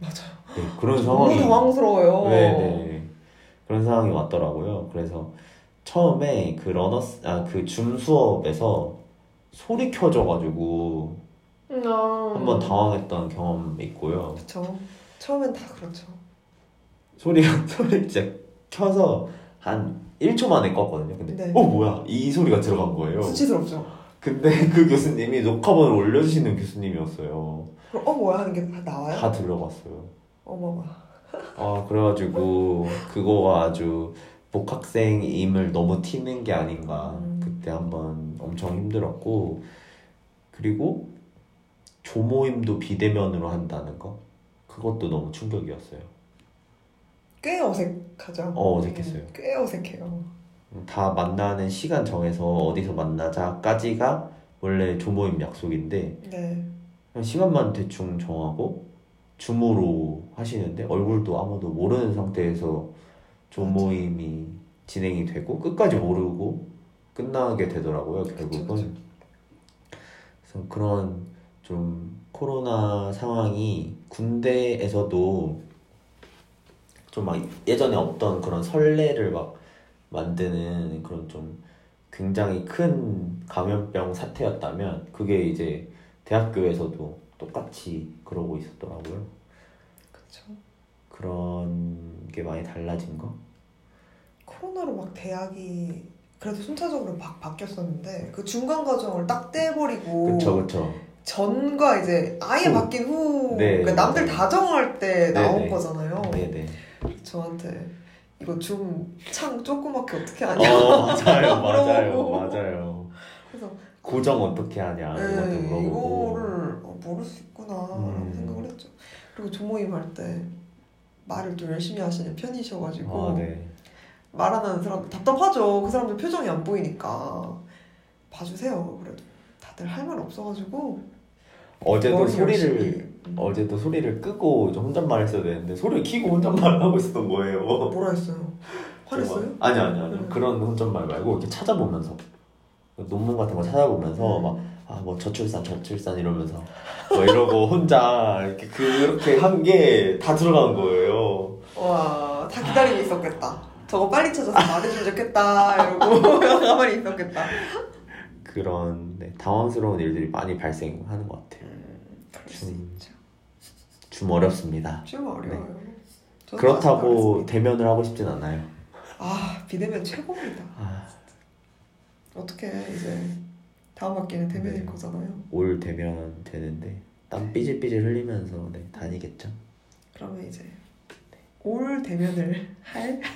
맞아요. 네, 그런 너무 상황이 당황스러워요. 네 네 그런 상황이 왔더라고요. 그래서 처음에 그 러너스 아 그 줌 수업에서 소리 켜져가지고 음, 아. 한번 당황했던 경험이 있고요. 그쵸. 처음엔 다 그렇죠. 소리가 소리 진짜 켜서 한 1초 만에 껐거든요. 근데 네. 어 뭐야 이 소리가 들어간 거예요. 수치스럽죠. 근데 그 교수님이 녹화본을 올려주시는 교수님이었어요. 그럼 어 뭐야 하는 게 다 나와요? 다 들려갔어요. 어머마. 아 그래가지고 그거가 아주 복학생임을 너무 티는 게 아닌가 음. 그때 한번 엄청 힘들었고 그리고 조모임도 비대면으로 한다는 거 그것도 너무 충격이었어요. 꽤 어색하죠. 어, 어색했어요. 음, 꽤 어색해요. 다 만나는 시간 정해서 어디서 만나자까지가 원래 조모임 약속인데 네. 시간만 대충 정하고 줌으로 하시는데 얼굴도 아무도 모르는 상태에서 조모임이 진행이 되고 끝까지 모르고 끝나게 되더라고요 결국은. 그래서 그런 좀 코로나 상황이 군대에서도 좀 막 예전에 없던 그런 설레를 막 만드는 그런 좀 굉장히 큰 감염병 사태였다면 그게 이제 대학교에서도 똑같이 그러고 있었더라고요. 그쵸. 그런 게 많이 달라진 거? 코로나로 막 대학이 그래도 순차적으로 막 바뀌었었는데 그 중간 과정을 딱 떼버리고 그쵸 그쵸. 전과 이제 아예 후. 바뀐 후 네, 그러니까 남들 맞아요. 다 정할 때 네, 나온 네. 거잖아요. 네네. 저한테 이거 좀 창 조그맣게 어떻게 하냐. 어 맞아요 맞아요. 맞아요. 그래서 고정 어떻게 하냐 이런 것도 네, 물어보고. 이거를 어, 모를 수 있구나라고 음. 생각을 했죠. 그리고 조모임 할 때 말을 좀 열심히 하시는 편이셔가지고 아 네. 말안 하는 사람들 답답하죠. 그 사람들 표정이 안 보이니까 봐주세요. 그래도 다들 할 말 없어가지고 어제도 소리를 열심히, 음. 어제도 소리를 끄고 좀 혼잣말 했어야 되는데 소리를 키고 혼잣말을 하고 있었던 거예요. 뭐라 했어요? 화냈어요? 아니 아니 아니 음. 그런 혼잣말 말고 이렇게 찾아보면서 논문 같은 거 찾아보면서 음. 막아 뭐 저출산 저출산 이러면서 뭐 이러고 혼자 이렇게 그렇게 한 게 다 들어간 거예요. 와, 다 기다리고 있었겠다. 저거 빨리 찾아서 말해주면 좋겠다. 이러고 가만히 있었겠다. 그런 네, 당황스러운 일들이 많이 발생하는 것 같아요. 음, 좀. 좀 어렵습니다. 좀 어려워요. 아직 그렇다고. 대면을 하고 싶진 않아요. 아, 비대면 최고입니다. 아, 어떻게 이제 다음 학기는 대면일 네. 거잖아요. 올 대면 되는데 땀 삐질삐질 흘리면서 네, 다니겠죠. 그러면 이제 올 대면을 할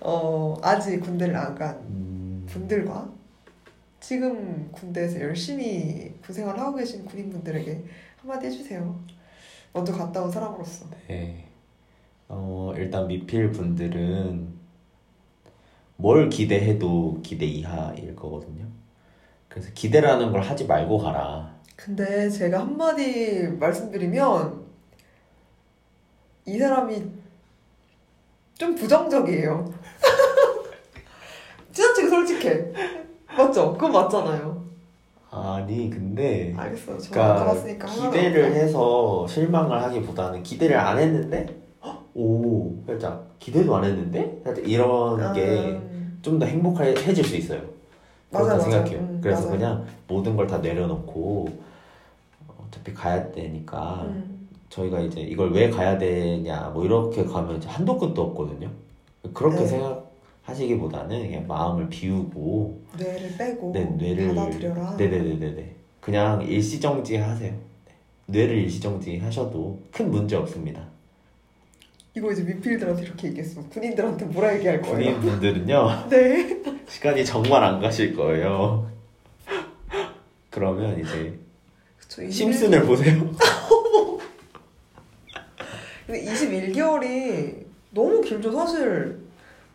어, 아직 군대를 안간 음, 분들과 지금 군대에서 열심히 군생활을 하고 계신 군인분들에게 한마디 해주세요. 먼저 갔다 온 사람으로서. 네. 어, 일단 미필 분들은 뭘 기대해도 기대 이하일 거거든요. 그래서 기대라는 걸 하지 말고 가라. 근데 제가 한마디 말씀드리면 이 사람이 좀 부정적이에요. 지나치게 솔직해. 맞죠? 그건 맞잖아요. 아니, 근데 알겠어요. 저 그러니까 기대를. 해서 실망을 하기보다는 기대를 안 했는데 헉, 오 살짝 기대도 안 했는데 살짝 이런 게좀 음, 더 행복해질 수 있어요. 맞아, 그렇다 맞아. 생각해요. 음, 그래서 맞아요. 그냥 모든 걸 다 내려놓고 어차피 가야 되니까 음, 저희가 이제 이걸 왜 가야 되냐 뭐 이렇게 가면 이제 한도 끝도 없거든요. 그렇게 네. 생각하시기보다는 그냥 마음을 비우고 뇌를 빼고 네, 뇌를 받아들여라. 네네네네네 그냥 일시정지 하세요. 네. 뇌를 일시정지 하셔도 큰 문제 없습니다. 이거 이제 미필들한테 이렇게 얘기했으면 군인들한테 뭐라 얘기할 거예요? 군인분들은요 네. 시간이 정말 안 가실 거예요. 그러면 이제 그쵸, 21 심슨을 보세요. 근데 21개월이 너무 길죠. 사실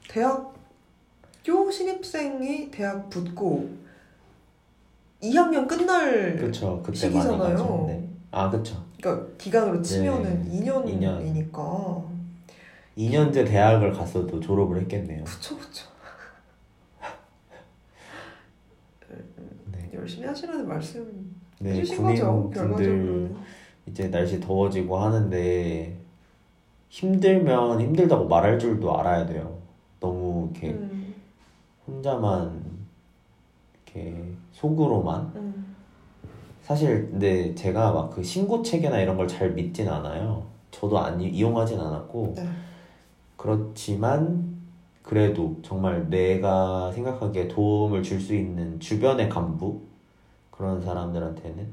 대학교 신입생이 대학 붙고 2학년 끝날 그렇죠. 그때 시기잖아요. 네. 아 그렇죠. 그러니까 기간으로 치면은 네, 2년이니까 2년 제 대학을 갔어도 졸업을 했겠네요. 그쵸 그쵸 네. 열심히 하시라는 말씀 네, 해주신 거죠 군인분들 결과적으로는 이제 날씨 더워지고 하는데 힘들면 힘들다고 말할 줄도 알아야 돼요. 너무 이렇게 음, 혼자만 이렇게 속으로만 음, 사실 근데 제가 막 그 신고 체계나 이런 걸 잘 믿진 않아요. 저도 안 이- 이용하진 않았고 네. 그렇지만 그래도 정말 내가 생각하기에 도움을 줄 수 있는 주변의 간부 그런 사람들한테는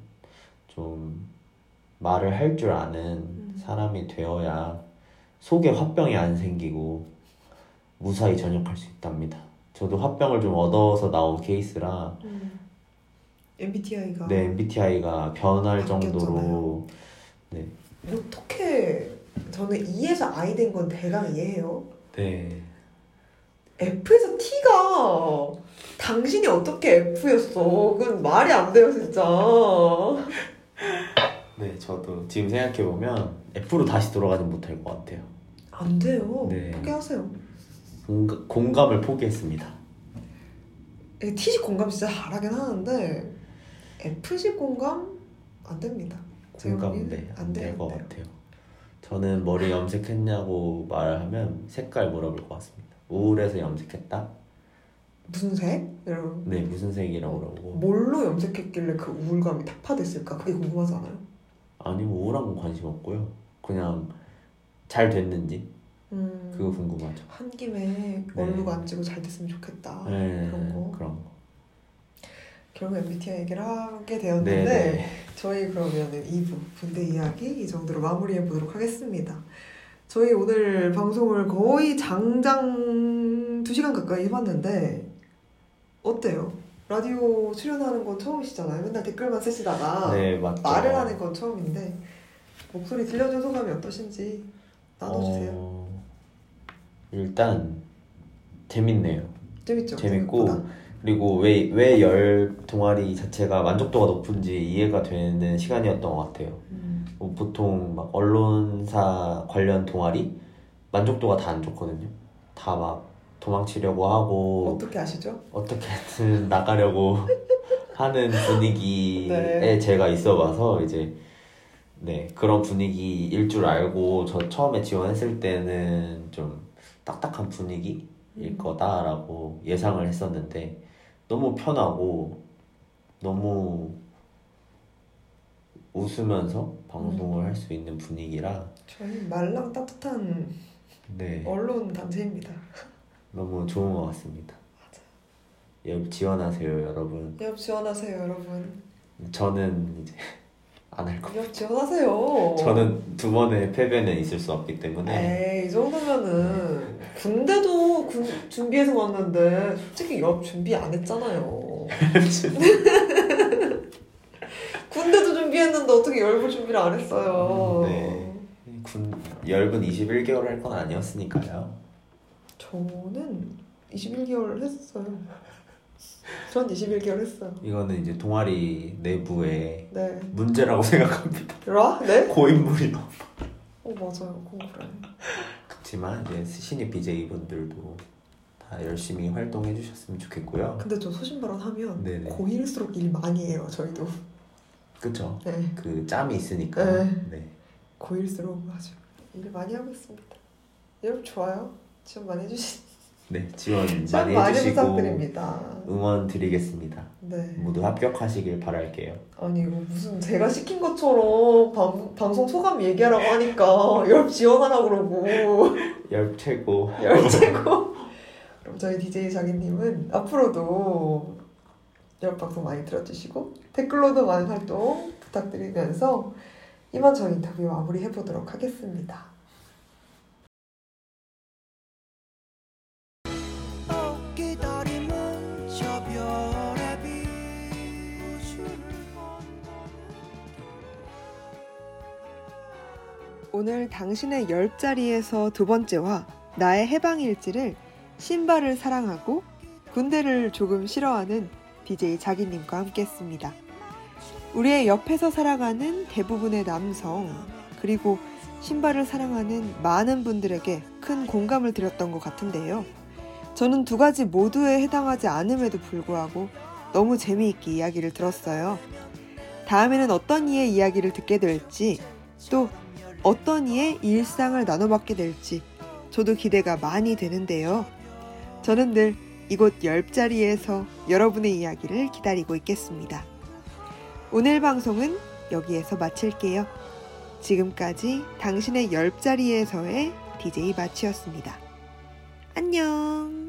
좀 말을 할 줄 아는 사람이 되어야 속에 화병이 안 생기고 무사히 전역할 수 있답니다. 저도 화병을 좀 얻어서 나온 케이스라 음. MBTI가 내 MBTI가 변할 바뀌었잖아요. 정도로 네, 어떻게 저는 E에서 I 된 건 대강 이해해요 네, F에서 T가 당신이 어떻게 F였어 그건 말이 안 돼요 진짜 네, 저도 지금 생각해 보면 F로 다시 돌아가진 못할 것 같아요. 안 돼요 네. 포기하세요 공가, 공감을 포기했습니다. 이 T식 공감 진짜 잘하긴 하는데 F식 공감 안 됩니다 공감 네, 안 안될 것. 같아요. 저는 머리 염색했냐고 말하면 색깔 물어볼 것 같습니다. 우울해서 염색했다? 무슨 색? 이런 네, 무슨 색이라고 물어보고 뭘로 염색했길래 그 우울감이 타파됐을까? 그게 궁금하지 않아요? 아니면 우울한 건 관심 없고요. 그냥 잘 됐는지 음, 그거 궁금하죠. 한 김에 얼룩 안 찌고 잘 됐으면 좋겠다 네, 그런 거 그런 거. 결국 MBTI 얘기를 하게 되었는데 네, 네. 저희 그러면은 2부 군대 이야기 이 정도로 마무리해 보도록 하겠습니다. 저희 오늘 방송을 거의 장장 2시간 가까이 해봤는데 어때요? 라디오 출연하는 건 처음이시잖아요. 맨날 댓글만 쓰시다가 네. 말을 하는 건 처음인데 목소리 들려준 소감이 어떠신지 나눠주세요. 어, 일단 재밌네요. 재밌죠? 재밌고 생각보다? 그리고 왜 왜 열 동아리 자체가 만족도가 높은지 이해가 되는 시간이었던 것 같아요. 음, 뭐 보통 막 언론사 관련 동아리 만족도가 다 안 좋거든요. 다 막 도망치려고 하고 어떻게 아시죠? 어떻게든 나가려고 하는 분위기에 네. 제가 있어봐서 이제 네 그런 분위기일 줄 알고 저 처음에 지원했을 때는 좀 딱딱한 분위기일 음. 거다라고 예상을 했었는데 너무 편하고 너무 웃으면서 방송을 할 수 있는 분위기라 저희 말랑 따뜻한 네 언론 단체입니다. 너무 좋은 것 같습니다. 예, 지원하세요 여러분. 옆 지원하세요, 여러분. 저는 이제 안할 거예요. 옆 지원하세요. 저는 두 번의 패배는 있을 수 없기 때문에 에이, 이 정도면은 군대도 군, 준비해서 왔는데 솔직히 옆 준비 안 했잖아요. 군대도 준비했는데 어떻게 열불 준비를 안 했어요. 네. 군 열분 21개월 할 건 아니었으니까요. 저는 21개월 했어요. 전 21개월 했어요. 이거는 이제 동아리 내부의 네. 문제라고 생각합니다. 라? 네? 고인물이 너무. 어 맞아요. 그건 그래. 그렇지만 이제 신입 BJ 분들도 다 열심히 활동해 주셨으면 좋겠고요. 근데 저 소신발언 하면 네네. 고1일수록 일 많이 해요. 저희도. 그쵸? 네. 그 짬이 있으니까. 네. 네. 고1일수록 아주 일 많이 하고 있습니다. 여러분 좋아요. 지원 많이 해주시. 네, 지원 지원 많이 해주시고 부탁드립니다. 응원 드리겠습니다. 네. 모두 합격하시길 바랄게요. 아니 이거 무슨 제가 시킨 것처럼 방, 방송 소감 얘기하라고 하니까 여러분 지원하라고 그러고 열 최고. 열채고 그럼 저희 DJ 자기님은 앞으로도 여러 방송 많이 들어주시고 댓글로도 많은 활동 부탁드리면서 이만 저 인터뷰 마무리 해보도록 하겠습니다. 오늘 당신의 열자리에서 두 번째와 나의 해방일지를 신발을 사랑하고 군대를 조금 싫어하는 DJ 자기님과 함께 했습니다. 우리의 옆에서 살아가는 대부분의 남성 그리고 신발을 사랑하는 많은 분들에게 큰 공감을 드렸던 것 같은데요. 저는 두 가지 모두에 해당하지 않음에도 불구하고 너무 재미있게 이야기를 들었어요. 다음에는 어떤 이의 이야기를 듣게 될지 또 어떤 이의 일상을 나눠받게 될지 저도 기대가 많이 되는데요. 저는 늘 이곳 열자리에서 여러분의 이야기를 기다리고 있겠습니다. 오늘 방송은 여기에서 마칠게요. 지금까지 당신의 열자리에서의 DJ 마치였습니다. 안녕!